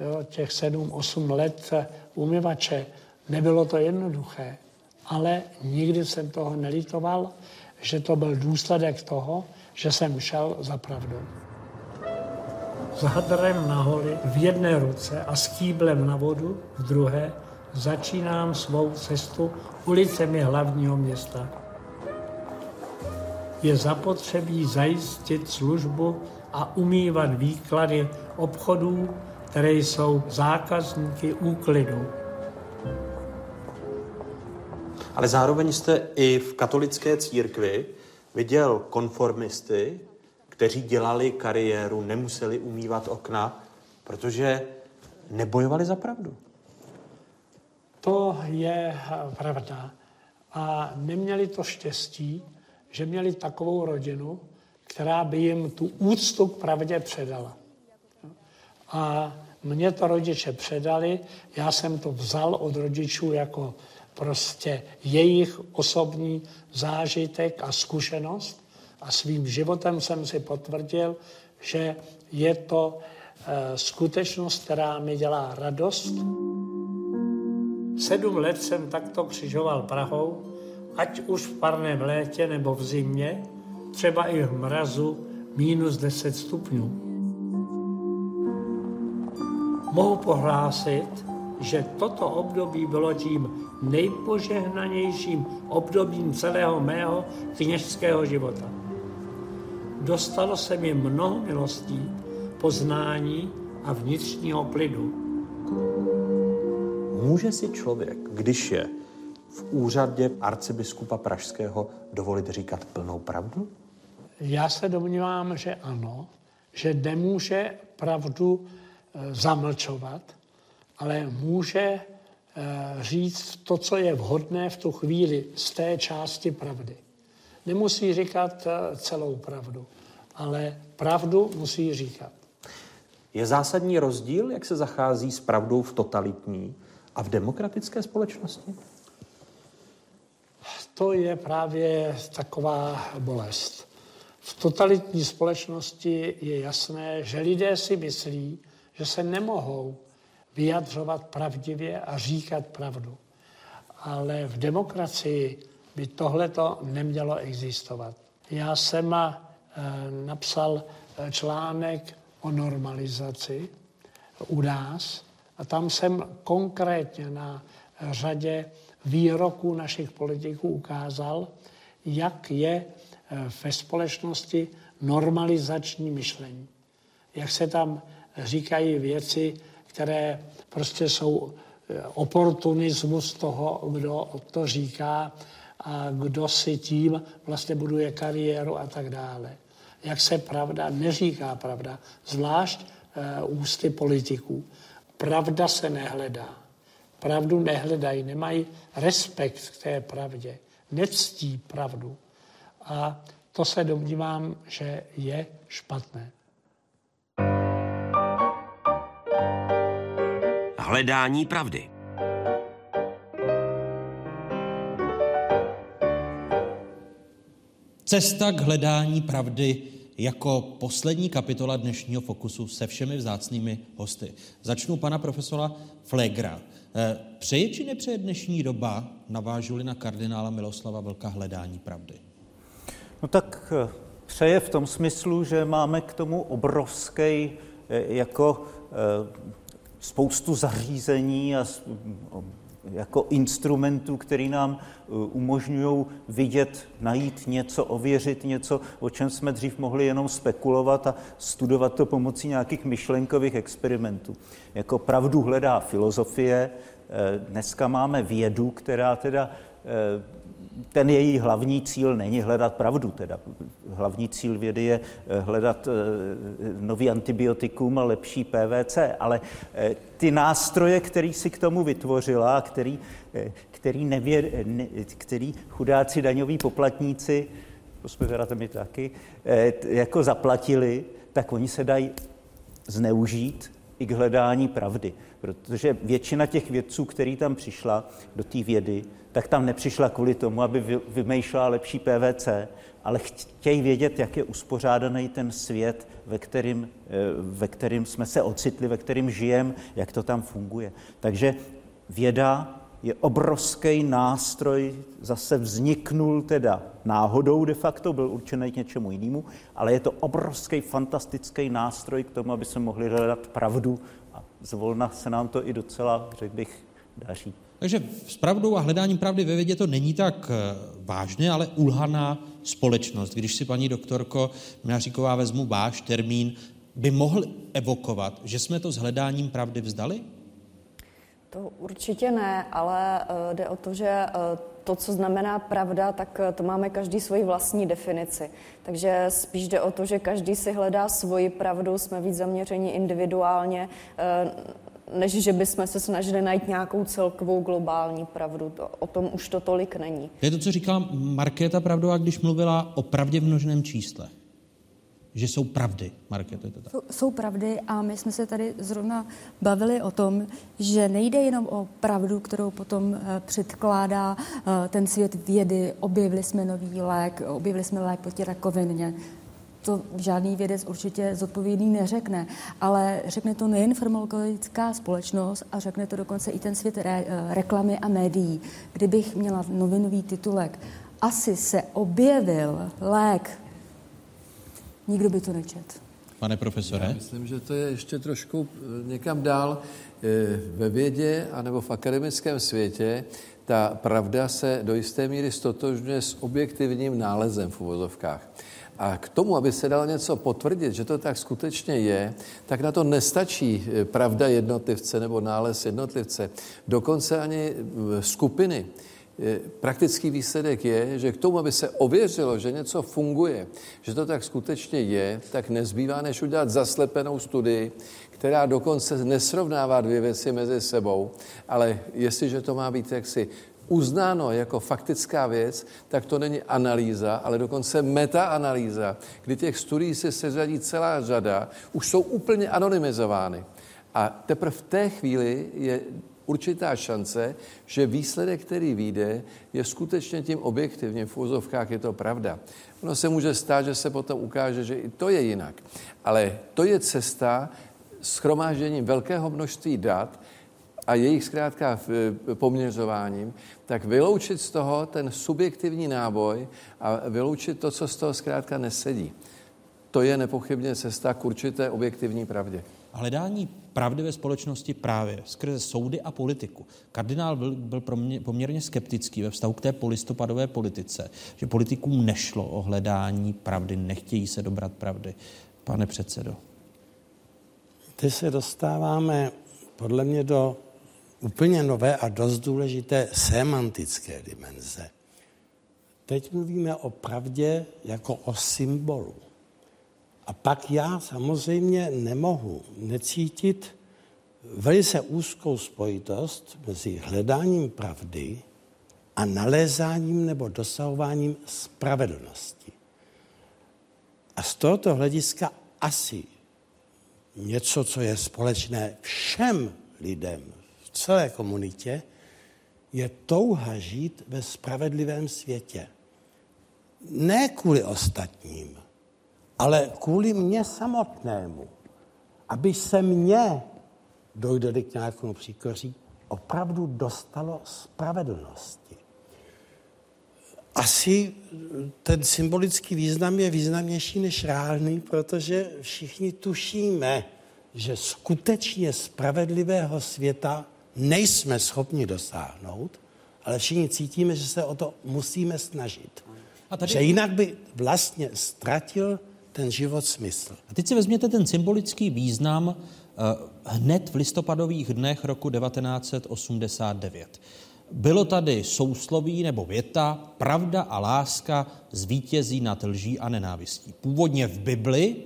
jo, těch sedm, osm let umyvače, nebylo to jednoduché, ale nikdy jsem toho nelitoval, že to byl důsledek toho, že jsem šel za pravdou. S hadrem na holi v jedné ruce a s kýblem na vodu v druhé začínám svou cestu ulicemi hlavního města. Je zapotřebí zajistit službu a umývat výklady obchodů, které jsou zákazníky úklidu. Ale zároveň jste i v katolické církvi viděl konformisty, kteří dělali kariéru, nemuseli umývat okna, protože nebojovali za pravdu. To je pravda. A neměli to štěstí, že měli takovou rodinu, která by jim tu úctu k pravdě předala. A mě to rodiče předali, já jsem to vzal od rodičů jako prostě jejich osobní zážitek a zkušenost a svým životem jsem si potvrdil, že je to e, skutečnost, která mi dělá radost. Sedm let jsem takto křižoval Prahou, ať už v parném létě nebo v zimě, třeba i v mrazu minus 10 stupňů. Mohu pohlásit, že toto období bylo tím nejpožehnanějším obdobím celého mého kněžského života. Dostalo se mi mnoho milostí, poznání a vnitřního klidu. Může si člověk, když je v úřadě arcibiskupa Pražského, dovolit říkat plnou pravdu? Já se domnívám, že ano, že nemůže pravdu e, zamlčovat, ale může e, říct to, co je vhodné v tu chvíli z té části pravdy. Nemusí říkat e, celou pravdu, ale pravdu musí říkat. Je zásadní rozdíl, jak se zachází s pravdou v totalitní a v demokratické společnosti? To je právě taková bolest. V totalitní společnosti je jasné, že lidé si myslí, že se nemohou vyjadřovat pravdivě a říkat pravdu. Ale v demokracii by tohleto nemělo existovat. Já jsem eh, napsal eh, článek o normalizaci u nás a tam jsem konkrétně na řadě výroků našich politiků ukázal, jak je eh, ve společnosti normalizační myšlení. Jak se tam říkají věci, které prostě jsou eh, oportunismus toho, kdo to říká a kdo si tím vlastně buduje kariéru a tak dále. Jak se pravda neříká pravda, zvlášť uh, ústy politiků. Pravda se nehledá. Pravdu nehledají, nemají respekt k té pravdě, nectí pravdu. A to se domnívám, že je špatné. Hledání pravdy. Cesta k hledání pravdy jako poslední kapitola dnešního Fokusu se všemi vzácnými hosty. Začnu pana profesora Flegra. Eh, přeje či nepřeje dnešní doba, navážuli na kardinála Miloslava Vlka, hledání pravdy? No tak eh, přeje v tom smyslu, že máme k tomu obrovský eh, jako spoustu zařízení a jako instrumentů, který nám umožňují vidět, najít něco, ověřit něco, o čem jsme dřív mohli jenom spekulovat a studovat to pomocí nějakých myšlenkových experimentů. Jako pravdu hledá filozofie, eh, dneska máme vědu, která teda eh, ten její hlavní cíl není hledat pravdu, teda hlavní cíl vědy je eh, hledat nový antibiotikum a lepší PVC, ale ty nástroje, který si k tomu vytvořila, který, který, nevěr, ne, který chudáci daňoví poplatníci, to jsme teda taky, jako zaplatili, tak oni se dají zneužít i k hledání pravdy. Protože většina těch vědců, který tam přišla do té vědy, tak tam nepřišla kvůli tomu, aby vymýšlela lepší PVC, ale chtějí vědět, jak je uspořádaný ten svět, ve kterým, eh, ve kterým jsme se ocitli, ve kterým žijeme, jak to tam funguje. Takže věda je obrovský nástroj, zase vzniknul teda náhodou de facto, byl určený k něčemu jinému, ale je to obrovský, fantastický nástroj k tomu, aby se mohli hledat pravdu a zvolna se nám to i docela, řekl bych, daří. Takže s pravdou a hledáním pravdy ve vědě to není tak eh, vážné, ale ulhaná společnost. Když si paní doktorko Minaříková vezmu váš termín, by mohl evokovat, že jsme to s hledáním pravdy vzdali? To určitě ne, ale uh, jde o to, že uh, to, co znamená pravda, tak to máme každý svoji vlastní definici. Takže spíš jde o to, že každý si hledá svoji pravdu, jsme víc zaměření individuálně, než že bychom se snažili najít nějakou celkovou globální pravdu. To, o tom už to tolik není. To je to, co říkala Markéta Pravdová, když mluvila o pravdě v množném čísle že jsou pravdy, Markéto, je to tak? Jsou, jsou pravdy a my jsme se tady zrovna bavili o tom, že nejde jenom o pravdu, kterou potom uh, předkládá uh, ten svět vědy. Objevili jsme nový lék, objevili jsme lék proti rakovině. To žádný vědec určitě zodpovědný neřekne, ale řekne to nejen farmakologická společnost a řekne to dokonce i ten svět re, uh, reklamy a médií. Kdybych měla novinový titulek, asi se objevil lék nikdo by to nečet. Pane profesore? Já myslím, že to je ještě trošku eh, někam dál. Eh, ve vědě anebo v akademickém světě ta pravda se do jisté míry stotožňuje s objektivním nálezem v uvozovkách. A k tomu, aby se dalo něco potvrdit, že to tak skutečně je, tak na to nestačí eh, pravda jednotlivce nebo nález jednotlivce. Dokonce ani skupiny praktický výsledek je, že k tomu, aby se ověřilo, že něco funguje, že to tak skutečně je, tak nezbývá, než udělat zaslepenou studii, která dokonce nesrovnává dvě věci mezi sebou, ale jestliže to má být jaksi uznáno jako faktická věc, tak to není analýza, ale dokonce metaanalýza, kdy těch studií se seřadí celá řada, už jsou úplně anonymizovány. A teprve v té chvíli je určitá šance, že výsledek, který vyjde, je skutečně tím objektivním. V úzovkách je to pravda. Ono se může stát, že se potom ukáže, že i to je jinak. Ale to je cesta schromážděním velkého množství dat a jejich zkrátka e, poměřováním, tak vyloučit z toho ten subjektivní náboj a vyloučit to, co z toho zkrátka nesedí. To je nepochybně cesta k určité objektivní pravdě. Hledání pravdy ve společnosti právě skrze soudy a politiku. Kardinál byl, byl pro mě poměrně skeptický ve vztahu k té polistopadové politice, že politikům nešlo o hledání pravdy, nechtějí se dobrat pravdy. Pane předsedo. Teď se dostáváme podle mě do úplně nové a dost důležité semantické dimenze. Teď mluvíme o pravdě jako o symbolu. A pak já samozřejmě nemohu necítit velice úzkou spojitost mezi hledáním pravdy a nalézáním nebo dosahováním spravedlnosti. A z tohoto hlediska asi něco, co je společné všem lidem celé komunitě, je touha žít ve spravedlivém světě. Ne kvůli ostatním, ale kvůli mně samotnému, aby se mně, dojde k nějakému příkoří, opravdu dostalo spravedlnosti. Asi ten symbolický význam je významnější než reálný, protože všichni tušíme, že skutečně spravedlivého světa nejsme schopni dosáhnout, ale všichni cítíme, že se o to musíme snažit. A tady... Že jinak by vlastně ztratil ten život smysl. A teď si vezměte ten symbolický význam uh, hned v listopadových dnech roku 1989. Bylo tady sousloví nebo věta pravda a láska zvítězí nad lží a nenávistí. Původně v Bibli,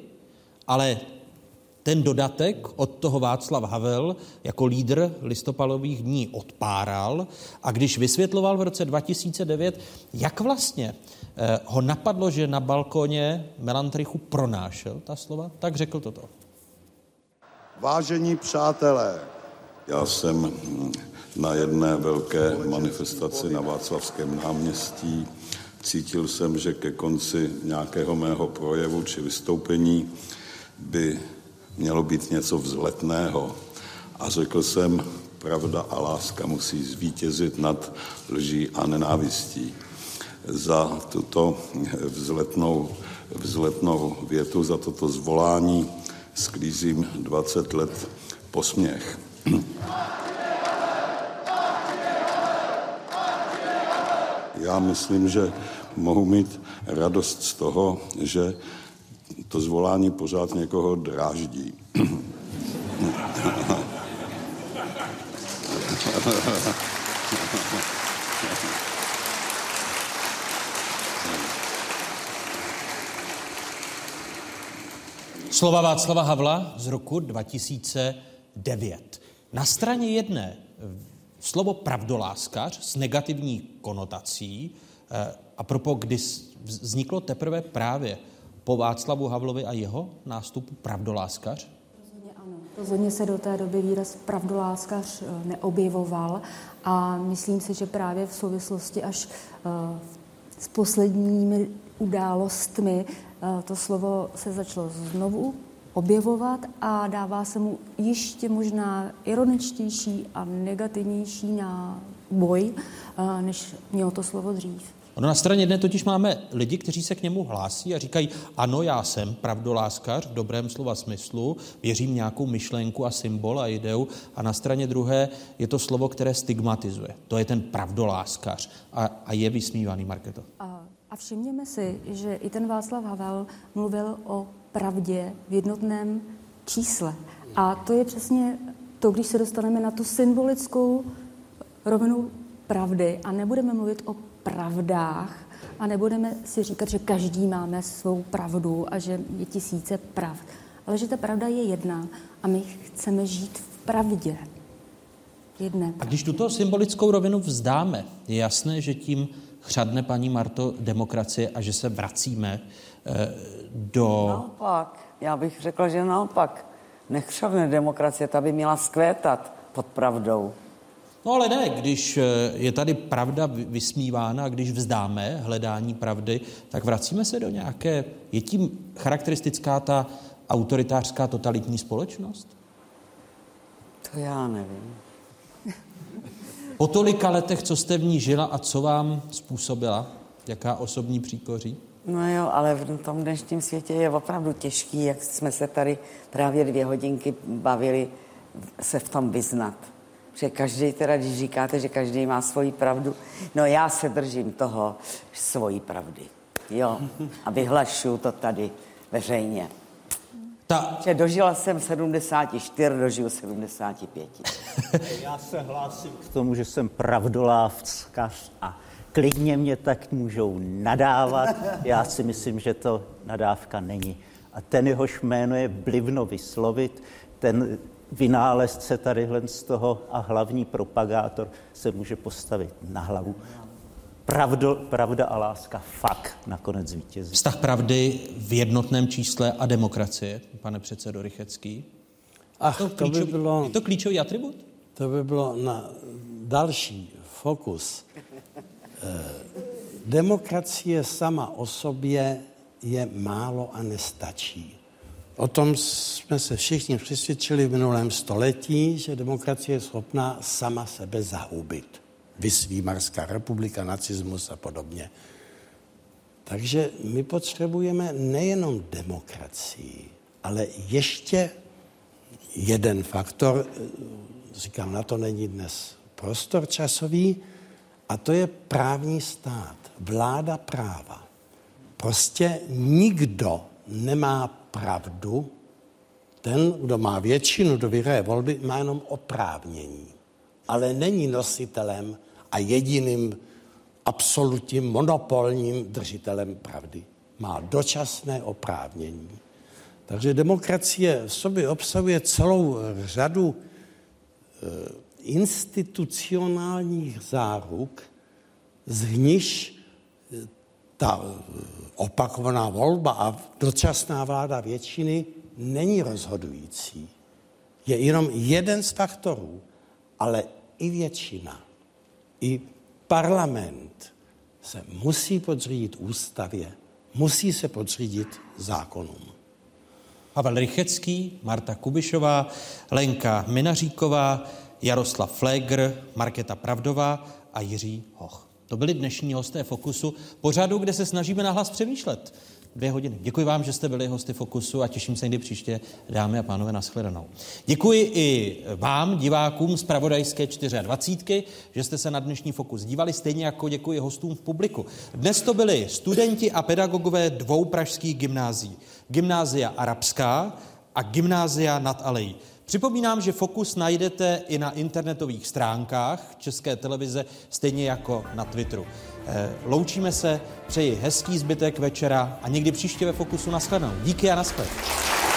ale ten dodatek od toho Václav Havel jako lídr listopadových dní odpáral a když vysvětloval v roce 2009, jak vlastně eh, ho napadlo, že na balkoně Melantrichu pronášel ta slova, tak řekl toto. Vážení přátelé, Já jsem na jedné velké manifestaci na Václavském náměstí cítil jsem, že ke konci nějakého mého projevu či vystoupení by mělo být něco vzletného. A řekl jsem, pravda a láska musí zvítězit nad lží a nenávistí. Za tuto vzletnou, vzletnou větu, za toto zvolání sklízím 20 let posměch. Já myslím, že mohu mít radost z toho, že to zvolání pořád někoho dráždí. Slova Václava Havla z roku 2009. Na straně jedné slovo pravdoláskař s negativní konotací, eh, a propo, kdy vzniklo teprve právě po Václavu Havlovi a jeho nástupu pravdoláskař? Rozhodně se do té doby výraz pravdoláskař eh, neobjevoval a myslím si, že právě v souvislosti až eh, s posledními událostmi to slovo se začalo znovu objevovat a dává se mu ještě možná ironičtější a negativnější na boj, než mělo to slovo dřív. Ono na straně jedné totiž máme lidi, kteří se k němu hlásí a říkají, ano, já jsem pravdoláskař v dobrém slova smyslu, věřím nějakou myšlenku a symbol a ideu, a na straně druhé je to slovo, které stigmatizuje. To je ten pravdoláskař a, a je vysmívaný, Marketo. A, a všimněme si, že i ten Václav Havel mluvil o pravdě v jednotném čísle. A to je přesně to, když se dostaneme na tu symbolickou rovinu pravdy a nebudeme mluvit o pravdách a nebudeme si říkat, že každý máme svou pravdu a že je tisíce pravd, ale že ta pravda je jedna a my chceme žít v pravdě. Jedné A když tuto symbolickou rovinu vzdáme, je jasné, že tím chřadne paní Marto demokracie a že se vracíme eh, do... Naopak, já bych řekla, že naopak. Nechřadne demokracie, ta by měla skvétat pod pravdou. No ale ne, když eh, je tady pravda vysmívána, když vzdáme hledání pravdy, tak vracíme se do nějaké, je tím charakteristická ta autoritářská totalitní společnost? To já nevím. Po tolika letech, co jste v ní žila a co vám způsobila? Jaká osobní příkoří? No jo, ale v tom dnešním světě je opravdu těžký, jak jsme se tady právě dvě hodinky bavili, se v tom vyznat. Že každý, teda když říkáte, že každý má svoji pravdu, no já se držím toho svojí pravdy. Jo, a vyhlašuju to tady veřejně. Ta... Že dožila jsem 74, dožiju 75. Já se hlásím k tomu, že jsem pravdolávcař a klidně mě tak můžou nadávat. Já si myslím, že to nadávka není. A ten, jehož jméno je blivno vyslovit, ten vynálezce tadyhle z toho a hlavní propagátor se může postavit na hlavu. Pravdo, pravda a láska fakt nakonec zvítězí. Vztah pravdy v jednotném čísle a demokracie, pane předsedo Rychecký? Ach, to, to by bylo... Je to klíčový atribut? To by bylo na další fokus. Eh, demokracie sama o sobě je málo a nestačí. O tom jsme se všichni přesvědčili v minulém století, že demokracie je schopná sama sebe zahubit. Vysvímarská republika, nacismus a podobně. Takže my potřebujeme nejenom demokracii, ale ještě jeden faktor, říkám, na to není dnes prostor časový, a to je právní stát, vláda práva. Prostě nikdo nemá pravdu, ten, kdo má většinu, kdo vyhraje volby, má jenom oprávnění. Ale není nositelem a jediným absolutním monopolním držitelem pravdy. Má dočasné oprávnění. Takže demokracie v sobě obsahuje celou řadu e, institucionálních záruk, z níž ta opakovaná volba a dočasná vláda většiny není rozhodující. je jenom jeden z faktorů, ale i většina, i parlament se musí podřídit ústavě, musí se podřídit zákonům. Pavel Rychecký, Marta Kubišová, Lenka Minaříková, Jaroslav Flegr, Markéta Pravdová a Jiří Hoch. To byli dnešní hosté Fokusu, pořadu, kde se snažíme nahlas přemýšlet. Dvě hodiny. Děkuji vám, že jste byli hosty Fokusu a těším se někdy příště, dámy a pánové, nashledanou. Děkuji i vám, divákům z Pravodajské 24, že jste se na dnešní Fokus dívali, stejně jako děkuji hostům v publiku. Dnes to byli studenti a pedagogové dvou pražských gymnází. Gymnázia Arabská a Gymnázia nad Alejí. Připomínám, že Fokus najdete i na internetových stránkách České televize, stejně jako na Twitteru. Eh, loučíme se, přeji hezký zbytek večera a někdy příště ve Fokusu nashledanou. Díky a nashledanou.